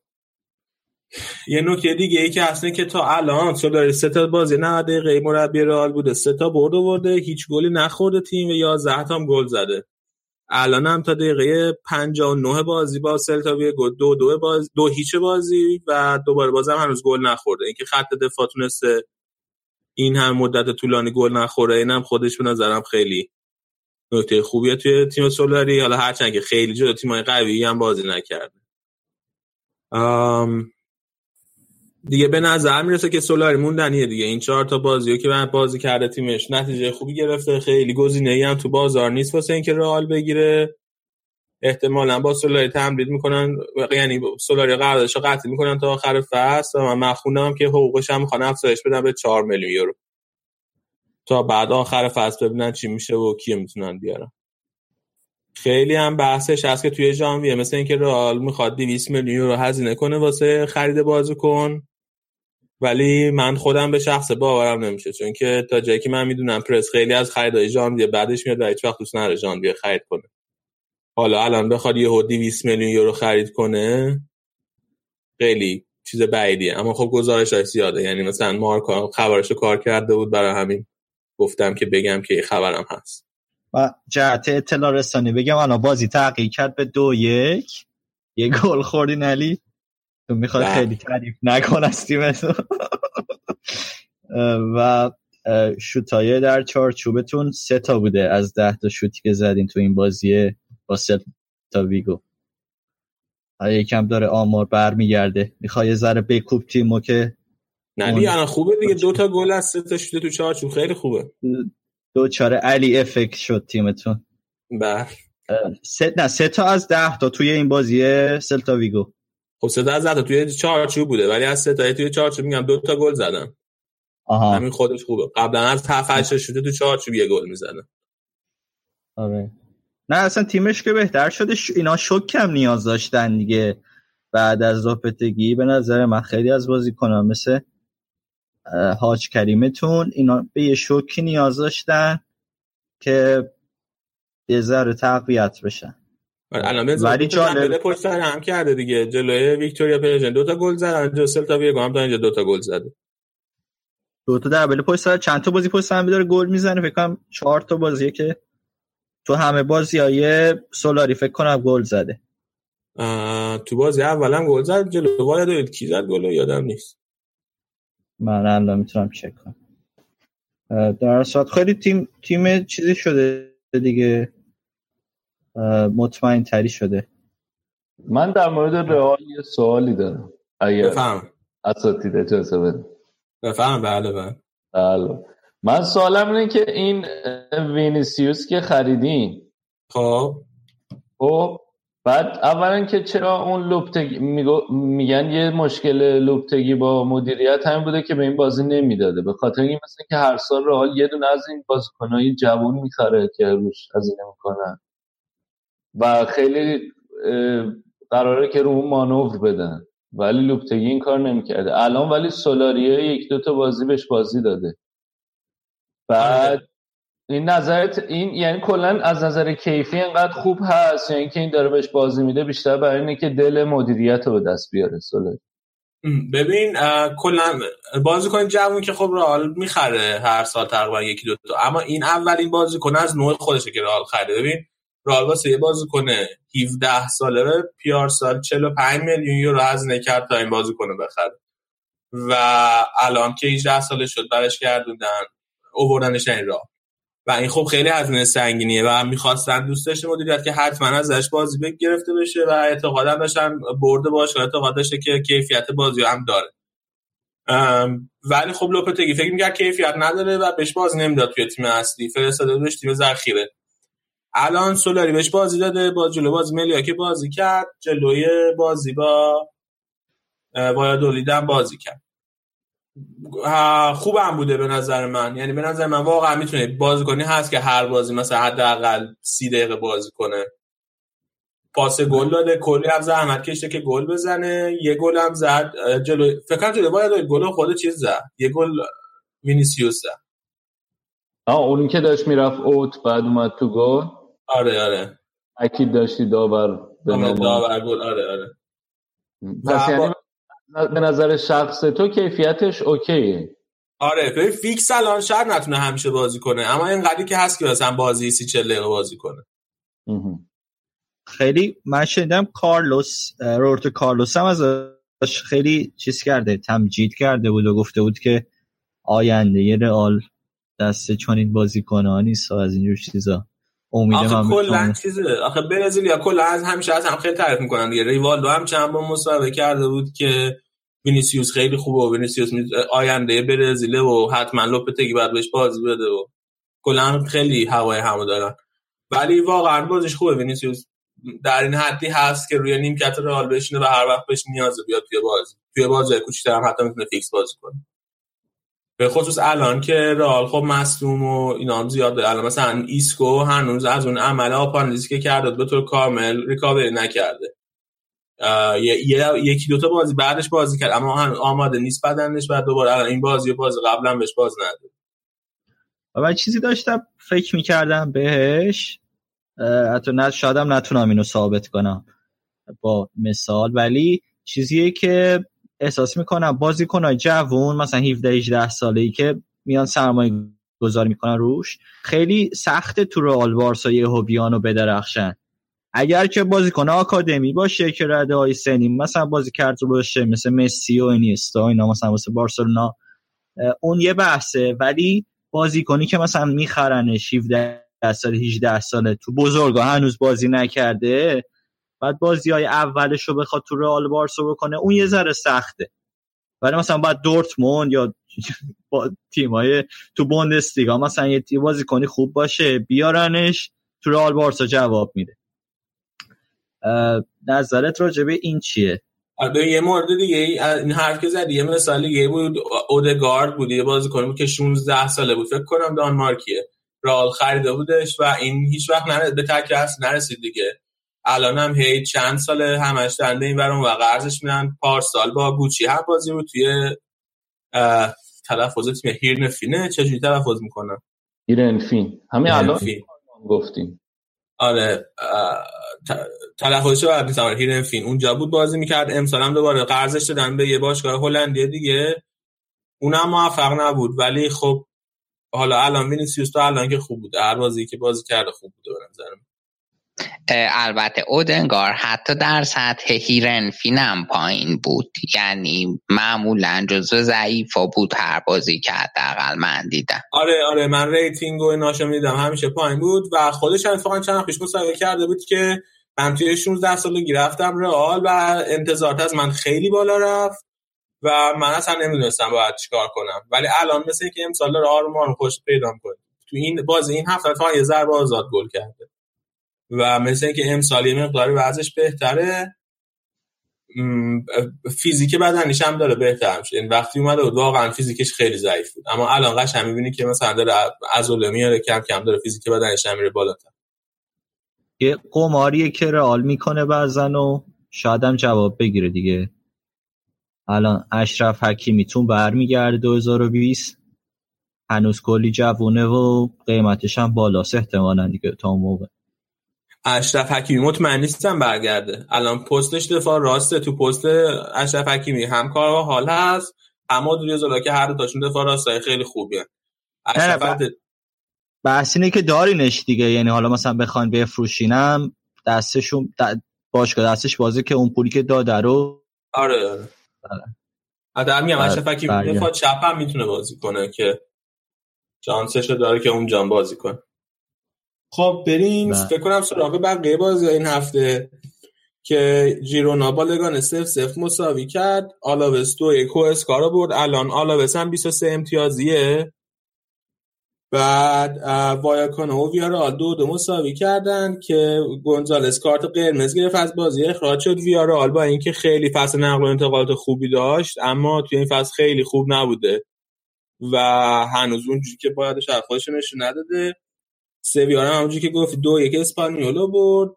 یه نکته دیگه ای که اینه که تا الان سولاری سه تا بازی 90 دقیقه مربی رئال بوده سه تا برد آورده هیچ گلی نخورده تیم و 11 تا هم گل زده. الان هم تا دقیقه 59 بازی با سلتا ویگو دو دو باز دو هیچ بازی و دوباره بازم هنوز گل نخورده. اینکه خط دفاع تونسته این هم مدت طولانی گل نخوره اینم خودش به نظرم خیلی نکته خوبیه توی تیم سولاری. حالا هرچند که خیلی جلو تیمای قوی هم بازی نکرده. دیگه به نظر می‌رسه که سولاری موندنیه دیگه. این چهار تا بازی که من بازی کرده تیمش نتیجه خوبی گرفته. خیلی گزینه ای هم تو بازار نیست واسه اینکه رئال بگیره. احتمالا با سولاری تمدید می‌کنن. یعنی سولاری قراردادش رو قطعی می‌کنن تا آخر فصل. و من مخونم که حقوقش هم می‌خوان افزایش بدن به 4 میلیون یورو. تا بعد آخر فصل ببینن چی میشه و کیو می‌تونن بیارن. خیلی هم بحثش هست که توی ژانویه. مثل اینکه رئال می‌خواد 200 میلیون یورو هزینه کنه واسه خرید بازیکن. ولی من خودم به شخص باورم نمیشه چون که تا جایی که من می‌دونم پرس خیلی از خریدای ژانویه بعدش میاد و هیچ وقت دوست نداره ژانویه خرید کنه. حالا الان بخواد یه 200 میلیون یورو خرید کنه خیلی چیز بعیدیه. اما خب گزارش های زیاده. یعنی مثلا مارکا خبرش رو کار کرده بود برای همین گفتم که بگم که خبرم هست. و جهت اطلاع رسانی بگم الان بازی تغییر کرد به دو یک. یه گل خوردی نلی تو می‌خوای بله. خیلی تعریف نکن از تیمتون. و شوتای در چارچوبتون سه تا بوده از ده تا شوتی که زدین تو این بازی با تا ویگو. یکم داره آمار برمیگرده. می‌خوای یه ذره بکوب تیمو که نه دیگه الان خوبه دیگه. دو تا گل از سه تا شده تو چارچوب. خیلی خوبه. دوچاره علی افکت شد تیمتون. بله. سه نه سه تا از ده تا توی این بازی سلتا ویگو. خب سه تا از توی چارچوب بوده ولی از سه تا توی چارچوب میگم دو تا گل زدن. آها. همین خودش خوبه. قبلا از 7 8 شده تو چارچوب یه گل می‌زنه آره. نه اصلا تیمش که بهتر شده ش... اینا شک کم نیاز داشتن دیگه بعد از لوپتگی به نظر من خیلی از بازیکنان مثل حاج کریمتون اینا به یه شوکی نیاز داشتن که یه ذره تقویت بشن. الان به ولی جالب- پشت سر هم کرده دیگه. جلوی ویکتوریا پلژن دو تا گل زد اونجا سلتا ویگو هم تا اینجا دو تا گل زده. دو تا دبل پشت سر چند تا بازی پشت هم داره گل می‌زنه؟ فکر کنم چهار تا بازیه که تو همه بازی های سولاری فکر کنم گل زده. تو بازی اول هم گل زد جلو واید کی زد گل یادم نیست. من الان می‌تونم چک کنم. در صورت خیلی تیم تیم چیزی شده دیگه. مطمئن تری شده. من در مورد رئال یه سوالی دارم. اگر بفهم. اساتید اجازه بده بفهم بله بله. بله. من سوالم اینه که این وینیسیوس که خریدین. خب. خب بعد اولا که چرا اون لوپتگی میگو- میگن یه مشکل لوپتگی با مدیریت هم بوده که به این بازی نمی‌داده. به خاطر این مثل که هر سال رئال یه دونه از این بازیکنهای جوون می‌خره که روش هزینه می‌کنن. و خیلی قراره که رو اون مانور بدن. ولی لوپتگی این کار نمی‌کرده. الان ولی سولاریه یک دو تا بازی بهش بازی داده. بعد این نظرت این یعنی کلا از نظر کیفی انقدر خوب هست؟ یا اینکه این داره بهش بازی میده بیشتر برای اینه که دل مدیریت رو به دست بیاره سولاری ببین کلا بازیکن جوون که خب رئال می‌خره هر سال تقریبا یکی دو تا. اما این اولین بازیکن از نوع خودشه که رئال خریده ببین رئال واسه یه بازیکن 17 ساله پیار سال 45 میلیون یورو هزینه کرد تا این بازیکن رو بخره. و الان که 18 ساله شد برش گردوندن اووردنش این راه. و این خب خیلی هزینه سنگینیه و می‌خواستن دوست داشته مدیریت که حتما ازش بازی بگ گرفته بشه و اعتقادم داشتن برده باشه اعتقاد داشته که کیفیت بازی رو هم داره. ولی خب لوپتگی فکر می‌کرد کیفیت نداره و بهش بازی نمی‌داد توی تیم اصلی. فرستاده بهش تیم ذخیره الان سولاری بهش بازی داده با جلو بازی ملیا که بازی کرد جلوی بازی با وایادولید هم بازی کرد. خوبم بوده به نظر من. یعنی به نظر من واقعا می‌تونه بازیکنی هست که هر بازی مثلا حداقل سی دقیقه بازی کنه. پاس گل داده کلی هم زحمت کشته که گل بزنه. یه گل هم زد جلو فکر کنم باید گل خود چیز زد. یه گل وینیسیوس زد. آه اونی که داشت می‌رفت اوت بعد اومد تو گل. آره آره. اکید داشتی داور به آره، نام. داور گل آره آره. پس یعنی به نظر شخص تو کیفیتش اوکیه. آره ببین فیکس الان شاید نتونه همیشه بازی کنه اما اینقدری که هست که مثلا بازی سی چل دقیقه بازی کنه. خیلی من شنیدم کارلوس اه، روبرتو کارلوس هم ازش خیلی چیز کرده تمجید کرده بود و گفته بود که آینده رئال دست چنین بازیکنان نیست از اینجور چیزا. امیدم آخه کلا چیزه آخه برزیلیا کلا از همیشه از هم خیلی تعریف می‌کنن دیگه. ریوالدو هم چند بار مصاحبه کرده بود که وینیسیوس خیلی خوبه و وینیسیوس آینده برزیله و حتما لوپتگی باید بهش بازی بده و کلا خیلی هوای همو دارن. ولی واقعا بازیش خوبه. وینیسیوس در این حدی هست که روی نیمکت رئال بشینه و هر وقت بهش نیازه بیاد توی بازی. توی بازی کوچیک‌تر هم حتی می‌تونه فیکس بازی کنه. به خصوص الان که رئال خب مصدوم و اینا هم زیاده الان مثلا ایسکو هنوز از اون عمل آپاندیسی که کرده به طور کامل ریکاوری نکرده. یکی دوتا بازی بعدش بازی کرد اما آماده نیست بدنش بعد دوباره الان این بازی و بازی قبلا بهش بازی نداده. و چیزی داشتم فکر می‌کردم بهش حتی نه شایدم نتونم اینو ثابت کنم با مثال ولی چیزیه که احساس می‌کنم بازیکنهای جوون مثلا 17 18 ساله ای که میان سرمایه گذاری می‌کنن روش خیلی سخته تو رئال بارسا یهو بیان و بدرخشن. اگر که بازیکن آکادمی باشه که رده های سنی مثلا بازی کرده باشه مثل مسی و اینیستا اینا مثلا واسه بارسلونا اون یه بحثه. ولی بازیکنی که مثلا میخرنش 17 سال 18 ساله تو بزرگا هنوز بازی نکرده بعد بازی های اولش رو بخواد تو رئال بارسا بکنه اون یه ذره سخته. ولی مثلا باید دورتموند یا با تیمای تو بوندسلیگا مثلا یه تیم بازیکنی خوب باشه بیارنش تو رئال بارسا جواب میده. نظرت راجع به این چیه؟ آره یه مورد دیگه ای- این حرف که زدی یه مثال دیگه بود اودگارد بود یه بازیکن بود که 16 ساله بود فکر کنم دانمارکیه. رئال خریده بودش و این هیچ وقت نره به تک اصل نرسید دیگه. الان هم هی چند سال همش دنده این برون و قرضش میدن پارسال با گوچی هم بازی رو توی تلفظ تیم هیرنفینه چجوری تلفظ می‌کنم؟ هیرنفین. همین الان گفتیم. آره تلفظش رو آره هیرنفین. اونجا بود بازی می‌کرد. امسال هم دوباره قرضش دادن به یه باشگاه هلندی دیگه. اونم موفق نبود. ولی خب حالا الان وینیسیوس تو الان که خوب بوده. هر بازی که بازی کرده خوب بوده به نظرم. البته اودنگار حتی در سطح هیرنفینم پایین بود. یعنی معمولا جزو ضعیفا بود هر بازی که حداقل من دیدم. آره آره من rating و ایناشم دیدم همیشه پایین بود و خودش اتفاقا چند پیش مصاحبه کرده بود که من توی 16 سالگی رفتم رئال و انتظارات از من خیلی بالا رفت و من اصلا نمی‌دونستم باید چیکار کنم. ولی الان مثل که امسال آروم آروم خودشو پیدا کنه تو این بازی این هفته تا یه ضربه آزاد گل کرده. و مثل اینکه امسال یه مقداری وضعش بهتره فیزیک بدنیش هم داره بهتر میشه. این وقتی اومده بود واقعا فیزیکش خیلی ضعیف بود. اما الان قشنگ می‌بینی که مثلا داره عضله میاره کم کم داره فیزیک بدنش هم میره بالاتر. یه قماریه که رئال می‌کنه بعضن و شاید هم جواب بگیره دیگه. الان اشرف حکیمیتون برمیگرده 2020 هنوز کلی جوونه و قیمتش هم بالاست احتمالا دیگه تا موقع. اشرف حکیمی مطمئن نیستم برگرده. الان پستش دفاع راسته. تو پست اشرف حکیمی هم کار و حال هست اما دوری که هر دوتاشون دفاع راستای خیلی خوبیه. اشرف بحث اینه که دارینش دیگه. یعنی حالا مثلا بخواین بفروشینم دستشون باشگاه دستش بازه که اون پولی که داده رو آره. آره آره میگم اشرف حکیمی دفاع چپ هم می‌تونه بازی کنه که چانسش داره که اون جان بازی کنه. خب بریم بله. فکر کنم سراغ بقیه بازی این هفته که جیرونا با لگان سف سف مساوی کرد. آلاوس دو یک اسکارا برد. الان آلاوس هم 23 امتیازیه. بعد وایاکانا و ویارال دو دو مساوی کردن که گونزالس کارت قرمز گرفت. از بازی اخراج شد. ویارال با اینکه خیلی فصل نقل و انتقالات خوبی داشت اما توی این فصل خیلی خوب نبوده. و هنوز اونجوری که باید خودش نشون نداده. سویارا همونجوری که گفت دو یک اسپانیولو برد.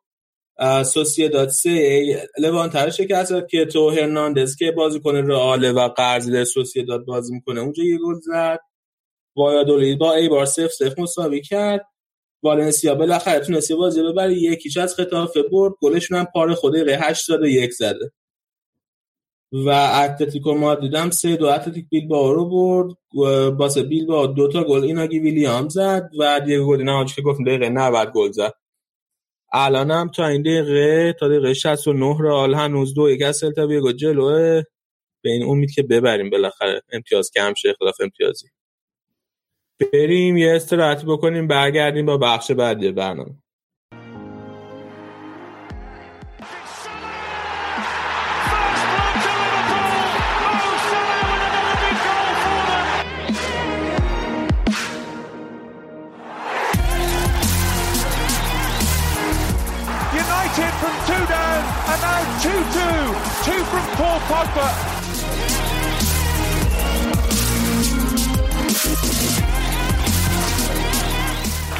داد سه لوانتر شکست که تو هرناندز که بازی کنه رئال و قرضی در داد بازی می‌کنه اونجا یه گل زد. وایادولید با ای بار سف سف مساوی کرد. والنسیا بالاخره تونست بازی ببره یکیش از خطافه برد. گلشون هم پاره خوده ره 8 یک زده. و اتلتیکو مادرید هم سه دو اتلتیک بیل با رو برد باسه بیل با دو تا گل ایناگی ویلیام زد و دیگه گل اینا که گفتم دقیقه 90 گل زد. الان هم تا این دقیقه تا دقیقه 69 رئال هنوز دو یک از سلتا جلوه. به این امید که ببریم بالاخره. امتیاز کم شه اختلاف امتیازی. بریم یه استراحتی بکنیم برگردیم با بخش بعدی برنامه. two. Two from Paul Pogba.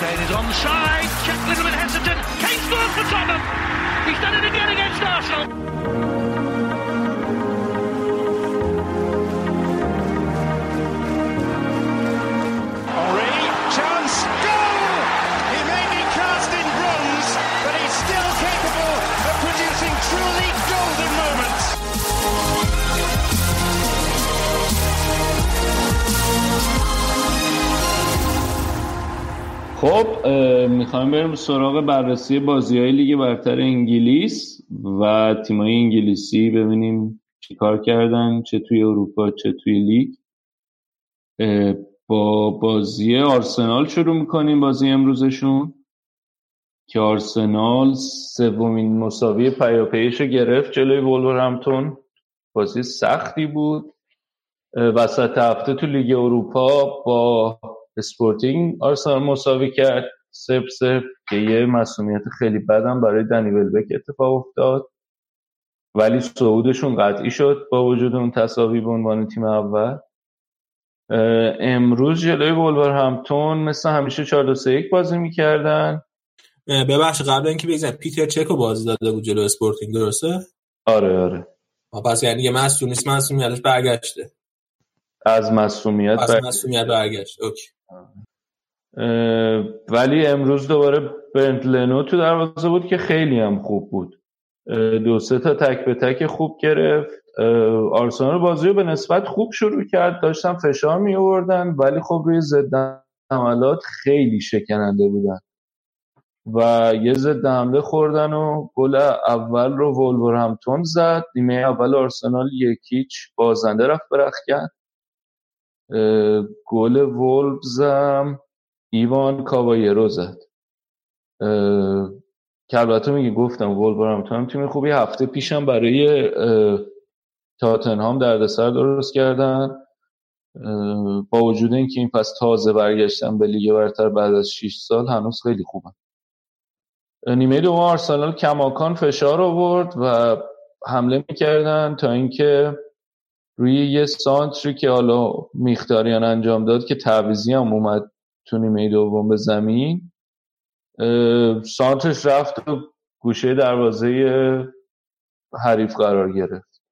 Kane is onside. Jack Little hesitant. Kane scores for Tottenham. He's done it again against Arsenal. خب می‌خوایم بریم سراغ بررسی بازی های لیگ برتر انگلیس و تیمای انگلیسی ببینیم چی کار کردن چه توی اروپا چه توی لیگ. با بازی آرسنال شروع می‌کنیم بازی امروزشون که آرسنال سومین مساوی پیاپیش رو گرفت جلوی ولورهمپتون بازی سختی بود. وسط هفته تو لیگ اروپا با اسپورتینگ. آرسنال مساوی کرد صفر صفر که یه مصدومیت خیلی بدم برای دنی ولبک اتفاق افتاد. ولی صعودشون قطعی شد با وجود اون تساوی به عنوان تیم اول. امروز جلوی ولورهمپتون مثل همیشه 4 3 1 بازی می‌کردن. ببخش قبل اینکه بگذریم پیتر چکو بازی داده بود جلو اسپورتینگ درسته؟ آره آره. پس یعنی یه مصدوم نیست مصدومیتش برگشته. از مصومیت از مصدومیت برگشت. اوکی. ولی امروز دوباره برنت لنو تو دروازه بود که خیلی هم خوب بود. دو سه تا تک به تک خوب گرفت. آرسنال بازی رو به نسبت خوب شروع کرد. داشتن فشار می آوردن ولی خب روی ضد حملات خیلی شکننده بودن. و یه ضد حمله خوردن و گل اول رو همتون زد. نیمه اول آرسنال یکیچ بازنده رفت برخ کرد گل وولفزم ایوان کاوایرو زد. که البته میگه گفتم هم تیم خوبی؟ هفته پیشم برای تاتنهام دردسر درست کردن. با وجود اینکه این پس تازه برگشتن به لیگ برتر بعد از 6 سال هنوز خیلی خوبن. نیمه دوم آرسنال کماکان فشار آورد و حمله می‌کردن تا اینکه روی یه سانتری که حالا میختاریان انجام داد که تعویزی هم اومد تو نیمه دوم به زمین سانترش رفت و گوشه دروازه حریف قرار گرفت.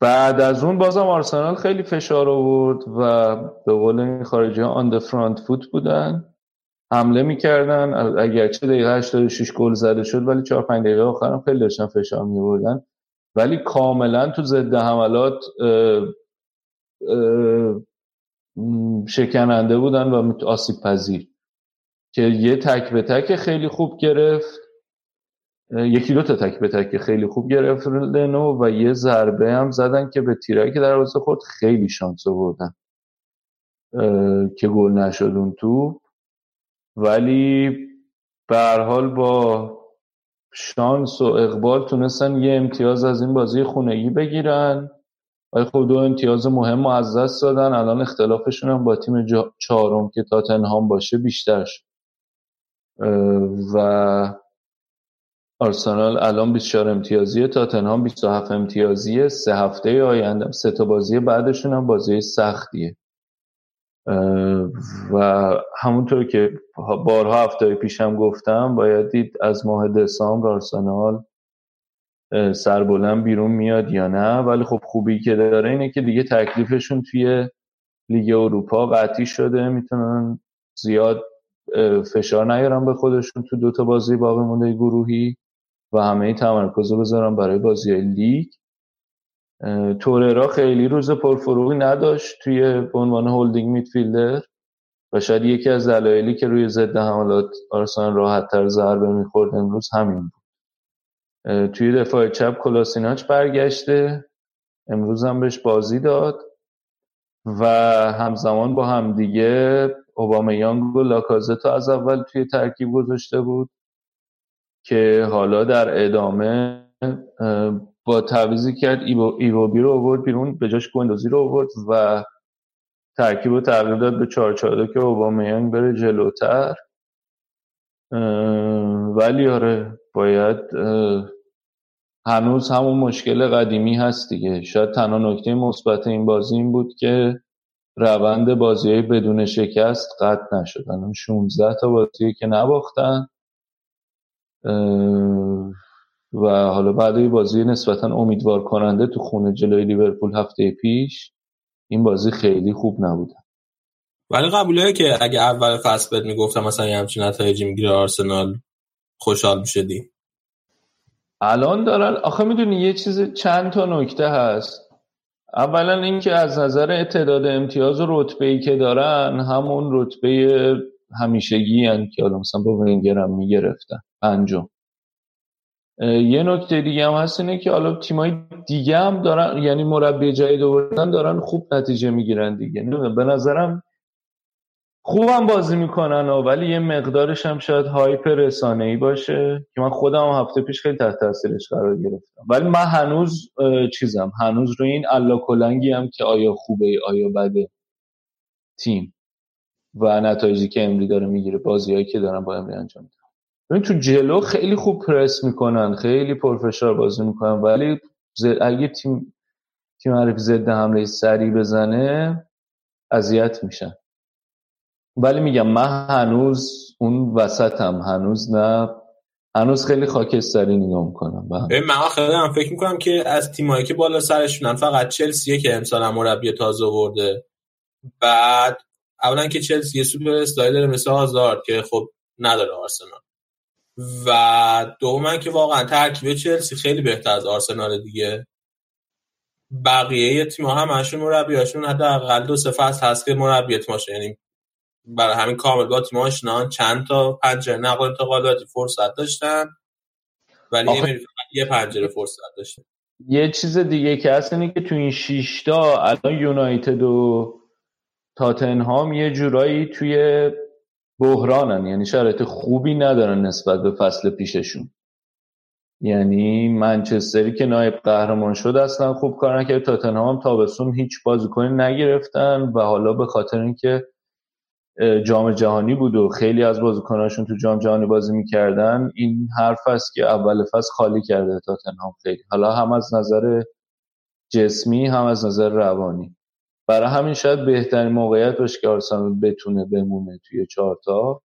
بعد از اون بازم آرسنال خیلی فشار آورد و به قول این خارجی ها آن فرانت فوت بودن. حمله می‌کردن. اگرچه دقیقه 86 گل زده شد ولی 4 5 دقیقه آخرم خیلی داشتن فشار میوردن ولی کاملا تو ضد حملات شکننده بودن و آسیب پذیر. که یه تک به تک خیلی خوب گرفت یکی دو تا تک به تک خیلی خوب گرفت لنو و یه ضربه هم زدن که به تیرایی که در خورد خیلی شانس بودن که گل نشد اون تو ولی به حال با شانس و اقبال تونستن یه امتیاز از این بازی خونگی بگیرن. ولی خب دو امتیاز مهم از دست دادن. الان اختلافشون هم با تیم چهارم که تاتنهام باشه بیشتر شد. و آرسنال الان 24 امتیازی تاتنهام 27 امتیازیه. سه هفته آینده سه تا بازی بعدشون هم بازی سختیه. و همونطور که بارها هفته پیشم گفتم باید دید از ماه دسامبر آرسنال سربلند بیرون میاد یا نه. ولی خب خوبی که داره اینه که دیگه تکلیفشون توی لیگ اروپا قطعی شده. می‌تونن زیاد فشار نیارن به خودشون تو دوتا بازی باقی مونده گروهی و همه تمرکز رو بذارن برای بازی لیگ. توررا خیلی روز پرفروغی نداشت توی عنوان هولدینگ میدفیلدر و شاید یکی از دلایلی که روی ضد حملات آرسنال راحت تر ضربه می‌خورد امروز همین بود. توی دفاع چپ کلاسیناچ برگشته امروز هم بهش بازی داد و همزمان با همدیگه اوبامیانگ و لاکازتو از اول توی ترکیب گذاشته بود که حالا در ادامه با تعویزی کرد ایووبی رو آورد بیرون به جاش گوندوزی رو آورد و ترکیب رو تغییر داد به 4 که اوبامیانگ بره جلوتر. ولی آره باید هنوز همون مشکل قدیمی هست دیگه. شاید تنها نکته مثبت این بازی این بود که روند بازی بدون شکست قطع نشدن 16 تا بازی که نباختن. و حالا بعد بازی نسبتا امیدوار کننده تو خونه جلوی لیورپول هفته پیش این بازی خیلی خوب نبودن ولی قبوله که اگه اول فصل بهت می‌گفتم مثلا یه همچین نتایجی می‌گیره آرسنال خوشحال می‌شدی الان دارن آخه می‌دونی یه چیز چند تا نکته هست. اولا اینکه از نظر تعداد امتیاز و رتبه ای که دارن همون رتبه همیشگی هن که حالا مثلا با ونگر هم می‌گرفتن. پنجم. یه نکته دیگه هم هست اینه که حالا تیمای دیگه هم دارن یعنی مربی جدید آوردن دارن خوب نتیجه می‌گیرن دیگه. به نظرم خوبم بازی می‌کنن و ولی یه مقدارش هم شاید هایپ رسانه ای باشه که من خودم هفته پیش خیلی تحت تاثیرش قرار گرفتم. ولی من هنوز چیزم هنوز روی این الا کلنگی هم که آیا خوبه آیا بده تیم و نتایجی که امری داره می‌گیره بازیهایی که دارن با امری انجام میدن. تو جلو خیلی خوب پرس می‌کنن خیلی پرفشار بازی می‌کنن ولی اگه تیم تیم حریف ضد حمله سری بزنه اذیت میشن. ولی میگم من هنوز اون وسطم هنوز نه. هنوز خیلی خاکستری نگاه می‌کنم. ببین من خیلی هم فکر می‌کنم که از تیمایی که بالا سرشونن فقط چلسیه که امسال هم مربی تازه ورده بعد اولا که چلسی یه سوپر استایل داره مثل آزارد که خب نداره آرسنال. و دوما که واقعا ترکیب چلسی خیلی بهتر از آرسنال دیگه. بقیه تیم هم همشون مربیاشون حداقل دو سه فصل هست که مربیت ماشه یعنی برای همین کامل با تیم آشنان چند تا پنجره نقل انتقالاتی فرصت داشتن. ولی آخه... یه پنجره فرصت داشتن. یه چیز دیگه که هست اینه که تو این شیشتا الان یونایتد و تاتنهام یه جورایی توی بحرانن یعنی شرایط خوبی ندارن نسبت به فصل پیششون. یعنی منچستری که نایب قهرمان شد اصلا خوب کار نکرد تاتنهام هم تابستون هیچ بازیکنی نگرفتن و حالا به خاطر اینکه جام جهانی بود و خیلی از بازیکناشون تو جام جهانی بازی می‌کردن این حرف است که اول فصل خالی کرده تاتنهام خیلی. حالا هم از نظر جسمی هم از نظر روانی. برای همین شاید بهترین موقعیت باشه که آرسنال بتونه بمونه توی چهارتا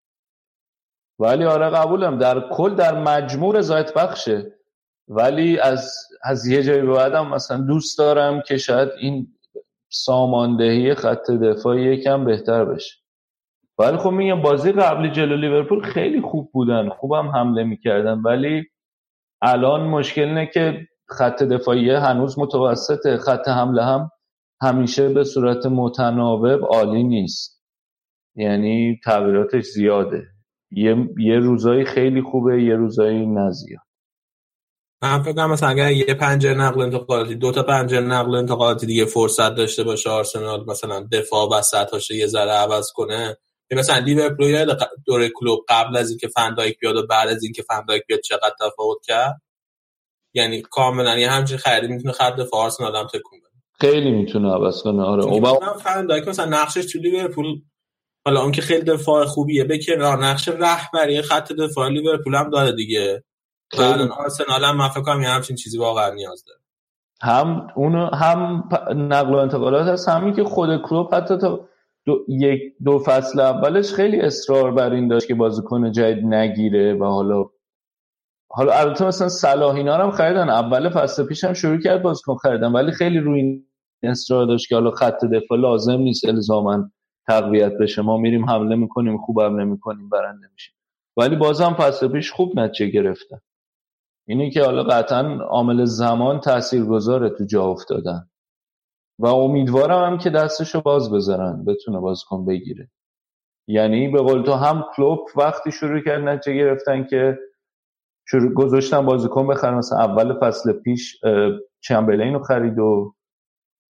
ولی آره قبولم. در کل در مجموع رضایت بخشه. ولی از از یه جایی به بعدم مثلا دوست دارم که شاید این ساماندهی خط دفاعی یکم بهتر بشه. ولی خب میگم بازی قبلی جلو لیورپول خیلی خوب بودن. خوبم حمله می‌کردن. ولی الان مشکل اینه که خط دفاعی هنوز متوسطه. خط حمله هم همیشه به صورت متناوب عالی نیست. یعنی تغییراتش زیاده. یه, یه روزایی خیلی خوبه یه روزایی نزیاد. من فکر مثلا اگر یه پنجره نقل انتقالاتی دو تا پنجره نقل انتقالاتی دیگه فرصت داشته باشه آرسنال مثلا دفاع وسط یه ذره عوض کنه. مثلا لیورپول یاد دور کلوب قبل از اینکه فندایک بیاد و بعد از اینکه فندایک بیاد چقدر تفاوت کرد؟ یعنی کاملا یه همچین خرید می‌تونه خط دفاع آرسنال هم تکون خیلی می‌تونه عوض کنه. آره اوبا فندایک مثلا نقشش تو لیورپول حالا اون که خیلی دفاع خوبیه به کنار نقش رهبری خط دفاع لیورپول هم داره دیگه. آرسنال هم من فکر کنم یه همچین چیزی واقعا نیاز داره. هم اونو هم نقل و انتقالات هست. همین که خود کلوب حتی تا دو, یک دو فصل اولش خیلی اصرار بر این داشت که بازیکن جدید نگیره و حالا حالا البته مثلا صلاح اینا هم خریدن. اول فصل پیش شروع کرد بازیکن خریدن ولی خیلی روی این اصرار داشت که حالا خط دفاع لازم نیست الزاما تقویت بشه. ما میریم حمله می‌کنیم خوب حمله می‌کنیم برنده میشیم. ولی بازم فصل پیش خوب نتیجه گرفتن. اینی که حالا قطعا عامل زمان تاثیرگذاره تو جا افتادن. و امیدوارم هم که دستشو باز بذارن بتونه بازیکن بگیره. یعنی به قول تو هم کلوب وقتی شروع کرد نتیجه گرفتن که شروع گذاشتن بازیکن بخرن مثلا اول فصل پیش چمبرلین رو خرید و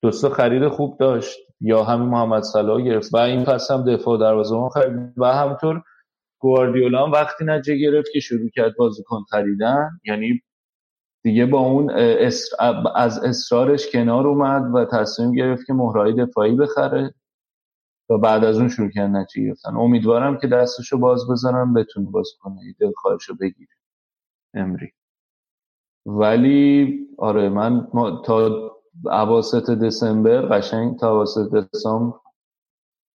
دوستا خرید خوب داشت. یا همین محمد صلاح گرفت. و این پس هم دفاع دروازه‌بان خرید. و همطور گواردیولا هم وقتی نتیجه گرفت که شروع کرد بازیکن خریدن یعنی دیگه با اون از اصرارش کنار اومد و تصمیم گرفت که مهرهای دفاعی بخره. و بعد از اون شروع کردن نتیجه گرفتن. امیدوارم که دستشو باز بزنم بتونه باز کنه دلخواهشو بگیره. امری. ولی آره من تا اواسط دسامبر قشنگ تا اواسط دسامبر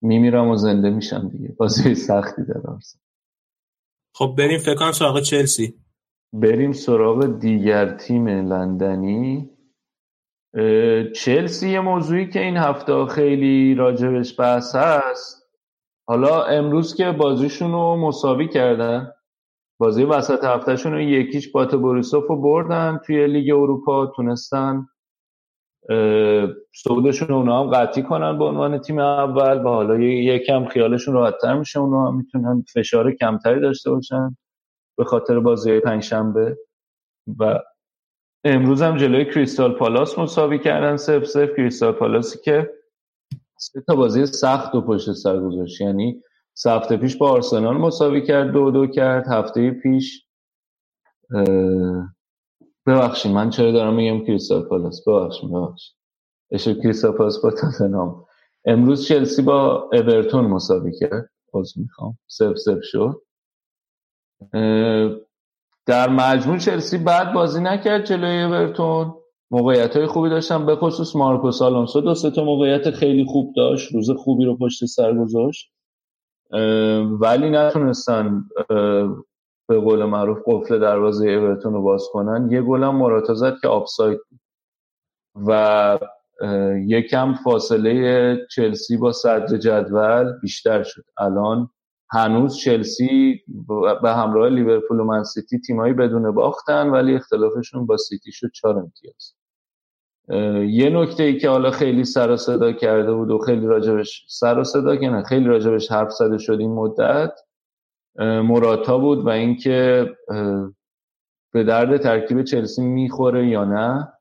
میمیرم و زنده میشم دیگه. بازی سختی داره خب بریم فکر کنم سراغ چلسی. بریم سراغ دیگر تیم لندنی. چلسی یه موضوعی که این هفته خیلی راجبش بحث هست. حالا امروز که بازیشون رو مساوی کردن بازی وسط هفتهشون رو یکیش بات بوریسوف رو بردن توی لیگ اروپا تونستن صعودشون اونا هم قطعی کنن به عنوان تیم اول و حالا یکم خیالشون راحتتر میشه اونا هم می‌تونن فشار کمتری داشته باشن به خاطر بازی پنجشنبه و امروز هم جلوی کریستال پالاس مساوی کردن سف سف کریستال پالاسی که سه تا بازی سخت و پشت سر گذاشت. یعنی هفته پیش با آرسنال مساوی کرد دو دو کرد. هفته پیش ببخشید من چرا دارم میگم کریستال پالاس؟ ببخشید ببخشید. اشو کریستال پالاس با تاتنهام. امروز چلسی با اورتون مساوی کرد. باز می‌خوام. سف سف شد. در مجموع چلسی بعد بازی نکرد جلوی اورتون. موقعیت های خوبی داشتن به خصوص مارکوس آلونسو. دو تا موقعیت خیلی خوب داشت. روز خوبی رو پشت سر گذاشت. ولی نتونستن به قول معروف قفل دروازه اورتون رو باز کنن. یه گل هم مراتا زد که آفساید بود. و یکم فاصله چلسی با صدر جدول بیشتر شد. الان هنوز چلسی به همراه لیورپول و منسیتی تیمایی بدون باختن ولی اختلافشون با سیتی شد چهار امتیاز. یه نکته ای که حالا خیلی سر صدا کرده بود و خیلی راجبش سر صدا که نه خیلی راجبش حرف زده شد این مدت مراتا بود و اینکه به درد ترکیب چلسی می‌خوره یا نه.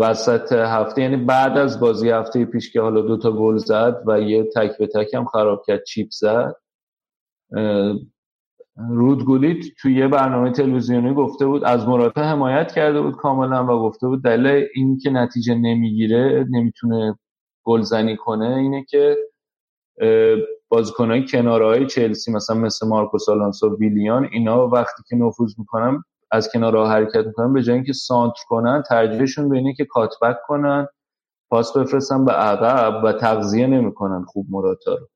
وسط هفته یعنی بعد از بازی هفته پیش که حالا دوتا گل زد و یه تک به تک هم خراب کرد چیپ زد. رودگولیت توی یه برنامه تلویزیونی گفته بود از مراتا حمایت کرده بود کاملا و گفته بود دلیل این که نتیجه نمی‌گیره نمی‌تونه گلزنی کنه اینه که بازیکنهای کنارهای چلسی مثلا مثل مارکوس آلونسو ویلیان اینا وقتی که نفوذ می‌کنن از کنارها حرکت می‌کنن به جای اینکه سانتر کنن ترجیحشون به اینه که کاتبک کنن پاس بفرستن به عقب و تغذیه نمی‌کنن خوب مراتا رو.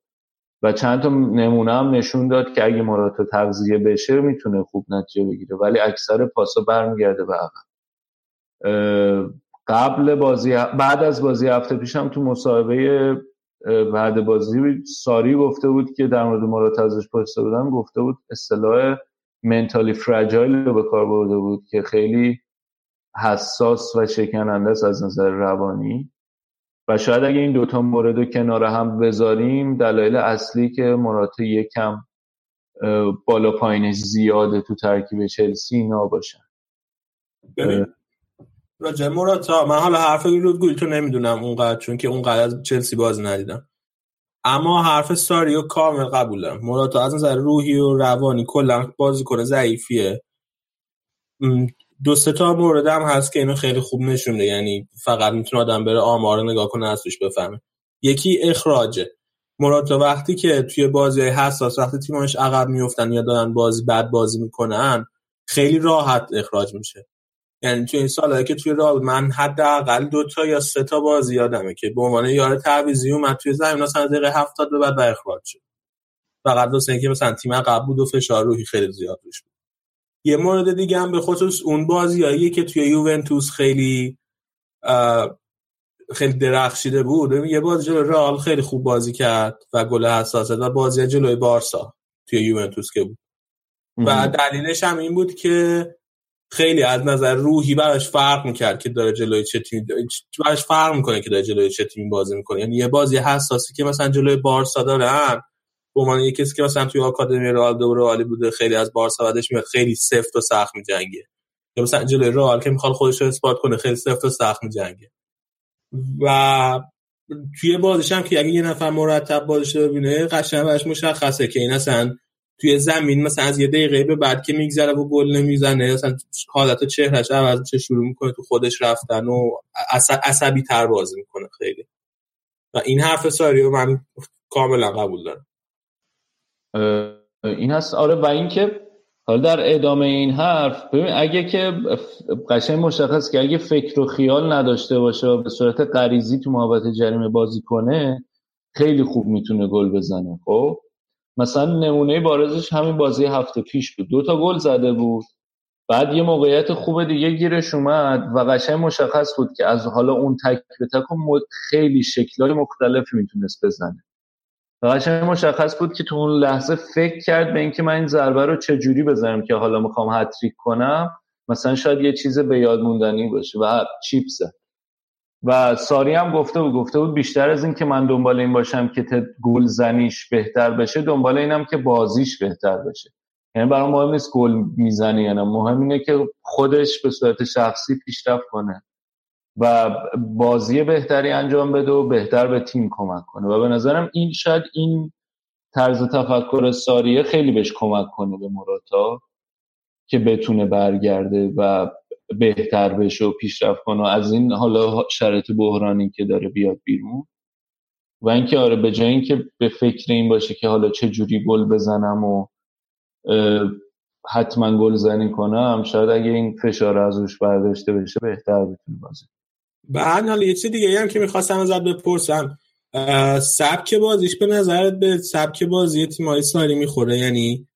و چند تا نمونه هم نشون داد که اگه مراتا تغذیه بشه می‌تونه خوب نتیجه بگیره. ولی اکثر پاسا برمیگرده به عقب. قبل بازی بعد از بازی هفته پیشم تو مصاحبه بعد بازی ساری گفته بود که در مورد مراتا ازش پرسیده بودم گفته بود اصطلاح منتالی فرجایل رو به کار برده بود که خیلی حساس و شکننده است از نظر روانی. و شاید اگه این دوتا مورد رو کنار هم بذاریم دلایل اصلی که مراتا یکم بالا پایینش زیاده تو ترکیب چلسی اینا باشن. راجع مراتا من حالا حرف رودگولی تو نمی‌دونم اونقدر چون که اونقدر از چلسی باز ندیدم. اما حرف ساریو کامل قبولم. مراتا از نظر روحی و روانی کلا بازیکن ضعیفیه. دو سه تا مورد هم هست که اینو خیلی خوب نشونه. یعنی فقط می‌تونه آدم بره آمار نگاه کنه ازش بفهمه. یکی اخراجه مراتا وقتی که توی بازی حساس وقتی تیمش عقب میفتن یا دارن بازی بد بازی می‌کنن خیلی راحت اخراج میشه. یعنی توی این سالایی که توی رال من حداقل دو تا یا سه تا بازی یادمه که به عنوان یار تعویضی اومد توی زمین مثلا دقیقه 70 به بعد اخراج شد. فقط واسه اینکه مثلا تیم عقب بود و فشار روحی خیلی زیاد روش بود. یه مورد دیگه هم به خصوص اون بازیایی که توی یوونتوس خیلی خیلی درخشیده بود. یه بازی جلوی رئال خیلی خوب بازی کرد و گل حساس و بازی جلوی بارسا توی یوونتوس که بود. و دلیلش هم این بود که خیلی از نظر روحی براش فرق می‌کرد که داره جلوی چه تیم براش فرق می‌کنه که داره جلوی چه تیم بازی می‌کنه. یعنی یه بازی حساسی که مثلا جلوی بارسا دارن به عنوان یه کسی که مثلا توی آکادمی رئال دو عالی بوده خیلی از بارسا بعدش میاد خیلی سفت و سخت میجنگه. یا مثلا جلوی رئال که می‌خواد خودش رو اثبات کنه خیلی سفت و سخت میجنگه. و توی بازیش هم که اگه یه نفر مرتب بازیش رو ببینه قشنگ براش مشخصه که این اصلا توی زمین مثلا از یه دقیقه به بعد که میگذره و گل نمی‌زنه اصلا حالت چهرش عوض چه شروع می‌کنه تو خودش رفتن و عصبی تر بازی می‌کنه خیلی. و این حرف ساری رو من کاملا قبول دارم. این هست. آره و اینکه حالا در ادامه این حرف ببین اگه که قشنگ مشخص که اگه فکر و خیال نداشته باشه و به صورت غریزی تو محوطه جریمه بازی کنه خیلی خوب می‌تونه گل بزنه. خب؟ مثلا نمونه بارزش همین بازی هفته پیش بود. دو تا گل زده بود. بعد یه موقعیت خوب دیگه گیرش اومد و قشنگ مشخص بود که از حالا اون تک به تک خیلی شکلهای مختلفی می‌تونست بزنه. قشنگ مشخص بود که تو اون لحظه فکر کرد به اینکه من این ضربه رو چجوری بزنم که حالا می‌خوام هتریک کنم. مثلا شاید یه چیز به یاد موندنی باشه و چیپ زد. و ساری هم گفته بود گفته بود بیشتر از این که من دنبال این باشم که گل زنیش بهتر بشه دنبال اینم که بازیش بهتر بشه. یعنی برای مهم نیست گل می‌زنه یا نه. مهم اینه که خودش به صورت شخصی پیشرفت کنه. و بازی بهتری انجام بده و بهتر به تیم کمک کنه. و به نظرم این شاید این طرز تفکر ساریه خیلی بهش کمک کنه به مراتا که بتونه برگرده و بهتر بشه و پیشرفت کنه از این حالا شرط بحرانی که داره بیاد بیرون. و اینکه آره به جای اینکه به فکر این باشه که حالا چه جوری گل بزنم و حتما گل زنی کنم شاید اگه این فشار از روش برداشته بشه بهتر بتونه بازی بعد حالا یه چیز دیگه هم که می‌خواستم ازت بپرسم سبک بازیش به نظرت به سبک بازی تیمای ساری می‌خوره؟ یعنی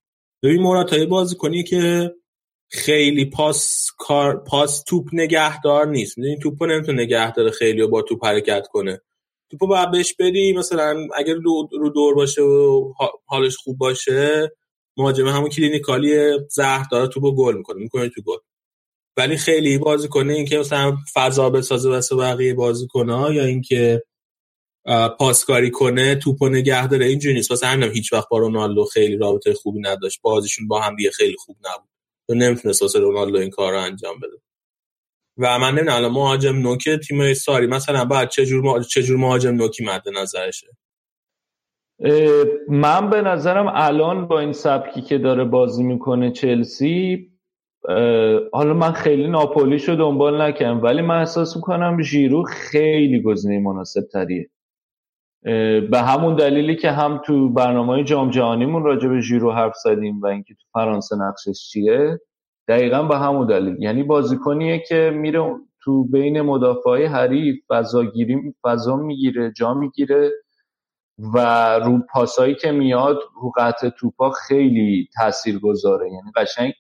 ببین مراتای بازی کنی که خیلی پاس کار پاس توپ نگهدار نیست. می‌دونی توپو نمی‌تونه نگه داره خیلی و با توپ حرکت کنه. توپو باید بهش بدی مثلا اگر رو دور باشه و حالش خوب باشه مهاجم همون کلینیکالی زهر داره توپو گل می‌کنه می‌کنه تو گل. ولی خیلی بازی کنه اینکه مثلا فضا بسازه واسه بقیه بازیکن‌ها یا اینکه پاسکاری کنه توپو نگه داره اینجوری نیست. واسه همینم هیچ وقت با رونالدو خیلی رابطه خوبی نداشت. بازیشون با هم دیگه خیلی خوب نبود. تو نمی‌تونست واسه رونالدو این کار رو انجام بده. و من نمی‌دونم الان مهاجم نوک تیم ساری مثلا بعد چه جور چه جور مهاجم نوکی مد نظرشه؟ من به نظرم الان با این سبکی که داره بازی می‌کنه چلسی حالا من خیلی ناپولیش رو دنبال نکردم ولی من احساس می‌کنم ژیرو خیلی گزینه مناسب تریه. به همون دلیلی که هم تو برنامه جام جهانیمون راجع به ژیرو حرف زدیم و اینکه تو فرانسه نقشش چیه دقیقا به همون دلیل. یعنی بازیکنیه که میره تو بین مدافعای حریف فضا گیری فضا می‌گیره جا می‌گیره و رو پاسایی که میاد رو قطع توپا خیلی تاثیر گذاره یعنی قشنگ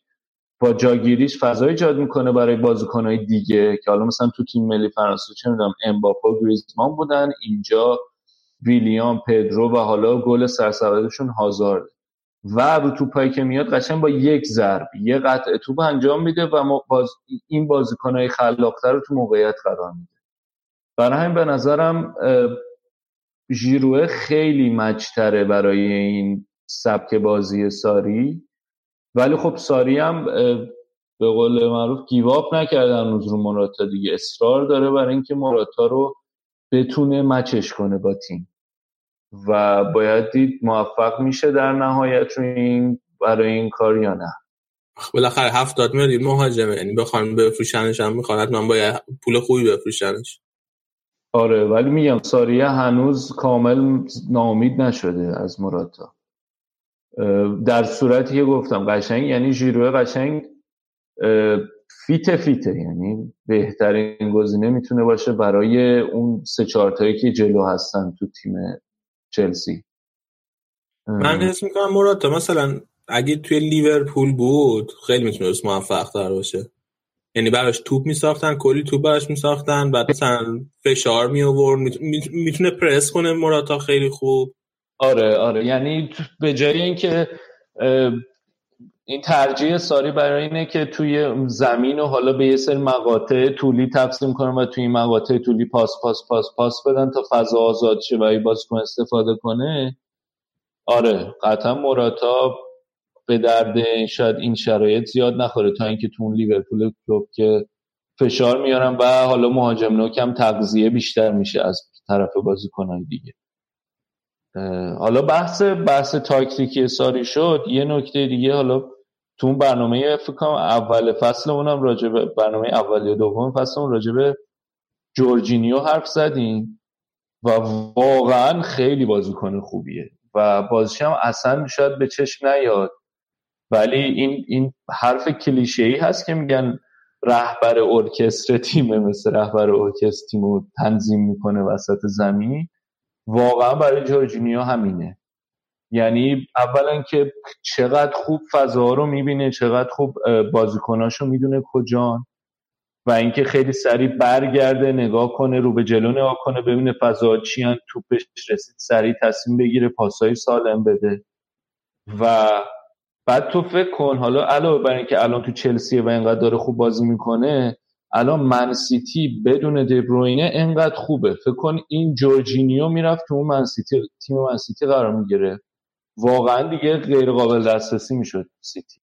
با جاگیریش فضا ایجاد می‌کنه برای بازیکنهای دیگه که حالا مثلا تو تیم ملی فرانسه چه می‌دونم امباپا و گریزمان بودن. اینجا ویلیام پدرو و حالا گل سرسبدشون هازارد. و رو توپایی که میاد قشنگ با یک ضرب یه قطع توپ انجام میده و باز این بازیکنهای خلاقتر رو تو موقعیت قرار میده. برای همین به نظرم ژیروه خیلی مچتره برای این سبک بازی ساری. ولی خب ساری هم به قول معروف گیواب نکردن روز رو مراتا دیگه. اصرار داره برای اینکه مراتا رو بتونه مچش کنه با تیم. و باید دید موفق میشه در نهایت رو این برای این کار یا نه. بالاخره هفتاد میلیون مهاجمه. یعنی بخوان بفروشنش هم می‌خواد من باید پول خوبی بفروشنش. آره ولی میگم ساریه هنوز کامل نامید نشده از مراتا. در صورتی که گفتم قشنگ یعنی ژیروه قشنگ فیت فیته یعنی بهترین گزینه می‌تونه باشه برای اون سه چهارتایی که جلو هستن تو تیم چلسی. من حس می‌کنم مراد مثلا اگه توی لیورپول بود خیلی می‌تونست موفق تر باشه. یعنی براش توپ میساختن کلی توپ براش میساختن بعد مثلا فشار می آورد می‌تونه پرس کنه مراتا خیلی خوب. آره آره. یعنی به جای اینکه این ترجیح ساری برای اینه که توی زمین و حالا به یه سری مقاطع طولی تقسیم کنن و توی این مقاطع طولی پاس پاس پاس پاس بدن تا فضا آزاد شه و بازیکن استفاده کنه. آره قطعا مراتا به درد شاید این شرایط زیاد نخوره تا اینکه تو لیورپول کلوب که فشار میارن و حالا مهاجم نوکم تغذیه بیشتر میشه از طرف بازیکنان دیگه. حالا بحث بحث تاکتیکی ساری شد یه نکته دیگه حالا تو اون برنامه فکر اول فصل اونم راجع به برنامه اول یا دوم فصل اون راجع به جورجینیو حرف زدیم و واقعا خیلی بازیکن خوبیه و بازیش هم اصلا شاید به چشم نیاد. ولی این این حرف کلیشه ای هست که میگن رهبر ارکستر تیمه مثل رهبر ارکستر تیمو تنظیم می‌کنه وسط زمین. واقعا برای جورجینیو همینه. یعنی اولا که چقدر خوب فضا رو می‌بینه چقدر خوب بازیکناشو می‌دونه کجان و اینکه خیلی سریع برگرده نگاه کنه رو به جلو نگاه کنه ببینه فضا چی هن توپش رسید سریع تصمیم بگیره پاسای سالم بده. و بعد تو فکر کن حالا علاوه بر اینکه الان تو چلسی و اینقدر داره خوب بازی می‌کنه الان من سیتی بدون دبروینه انقدر خوبه. فکر کن این جورجینیو می‌رفت تو اون من سیتی تیم من سیتی قرار می‌گیره. واقعا دیگه غیر قابل دسترسی می‌شد سیتی.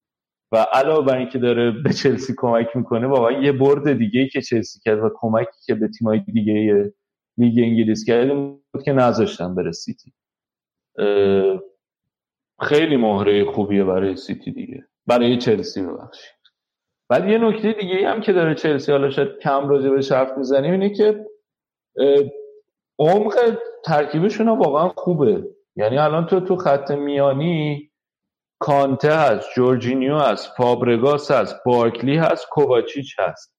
و علاوه بر اینکه داره به چلسی کمک می‌کنه واقعا یه برد دیگه ای که چلسی کرد و کمکی که به تیمای دیگه لیگ انگلیس کرد بود که نذاشتن بره سیتی. خیلی مهره خوبیه برای سیتی دیگه. برای چلسی ببخشید. بعد یه نکته دیگه هم که داره چلسی حالا شاید کم راجع به حرف می‌زنیم اینه که عمق ترکیبشون واقعا خوبه. یعنی الان تو تو خط میانی کانته هست جورجینیو هست فابرگاس هست بارکلی هست کوواچیچ هست.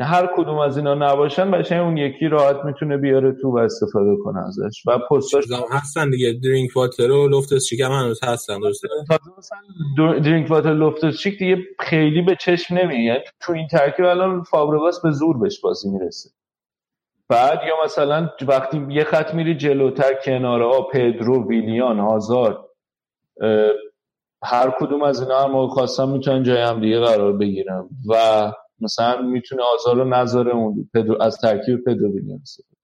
هر کدوم از اینا نباشن بچه اون یکی راحت می‌تونه بیاره تو و استفاده کنه ازش. و پستاش هستن دیگه. درینک واتر و لفتس چیکم هنوز هستن درسته؟ مثلا درینک واتر لوفتس چیک دیگه خیلی به چشم نمیاد. یعنی تو این ترکیب الان فابرگاس به زور بهش بازی می‌رسه. بعد یا مثلا وقتی یه خط میری جلوتر کناره ها پدرو ویلیان هازارد هر کدوم از اینا هم موقع خواستن می‌تونن جای هم دیگه قرار بگیرن. و مثلا می‌تونه آزار رو نذاره اون پدرو از ترکیب پدرو استفاده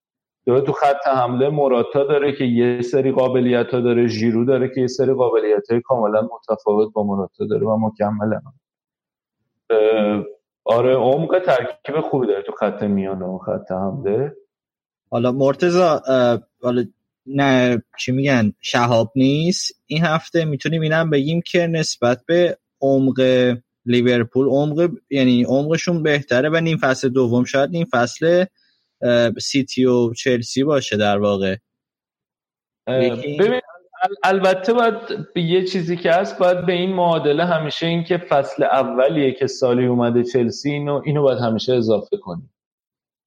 داره تو خط حمله موراتا داره که یه سری قابلیت ها داره ژیرو داره که یه سری قابلیت های کاملا متفاوت با موراتا داره و مکمل هم. آره عمق ترکیب خوبی داره تو خط میانه و خط حمله. حالا مرتزا حالا نه چی میگن شهاب نیست؟ این هفته می‌تونیم اینم بگیم که نسبت به عمق لیورپول عمق یعنی عمقشون بهتره و نیم فصل دوم شاید نیم فصل سیتی و چلسی باشه در واقع. ببین ال- البته باید به یه چیزی که هست باید به این معادله همیشه این که فصل اولیه که سالی اومده چلسی اینو اینو باید همیشه اضافه کنی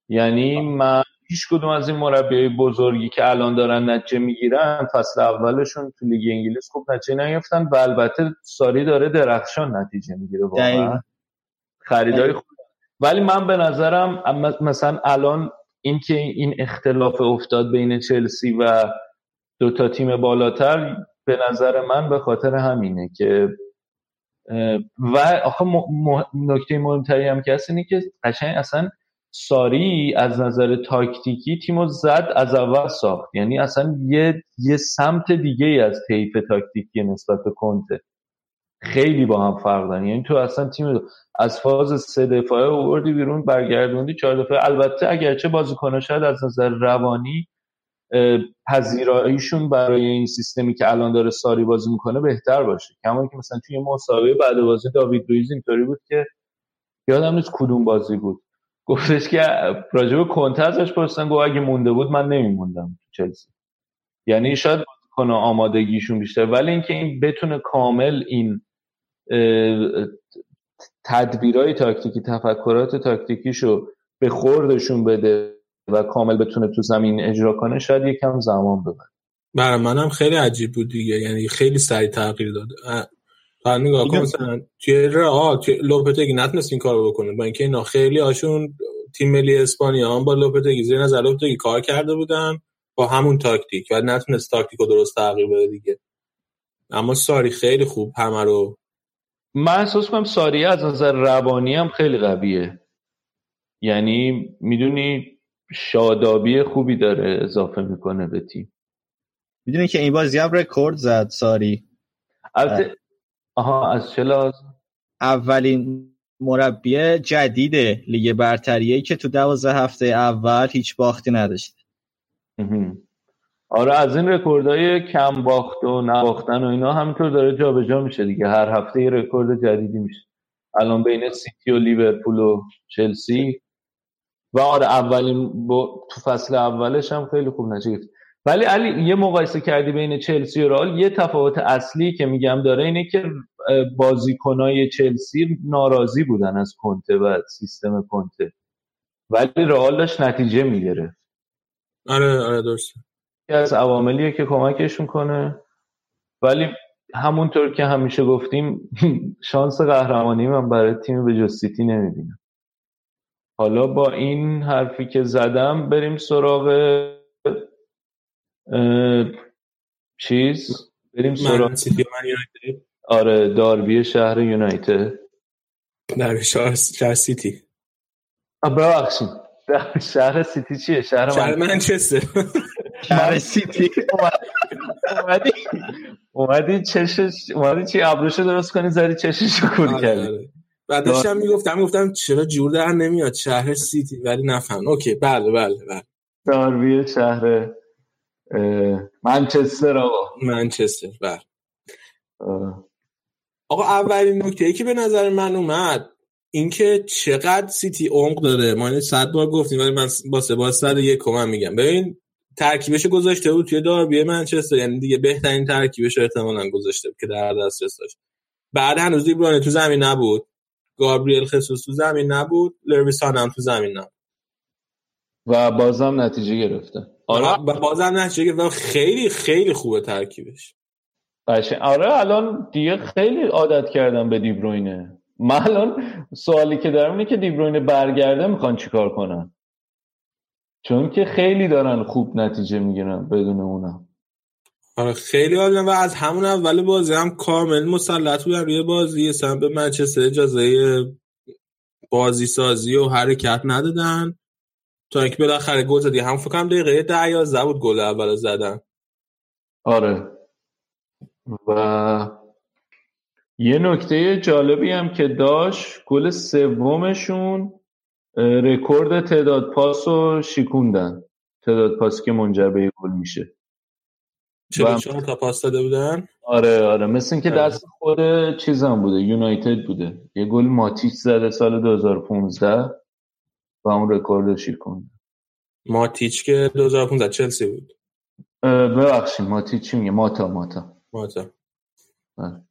یعنی من هیچ کدوم از این مربیای بزرگی که الان دارن نتیجه می‌گیرن فصل اولشون تو لیگ انگلیس خوب نتیجه نگرفتن و البته ساری داره درخشان نتیجه می‌گیره. واقعا. خریدای خوب. ولی من به نظرم مثلا الان اینکه این اختلاف افتاد بین چلسی و دو تا تیم بالاتر به نظر من به خاطر همینه که و آخه نکته مهمتری هم که هست اینه که قشنگ اصلا ساری از نظر تاکتیکی تیمو زد از اول ساخت. یعنی اصلا یه یه سمت دیگه از طیف تاکتیکی نسبت به کنته. خیلی با هم فرق دارن. یعنی تو اصلا تیم از فاز سه دفاعه آوردی بیرون برگردوندی چهار دفاعه. البته اگرچه بازیکن‌ها شاید از نظر روانی پذیراییشون برای این سیستمی که الان داره ساری بازی می‌کنه بهتر باشه. کما که مثلا توی مسابقه بعد بازی داوید لوئیز اینطوری بود که یادم نیست کدوم بازی بود. گفتش که راجب کنته ازش پرسیدن گفت اگه مونده بود من نمیموندم تو چلسی. یعنی شاید بازیکن آمادگیشون بیشتر ولی اینکه این بتونه کامل این تدبیرهای تاکتیکی تفکرات تاکتیکیشو به خوردشون بده و کامل بتونه تو زمین اجرا کنه شاید یکم زمان ببره. برای منم خیلی عجیب بود دیگه. یعنی خیلی سریع تغییر داد. فقط نگاه کن مثلا توی رئال توی لوپتگی نتونست این کارو بکنه. با اینکه اینا خیلی هاشون تیم ملی اسپانیا هم با لوپتگی زیر نظر لوپتگی کار کرده بودن با همون تاکتیک و نتونست تاکتیک رو درست تغییر بده دیگه. اما ساری خیلی خوب همه رو. من احساس کنم ساری از نظر روانی هم خیلی قویه. یعنی می‌دونی شادابی خوبی داره اضافه می‌کنه به تیم. می‌دونی که این بازی هم رکورد زد ساری. البته آها از چه اولین مربی جدید لیگ برتریه که تو دوازده هفته اول هیچ باختی نداشت. آره از این رکوردهای کم باخت و نباختن و اینا همینطور داره جابجا میشه دیگه. هر هفته یه رکورد جدیدی میشه. الان بین سیتی و لیورپول و چلسی. و آره اولین با... تو فصل اولش هم خیلی خوب نتیجه ولی علی یه مقایسه کردی بین چلسی و رئال؟ یه تفاوت اصلی که میگم داره اینه که بازیکنای چلسی ناراضی بودن از کنته و سیستم کنته. ولی رئال داشت نتیجه می‌گرفت. آره آره درسته. یکی از عواملیه که کمکشون کنه. ولی همونطور که همیشه گفتیم شانس قهرمانی من برای تیم به جز سیتی نمی‌بینم. حالا با این حرفی که زدم بریم سراغ چیز؟ بریم سراغ. آره داربی شهر یونایتد. در شهر شهر سیتی. ببخشید. در شهر سیتی چیه؟ شهر شهر من منچستر. شهر سیتی. اومدی. اومدی چشش اومدی چی؟ ابروشو درست کنی زدی چشش کور آره، کردی. آره. و داشتم می‌گفتم می‌گفتم چرا جور در نمیاد؟ شهر سیتی ولی نفهم. اوکی بله بله بله. داربی شهر منچستر آقا. منچستر بله. آقا اولین نکته ای که به نظر من اومد اینکه چقدر سیتی عمق داره. ما صد بار گفتیم ولی من با سه صد یک کمم میگم. ببین ترکیبش گذاشته بود توی داربی منچستر. یعنی دیگه بهترین ترکیبش احتمالاً گذاشته بود که در دسترس داشت. بعد هنوز دیبرانه تو زمین نبود. گابریل خصوص تو زمین نبود. لرویسان هم تو زمین نبود. و بازم نتیجه گرفته. آره. بازم نتیجه گرفت خیلی خیلی خوبه ترکیبش. باشه آره الان دیگه خیلی عادت کردم به دیبروینه. من الان سوالی که دارم اینه که دیبروینه برگرده می‌خوان چیکار کنن؟ چون که خیلی دارن خوب نتیجه می‌گیرن بدون اونم. آره خیلی عالی و از همون اول بازی هم کامل مسلط بودن روی بازی. اصلا به منچستر اجازه بازی سازی و حرکت ندادن. تا اینکه بالاخره گل زدی. هم فکر کنم دقیقه 10 11 بود گل اول زدن. آره. و یه نکته جالبی هم که داشت گل سومشون رکورد تعداد پاس رو شیکوندن تعداد پاسی که منجر به گل میشه. چرا چهار تا پاس داده بودن؟ آره آره. مثل اینکه دست خود چیزم بوده یونایتد بوده. یه گل ماتیچ زده سال 2015 و اون رکورد رو شیکوند ماتیچ که 2015 چلسی بود. ببخشید ماتیچ چی میگه؟ ماتا ماتا. ماتا. بله.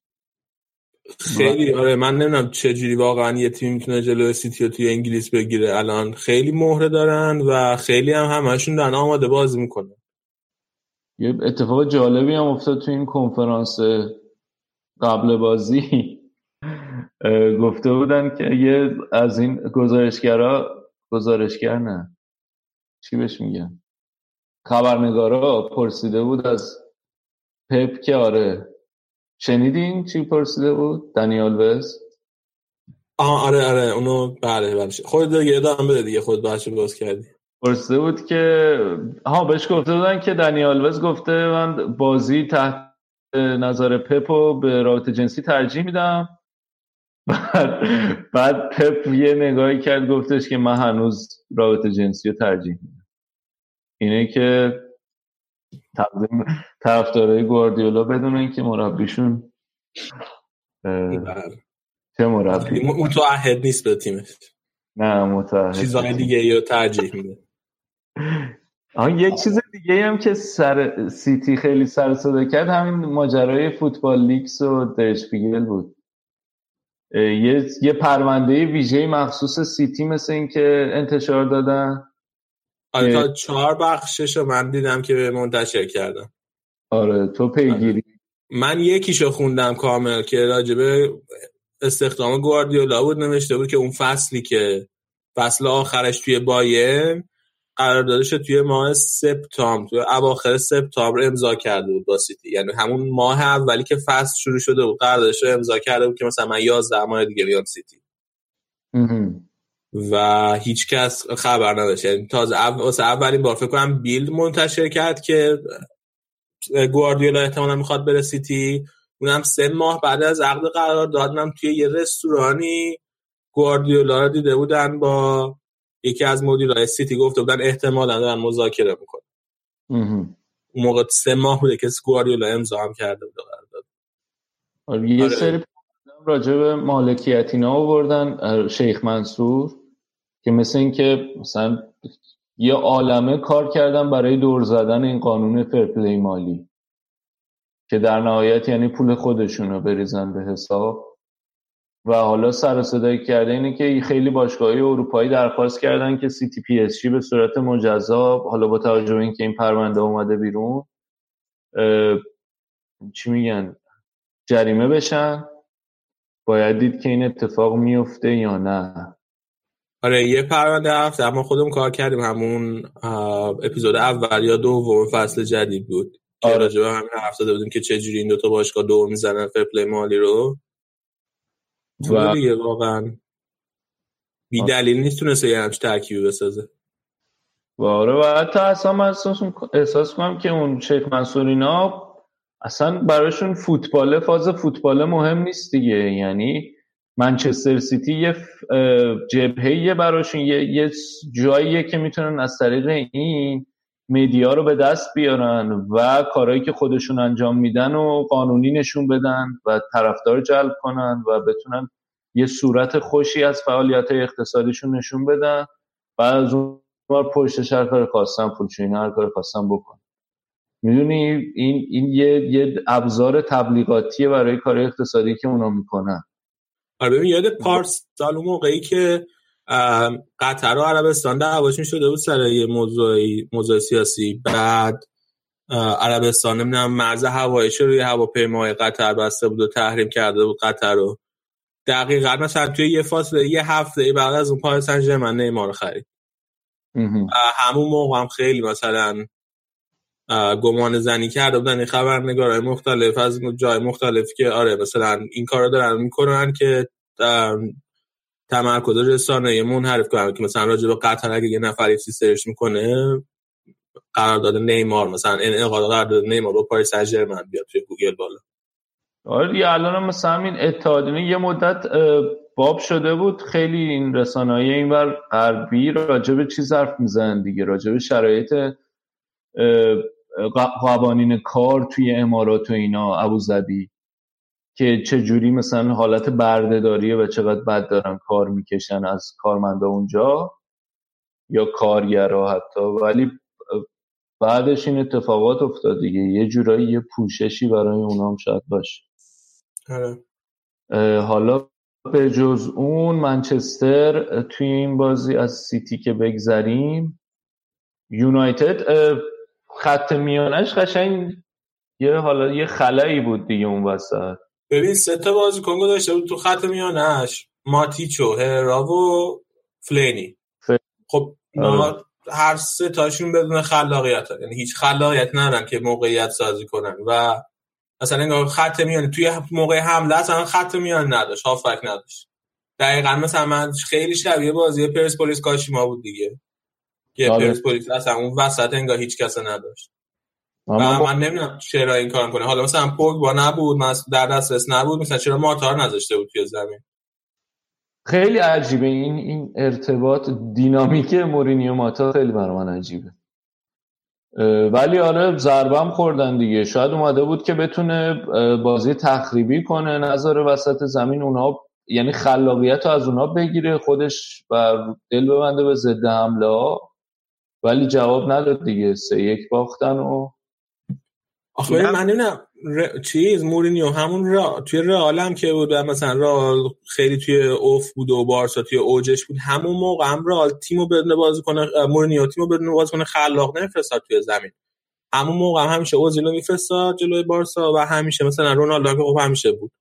خیلی آره من نمی‌دونم چه جوری واقعا یه تیم می‌تونه جلوی سیتی رو توی انگلیس بگیره. الان خیلی مهره دارن و خیلی هم همشون دارن آماده بازی می‌کنن. یه اتفاق جالبی هم افتاد تو این کنفرانس قبل بازی. گفته بودن که یه از این گزارشگرا گزارشگر نه چی بهش میگن؟ خبرنگارا پرسیده بود از پپ که آره. شنیدین چی پرسیده بود؟ دنیال وز؟ آه آره آره اونو بله بله. خود دیگه ادامه بده دیگه خود بحث باز کردی. پرسیده بود که ها بهش گفته بودن که دنیال وز گفته من بازی تحت نظر پپو به رابطه جنسی ترجیح میدم. بعد بعد پپ یه نگاهی کرد گفتش که من هنوز رابطه جنسی رو ترجیح میدم. اینه که تقدیم طرفدارای گواردیولا بدونن که مربیشون چه مربی؟ متعهد نیست به تیمش. نه متعهد چیزهای دیگه رو ترجیح میده. آره یک چیز دیگه هم که سر سیتی خیلی سر و صدا کرد همین ماجرای فوتبال لیکس و درشپیگل بود. یه یه پرونده ویژه مخصوص سیتی مثل این که انتشار دادن. آره تا چهار بخشش رو من دیدم که منتشر کردن آره تو پیگیری. من یکیشو خوندم کامل که راجبه استخدام گواردیولا بود نوشته بود که اون فصلی که فصل آخرش توی باین قراردادش توی ماه سپتامبر توی اواخر سپتامبر امضا کرده بود با سیتی. یعنی همون ماه اولی که فصل شروع شده بود قراردادش رو امضا کرده بود که مثلا من 11 ماه دیگه بیام سیتی. و هیچ کس خبر نداشت. یعنی تازه واسه اولین بار فکر کنم بیلد منتشر کرد که گواردیولا احتمالا می‌خواد بره سیتی. اونم سه ماه بعد از عقد قرار دادنم توی یه رستورانی گواردیولا رو دیده بودن با یکی از مدیرای سیتی گفته بودن احتمالا دارن مذاکره می‌کنن. اون موقع سه ماه بوده که گواردیولا امضا هم کرده بود آره یه آره. سری راجع به مالکیت اینا آوردن شیخ منصور که مثل این که مثلا یه عالمه کار کردن برای دور زدن این قانون فرپلی مالی که در نهایت یعنی پول خودشون رو بریزن به حساب. و حالا سر و صدایی کرده اینه که خیلی باشگاهی اروپایی درخواست کردن که سیتی، پی اس جی به صورت مجزا حالا با توجه به اینکه این پرونده اومده بیرون چی میگن؟ جریمه بشن. باید دید که این اتفاق میفته یا نه. آره یه پرونده هفته اما خودم کار کردیم. همون اپیزود اول یا دوم فصل جدید بود. که آره. راجبه همین حرف زده بودیم که چجوری این دوتا باشگاه دور می‌زنن فرپلی مالی رو. و دیگه واقعا. بی دلیل نیست تونسته یه همچه ترکیبی بسازه. و آره و حتی اصلا من احساس کنم که اون شیخ منصور اینا اصلا براشون فوتبال فاز فوتبال مهم نیست دیگه. یعنی منچستر سیتی یه جبهه براشون یه, یه جاییه که می‌تونن از طریق این میدیا رو به دست بیارن و کارهایی که خودشون انجام میدن و قانونی نشون بدن و طرفدار جلب کنن و بتونن یه صورت خوشی از فعالیت اقتصادیشون نشون بدن و از اون بار پشت هر کار خواستن پولچینی هر کار خواستن بکن می‌دونی این این یه یه ابزار تبلیغاتیه برای کار اقتصادی که اونا می‌کنن. آره یاد پارس سال موقعی که قطر و عربستان دعواش شده بود سر یه موضوع سیاسی. بعد عربستان نمی‌دونم مرز هوایش روی هواپیمای قطر بسته بود و تحریم کرده بود قطر رو. دقیقا مثلا توی یه فاصله یه هفته بعد از اون پاریس سن ژرمن نیمار خرید. همون موقع هم خیلی مثلا گمان زنی کرده بودن. این خبرنگارای مختلف از جای مختلف که آره مثلا این کارا دارن می‌کنن که تمرکز رسانه منحرف کنن که مثلا راجع به قطر اگه یه نفری search می‌کنه قرارداد نیمار مثلا این قرارداد نیمار با پاریس سن ژرمن بیاد توی گوگل بالا. آره الان مثلا همین اتحادیه یه مدت باب شده بود خیلی این رسانه‌ای اینور غربی راجع به چیز حرف می‌زنن دیگه راجع به شرایط قوانین کار توی امارات و اینا ابوظبی. که چه جوری مثلا حالت بردهداریه و چقدر بد دارن کار می‌کشن از کارمندا اونجا یا کارگرا حتی. ولی بعدش این اتفاقات افتاد دیگه. یه جورایی یه پوششی برای اونا هم شاید باشه. آره. حالا به جز اون منچستر توی این بازی از سیتی که بگذریم یونایتد خط میانش قشنگ یه حالا یه خلایی بود دیگه اون وسط. ببین سه تا بازیکن داشته بود تو خط میانش. ماتیچو هرا و فلینی. خب آره. هر سه تاشون بدون خلاقیت. یعنی هیچ خلاقیت ندارن که موقعیت سازی کنن. و مثلا انگار خط میان توی موقع حمله اصلا خط میان نداشت هافبک نداشت. دقیقا مثلا من خیلی شبیه بازی پرسپولیس کاشیما بود دیگه. که آره. پرسپولیس اصلا اون وسط انگار هیچ کس نداشت. و من نمی‌دونم چرا این کار کنه حالا مثلا با نبود من در دسترس نبود مثلا چرا ماتار نذاشته بود توی زمین؟ خیلی عجیبه. این این ارتباط دینامیک مورینیو ماتا خیلی برای من عجیبه. ولی آره ضربم خوردن دیگه. شاید اومده بود که بتونه بازی تخریبی کنه نظر وسط زمین اونها یعنی خلاقیت رو از اونها بگیره خودش و دل ببنده به ضد حمله ها. ولی جواب نداد دیگه. سه یک باختن و آخه من نمی‌دونم چیز مورینیو همون را توی رئال هم که بود مثلا را خیلی توی اوف بود و بارسا توی اوجش بود همون موقع هم رئال تیمو بدون بازی کنه مورینیو تیمو بدون بازی کنه خلاق نفرستاد توی زمین. همون موقع هم همیشه اوزیلو میفرستاد جلوی بارسا و همیشه مثلا رونالدو که خب همیشه بود.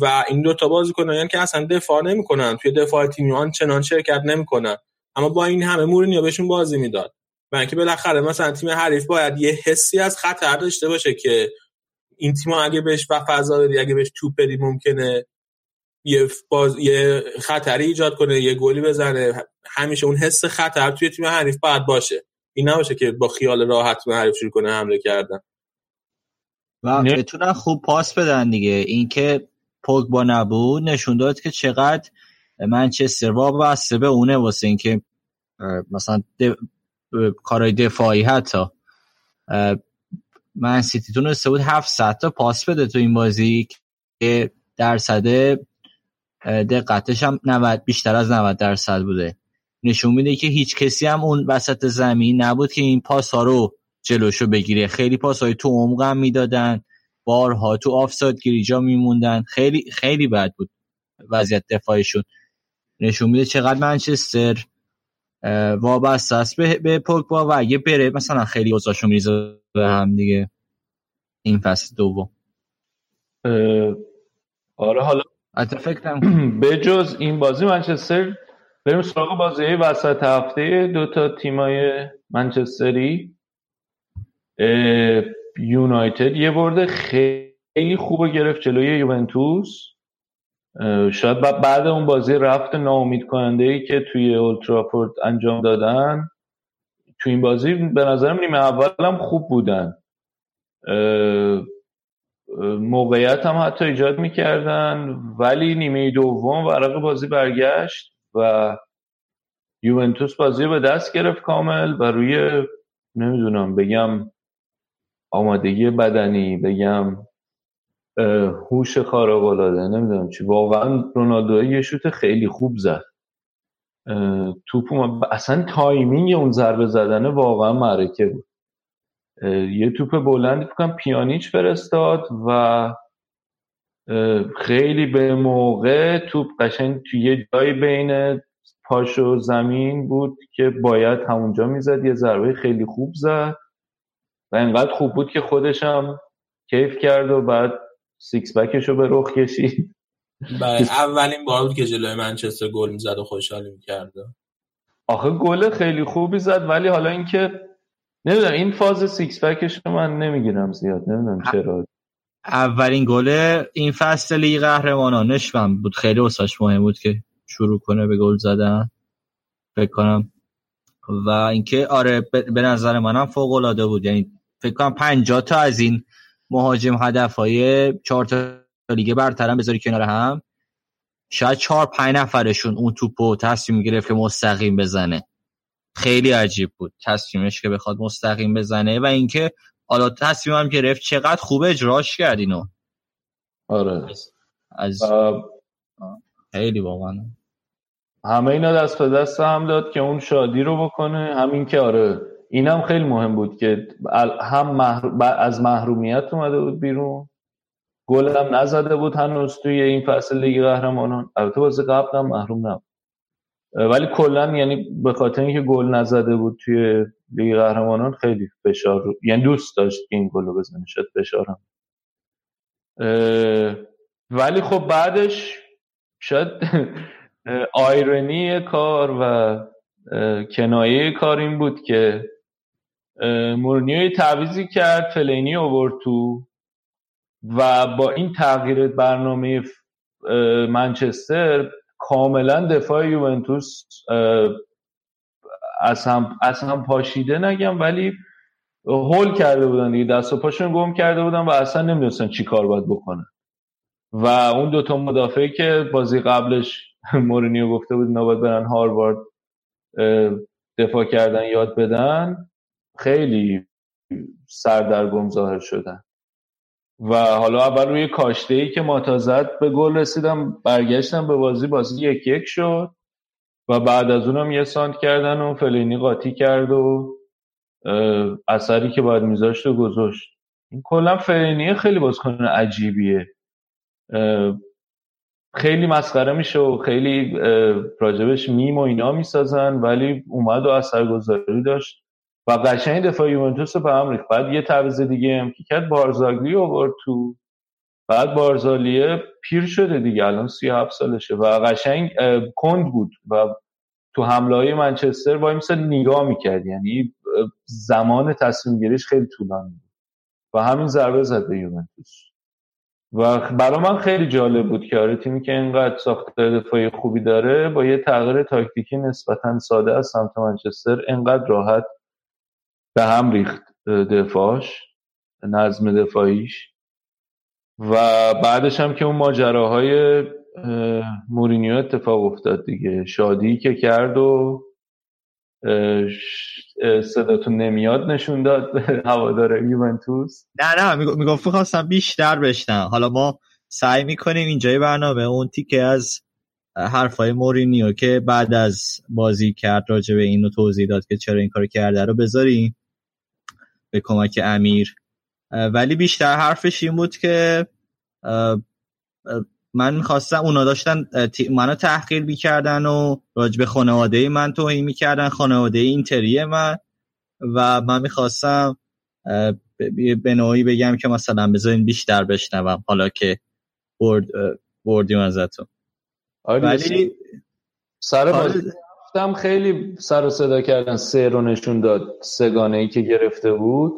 و این دو تا بازیکنان یعنی که اصلا دفاع نمی‌کنن. توی دفاع تیمی آن چنان شرکت نمی‌کنن. اما با این همه مورینیو بهشون بازی می‌داد. و اینکه بالاخره مثلا تیم حریف باید یه حسی از خطر داشته باشه که این تیم اگه بهش و فضا بدی اگه بهش توپ بدی ممکنه یه باز یه خطری ایجاد کنه یه گلی بزنه. همیشه اون حس خطر توی تیم حریف باید باشه. این نباشه که با خیال راحت تیم حریف شروع کنه حمله کردن. و بتونن خوب پاس بدن دیگه. اینکه پوگبا نبود نشون داد که چقدر منچستر وابسته به اونه واسه اینکه مثلا کارهای دفاعی حتی. من سیتی تونسته بود 700 تا پاس بده تو این بازی که درصد دقتش هم 90 بیشتر از 90 درصد بوده. نشون میده که هیچ کسی هم اون وسط زمین نبود که این پاس ها رو جلوشو بگیره. خیلی پاس های تو عمق هم می‌دادن بارها تو آفساید گیریجا میموندن. خیلی خیلی بد بود وضعیت دفاعشون نشون میده چقدر منچستر وابسته است. به, به پوگبا و اگه بره مثلا خیلی اوضاعشون میریزه به هم دیگه. این فصل دوم. آره حالا به جز این بازی منچستر بریم سراغ بازی وسط هفته دو تا تیمای منچستری. یونایتد یه برده خیلی خوب گرفت جلوی یوونتوس. شاید بعد اون بازی رفت ناامید کننده ای که توی اولترافورد انجام دادن. تو این بازی به نظرم نیمه اول خوب بودن. موقعیت هم حتی ایجاد می‌کردن ولی نیمه دوم ورق بازی برگشت و یوونتوس بازی به دست گرفت کامل و روی نمی‌دونم بگم آمادگی بدنی بگم هوش خارق نمی‌دونم چی. واقعا رونالدو یه شوت خیلی خوب زد. توپ اصلا timing اون ضربه زدن واقعا معرکه بود. یه توپ بلندی فکر کنم پیانیچ فرستاد و خیلی به موقع توپ قشنگ توی یه جایی بین پاش و زمین بود که باید همونجا می‌زد. یه ضربه خیلی خوب زد و انقدر خوب بود که خودش هم کیف کرد و بعد six-pack ش رو به رخ کشید بله اولین بار بود که جلوی منچستر گل می‌زد و خوشحالی می‌کرد. آخه گل خیلی خوبی زد ولی حالا اینکه نمی‌دونم این فاز six-pack رو من نمی‌گیرم زیاد نمی‌دونم چرا. اولین گل این فصل لیگ قهرمانان نشون بود خیلی واسش مهم بود که شروع کنه به گل زدن. فکر کنم. و اینکه آره به نظر منم فوق العاده بود یعنی فکر کنم 50 تا از این مهاجم هدف های چهار تا لیگ برترم بذاری کنار هم. شاید چهار پنج نفرشون اون توپو تصمیم گرفت که مستقیم بزنه. خیلی عجیب بود. تصمیمش که بخواد مستقیم بزنه و اینکه حالا تصمیمم گرفت چقدر خوب اجراش کرد اینو. آره. از خیلی واقعا. همه اینا دست به دست هم داد که اون شادی رو بکنه. همین که آره اینم خیلی مهم بود که هم. از محرومیت اومده بود بیرون. گل هم نزده بود هنوز توی این فصل لیگ قهرمانان. البته بازی قبل هم محروم نبود. ولی کلا یعنی به خاطر اینکه گل نزده بود توی لیگ قهرمانان خیلی فشار رو... یعنی دوست داشت که این گل رو بزنه. شد فشارم ولی خب بعدش شاید آیرنی کار و کنایه کار این بود که مورنیو تعویزی کرد فلینی اوورد تو و با این تغییر برنامه منچستر کاملا دفاع یوونتوس از هم, از هم پاشیده نگم ولی هول کرده بودن دیگه دست و پاشون گم کرده بودن و اصلا نمی‌دونستن چی کار باید بکنن. و اون دوتا مدافعی که بازی قبلش مورینیو گفته بود نباید برن هاروارد دفاع کردن یاد بدن. خیلی سردرگم ظاهر شدن. و حالا اول روی کاشته ای که ماتا زد به گل رسیدم برگشتم به بازی بازی یک یک شد. و بعد از اونم یه سانت کردن و فلینی قاطی کرد و اثری که باید میذاشت و گذاشت. این کلا فلینی خیلی بازیکن عجیبیه. خیلی مسخره میشه و خیلی راجبش میم و اینا می‌سازن ولی اومد و اثرگذاری داشت. و قشنگ دفاع یوونتوس به هم ریخت. بعد یه تعویض دیگه هم که کرد بارزاگلی آورد تو. بعد بارزالیه پیر شده دیگه الان 37 سالشه و قشنگ کند بود و تو حمله های منچستر با مثل نگاه می‌کرد. یعنی زمان تصمیم گیریش خیلی طولانی بود. و همین ضربه زد به یوونتوس. و برای من خیلی جالب بود که آره تیمی که اینقدر ساختار دفاعی خوبی داره با یه تغییر تاکتیکی نسبتا ساده از سمت منچستر اینقدر راحت به هم ریخت دفاعش نظم دفاعیش. و بعدش هم که اون ماجراهای مورینیو اتفاق افتاد دیگه. شادی که کرد و صداتون نمیاد نشون داد هوادار یوونتوس. نه نه می‌گفت خواستم بیشتر بشنم. حالا ما سعی می‌کنیم اینجای برنامه اون تیکه از حرفای مورینیو که بعد از بازی کرد راجع به اینو توضیح داد که چرا این کار کرده رو بذاریم. به کمک امیر. ولی بیشتر حرفش این بود که من می‌خواستم اونا داشتن منو تحقیر می‌کردن و راجب خانواده من توهین می‌کردن خانواده اینتری من. و من می‌خواستم به نوعی بگم که مثلا بذارین بیشتر بشنوم حالا که برد بردیم ازتون. ولی سر بازی خیلی سر و صدا کردن. سه رو نشون داد سگانه ای که گرفته بود.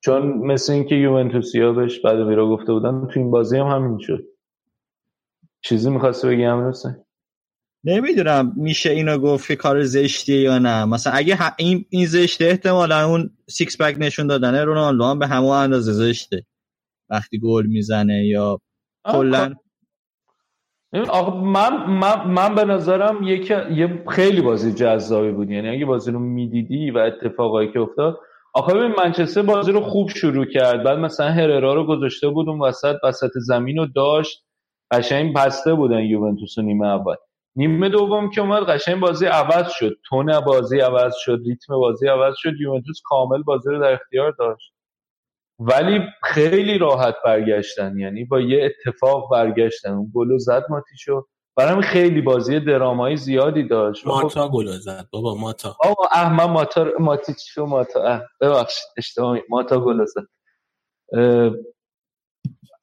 چون مثل اینکه یوونتوسیا بهش بعد ویرا گفته بودن تو این بازی هم همین شد. چیزی می‌خواستی بگی امروز نمی‌دونم میشه اینو گفت که کار زشتیه یا نه. مثلا اگه این این زشته احتمالا اون سیکس پک نشون دادنه رونالدو هم به همون اندازه زشته. وقتی گل می‌زنه یا کلا من, من, من به نظرم یک یه خیلی بازی جذابی بود. یعنی اگه بازی رو می‌دیدی و اتفاقایی که افتاد. آخه ببین منچستر بازی رو خوب شروع کرد. بعد مثلا هررا رو گذاشته بود اون وسط وسط زمین رو داشت. قشنگ بسته بودن یوونتوس و نیمه اول. نیمه دوم که اومد قشنگ بازی عوض شد. تون بازی عوض شد ریتم بازی عوض شد. یوونتوس کامل بازی رو در اختیار داشت. ولی خیلی راحت برگشتن. یعنی با یه اتفاق برگشتن. اون گلو زد ماتیشو برام خیلی بازی درامایی زیادی داشت. ماتا گل زد. بابا ماتا. آقا احمد ماتا ماتیچو ماتا ببخشید. اشتباه ماتا گل زد.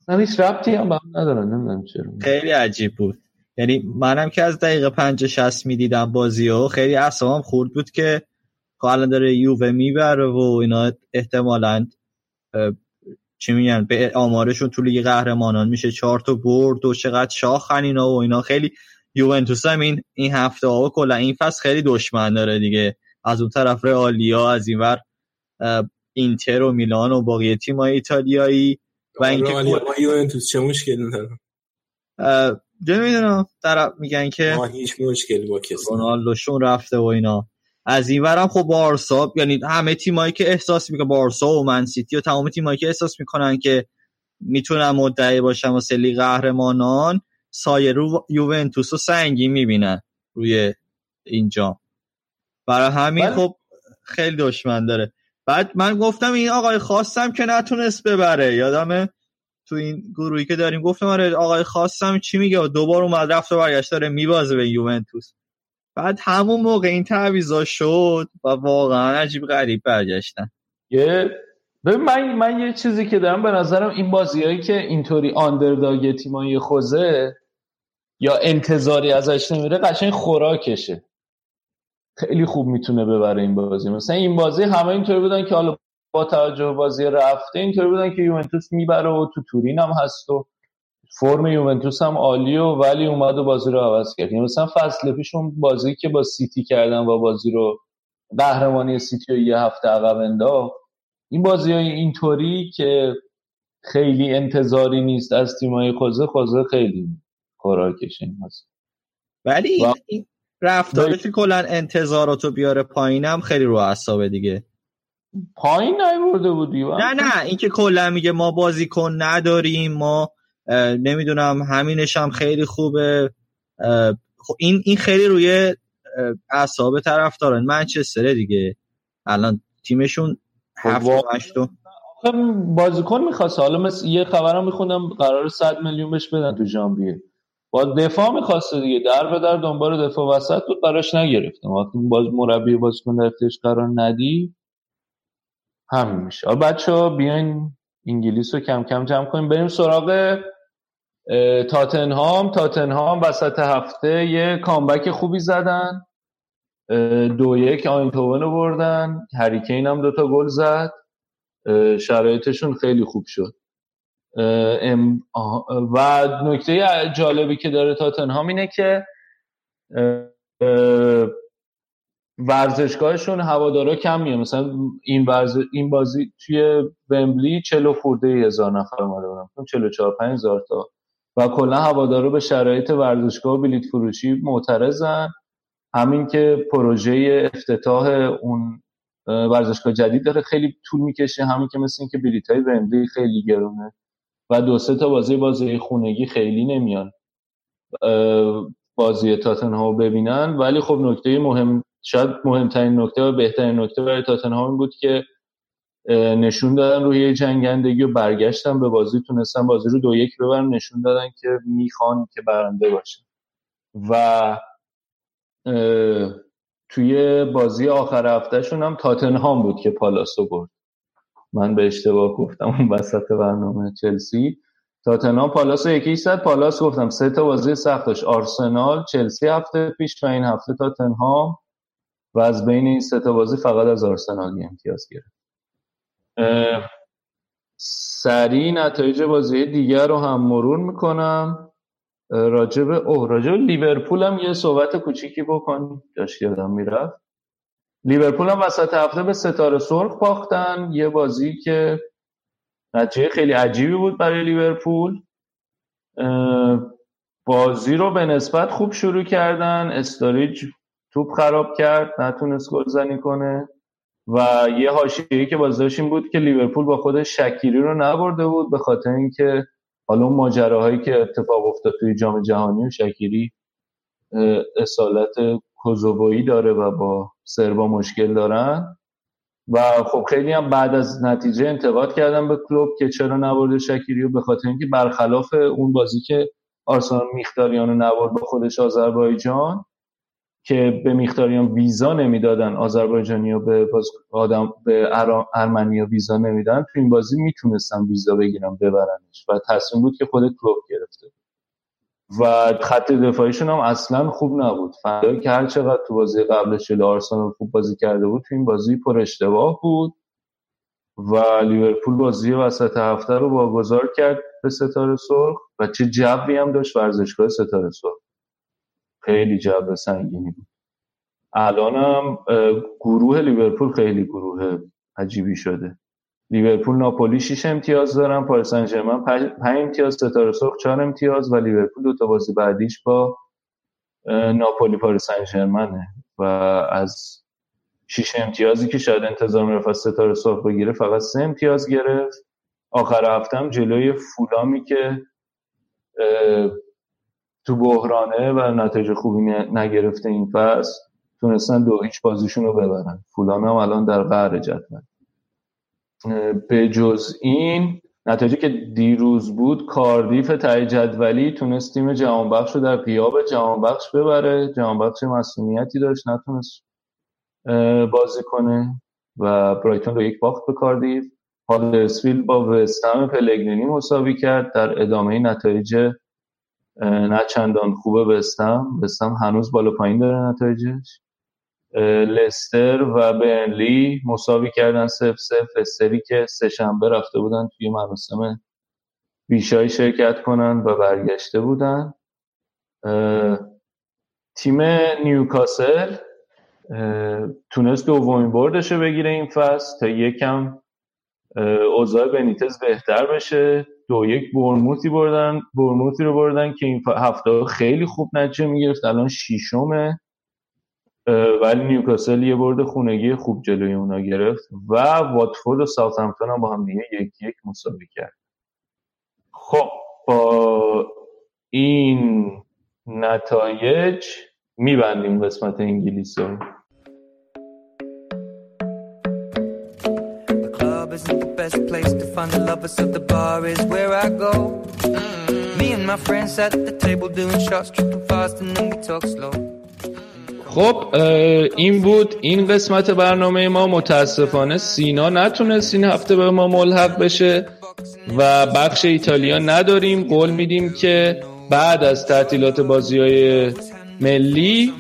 اصلا هیچ ربطی هم به هم ندارن. نمی‌دونم چرا. خیلی عجیب بود. یعنی منم که از دقیقه 5 60 می‌دیدم بازی ها خیلی اعصابم خورد بود که الان داره یووه می‌بره و اینا احتمالاً چی میگن به آمارشون تو لیگ قهرمانان میشه چهار تا برد و چقدر شاخن اینا و اینا. خیلی یوونتوس هم این این هفته ها کلا این فصل خیلی دشمن داره دیگه. از اون طرف رئالیا از اینور اینتر و میلان و باقی تیم‌های ایتالیایی و اینکه یوونتوس چه مشکلی داره؟ نمی‌دونم طرف میگن که ما هیچ مشکلی با کسی رونالدوشون رفته و اینا. از این ورم خب بارسا یعنی همه تیمایی که احساس می‌کنه بارسا و منسیتی و تمام تیمایی که احساس می‌کنن که می‌تونن مدعی باشن و سلی قهرمانان سایر رو یوونتوس و سنگین می‌بینن روی اینجا. برای همین بله. خب خیلی دشمن داره. بعد من گفتم این آقای خواستم که نتونست ببره. یادمه تو این گروهی که داریم گفتم آره آقای خواستم چی میگه؟ دوبار اومد رفت و برگشت داره میبازه به یوونتوس. بعد همون موقع این تعویضا شد و واقعا عجیب غریب برگشتن. یه من من یه چیزی که دارم به نظرم این بازیایی که اینطوری آندرداگ تیمای خوزه یا انتظاری ازش نمیره قشنگ خوراکشه. خیلی خوب می‌تونه ببره این بازی. مثلا این بازی همه اینطوری بودن که حالا با توجه بازی رفته اینطوری بودن که یوونتوس می‌بره و تو تورین هم هست و فرم یوونتوس هم عالی و ولی اومد و بازی رو عوض کرد. یعنی مثلا فصل پیش اون بازی که با سیتی کردن و بازی رو قهرمانی سیتی رو یه هفته عقب انداخت این بازی های اینطوری که خیلی انتظاری نیست از تیمای خوزه خوزه خیلی خوراکش این هست ولی و... این رفتارش کلا انتظاراتو بیاره پایینم خیلی رو اعصابه دیگه. پایین نیورده بودی؟ نه نه اینکه کلا میگه ما بازیکن نداریم ما نمی‌دونم همینش هم خیلی خوبه. خب این این خیلی روی اعصاب طرفداران منچستر دیگه. الان تیمشون خب هفت و هشت بازیکن می‌خواست. حالا مثل یه خبرم میخوندم قرار 100 میلیون بهش بدن تو ژانویه. با دفاع می‌خواسته دیگه. در به در دنبال دفاع وسط بود براش نگرفتم. وقتی باز مربی بازیکن در قرار ندی همین میشه. حالا بچه بیاین انگلیس رو کم کم جمع کنیم. بریم سراغ تاتنهام تاتنهام وسط هفته یه کامبک خوبی زدن. دو یک آینتوون بردن. هریکین هم دوتا گل زد. شرایطشون خیلی خوب شد. و نکته جالبی که داره تاتنهام اینه که ورزشگاهشون هوادارا کم میه مثلا این این بازی توی ومبلی 40 خورده هزار نفر اومده بودن. 44 5000 تا و کلا هوادارا به شرایط ورزشگاه و بلیت فروشی معترضن. همین که پروژه افتتاح اون ورزشگاه جدید داره خیلی طول می‌کشه. همین که مثل اینکه بلیت های ومبلی خیلی گرونه و دو سه تا بازی بازی خونگی خیلی نمیان بازی تاتنهام ببینن. ولی خب نکته مهم شاید مهمترین نکته و بهترین نکته برای تاتنهام بود که نشون دادن روی جنگندگی و برگشتن به بازی تونستن بازی رو دو یک ببرن نشون دادن که می‌خوان که برنده باشه. و توی بازی آخر هفتهشون هم تاتنهام بود که پالاسو برد. من به اشتباه گفتم اون وسط برنامه چلسی. تاتنهام پالاسو یکی زد پالاس گفتم سه تا بازی سختش آرسنال چلسی هفته پیش و این هفته تاتنهام و از بین این سه تا بازی فقط از آرسنال امتیاز گرفت. سریع نتایج بازی دیگر رو هم مرور می‌کنم. راجب اوه راجب لیورپول هم یه صحبت کوچیکی بکن. داشت یادم می‌رفت. لیورپول هم وسط هفته به ستاره سرخ باختن. یه بازی که نتیجه خیلی عجیبی بود برای لیورپول. بازی رو به نسبت خوب شروع کردن. استوریج توپ خراب کرد. نتونست گلزنی کنه. و یه حاشیه‌ای که باز این بود که لیورپول با خود شکیری رو نبرده بود به خاطر اینکه حالا اون ماجراهایی که اتفاق افتاد توی جام جهانی و شکیری اصالت کوزوویی داره و با سربا مشکل دارن. و خب خیلی هم بعد از نتیجه انتقاد کردم به کلوب که چرا نبرده شکیریو به خاطر اینکه برخلاف اون بازی که آرسنال میختاریان رو نبرد با خودش آذربایجان که به میختاریان ویزا نمی‌دادن آذربایجانی به آدم به ارمنیا ویزا نمیدن تو این بازی می‌تونستن ویزا بگیرن ببرنش و تصمیم بود که خود کلوب گرفته. و خط دفاعیشون هم اصلا خوب نبود. فردایی که هر چقدر تو بازی قبلش آرسنال خوب بازی کرده بود تو این بازی پر اشتباه بود و لیورپول بازی وسط هفته رو واگذار کرد به ستاره سرخ و چه جوی هم داشت ورزشگاه ستاره سرخ. خیلی جو سنگینی بود. الانم گروه لیورپول خیلی گروه عجیبی شده. لیورپول ناپولی 6 امتیاز دارن پاریس سن ژرمن 5 امتیاز ستاره سرخ 4 امتیاز و لیورپول دو تا بازی بعدیش با ناپولی پاریس سن ژرمنه و از 6 امتیازی که شاید انتظار می‌رفت از ستاره سرخ بگیره فقط 3 امتیاز گرفت. آخر هفته هم جلوی فولامی که تو بحرانه و نتایج خوبی نگرفته این فصل تونستن دو هیچ بازیشون رو ببرن. فولان هم الان در قهر جدول. به جز این نتایجی که دیروز بود کاردیف تای جدولی تونست تیم جهانبخش رو در قیاب جهانبخش ببره. جهانبخش مسئولیتی داشت نتونست بازی کنه و برایتون رو یک باخت به کاردیف. هالدرسفیل با وستهم پلگرینی مساوی کرد. در ادامه نتایج نه چندان خوبه وستهم وستهم هنوز بالا پایین داره نتایجش. لستر و برنلی مساوی کردن سف سف لستری که سه شنبه رفته بودن توی مراسم بیشایی شرکت کنن و برگشته بودن. تیم نیوکاسل تونست دومین بردش بگیره این فصل تا یکم اوضاع بنیتز بهتر بشه. دو یک برموتی بردن برموتی رو بردن که این هفته خیلی خوب نتیجه می‌گرفت. الان شیشمه ولی نیوکاسل یه برد خونگی خوب جلوی اونا گرفت و واتفورد و ساوثهمپتون هم با هم دیگه یک یک مساوی کرد. خب با این نتایج میبندیم قسمت انگلیس رو find the lovers of the bar is where I go. Me and my friends at the table doing shots, tripping fast and then we talk slow. خب این بود. این قسمت برنامه ما. متاسفانه سینا نتونست این هفته به ما ملحق بشه و بخش ایتالیا نداریم. قول میدیم که بعد از تعطیلات بازی های ملی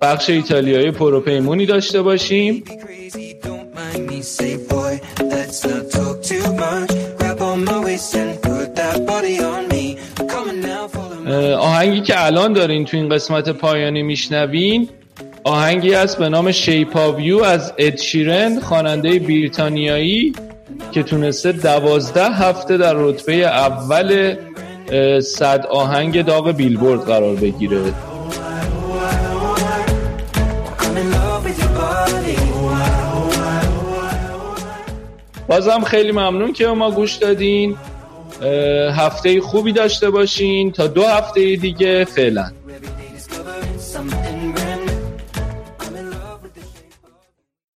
بخش ایتالیایی پروپیمونی داشته باشیم. آهنگی که الان دارین تو این قسمت پایانی میشنوین آهنگی است به نام شیپ ویو از ادشیرن خواننده بریتانیایی که تونسته دوازده هفته در رتبه اول صد آهنگ داغ بیلبورد قرار بگیره. بازم خیلی ممنون که ما گوش دادین. هفته خوبی داشته باشین. تا دو هفته دیگه فعلا.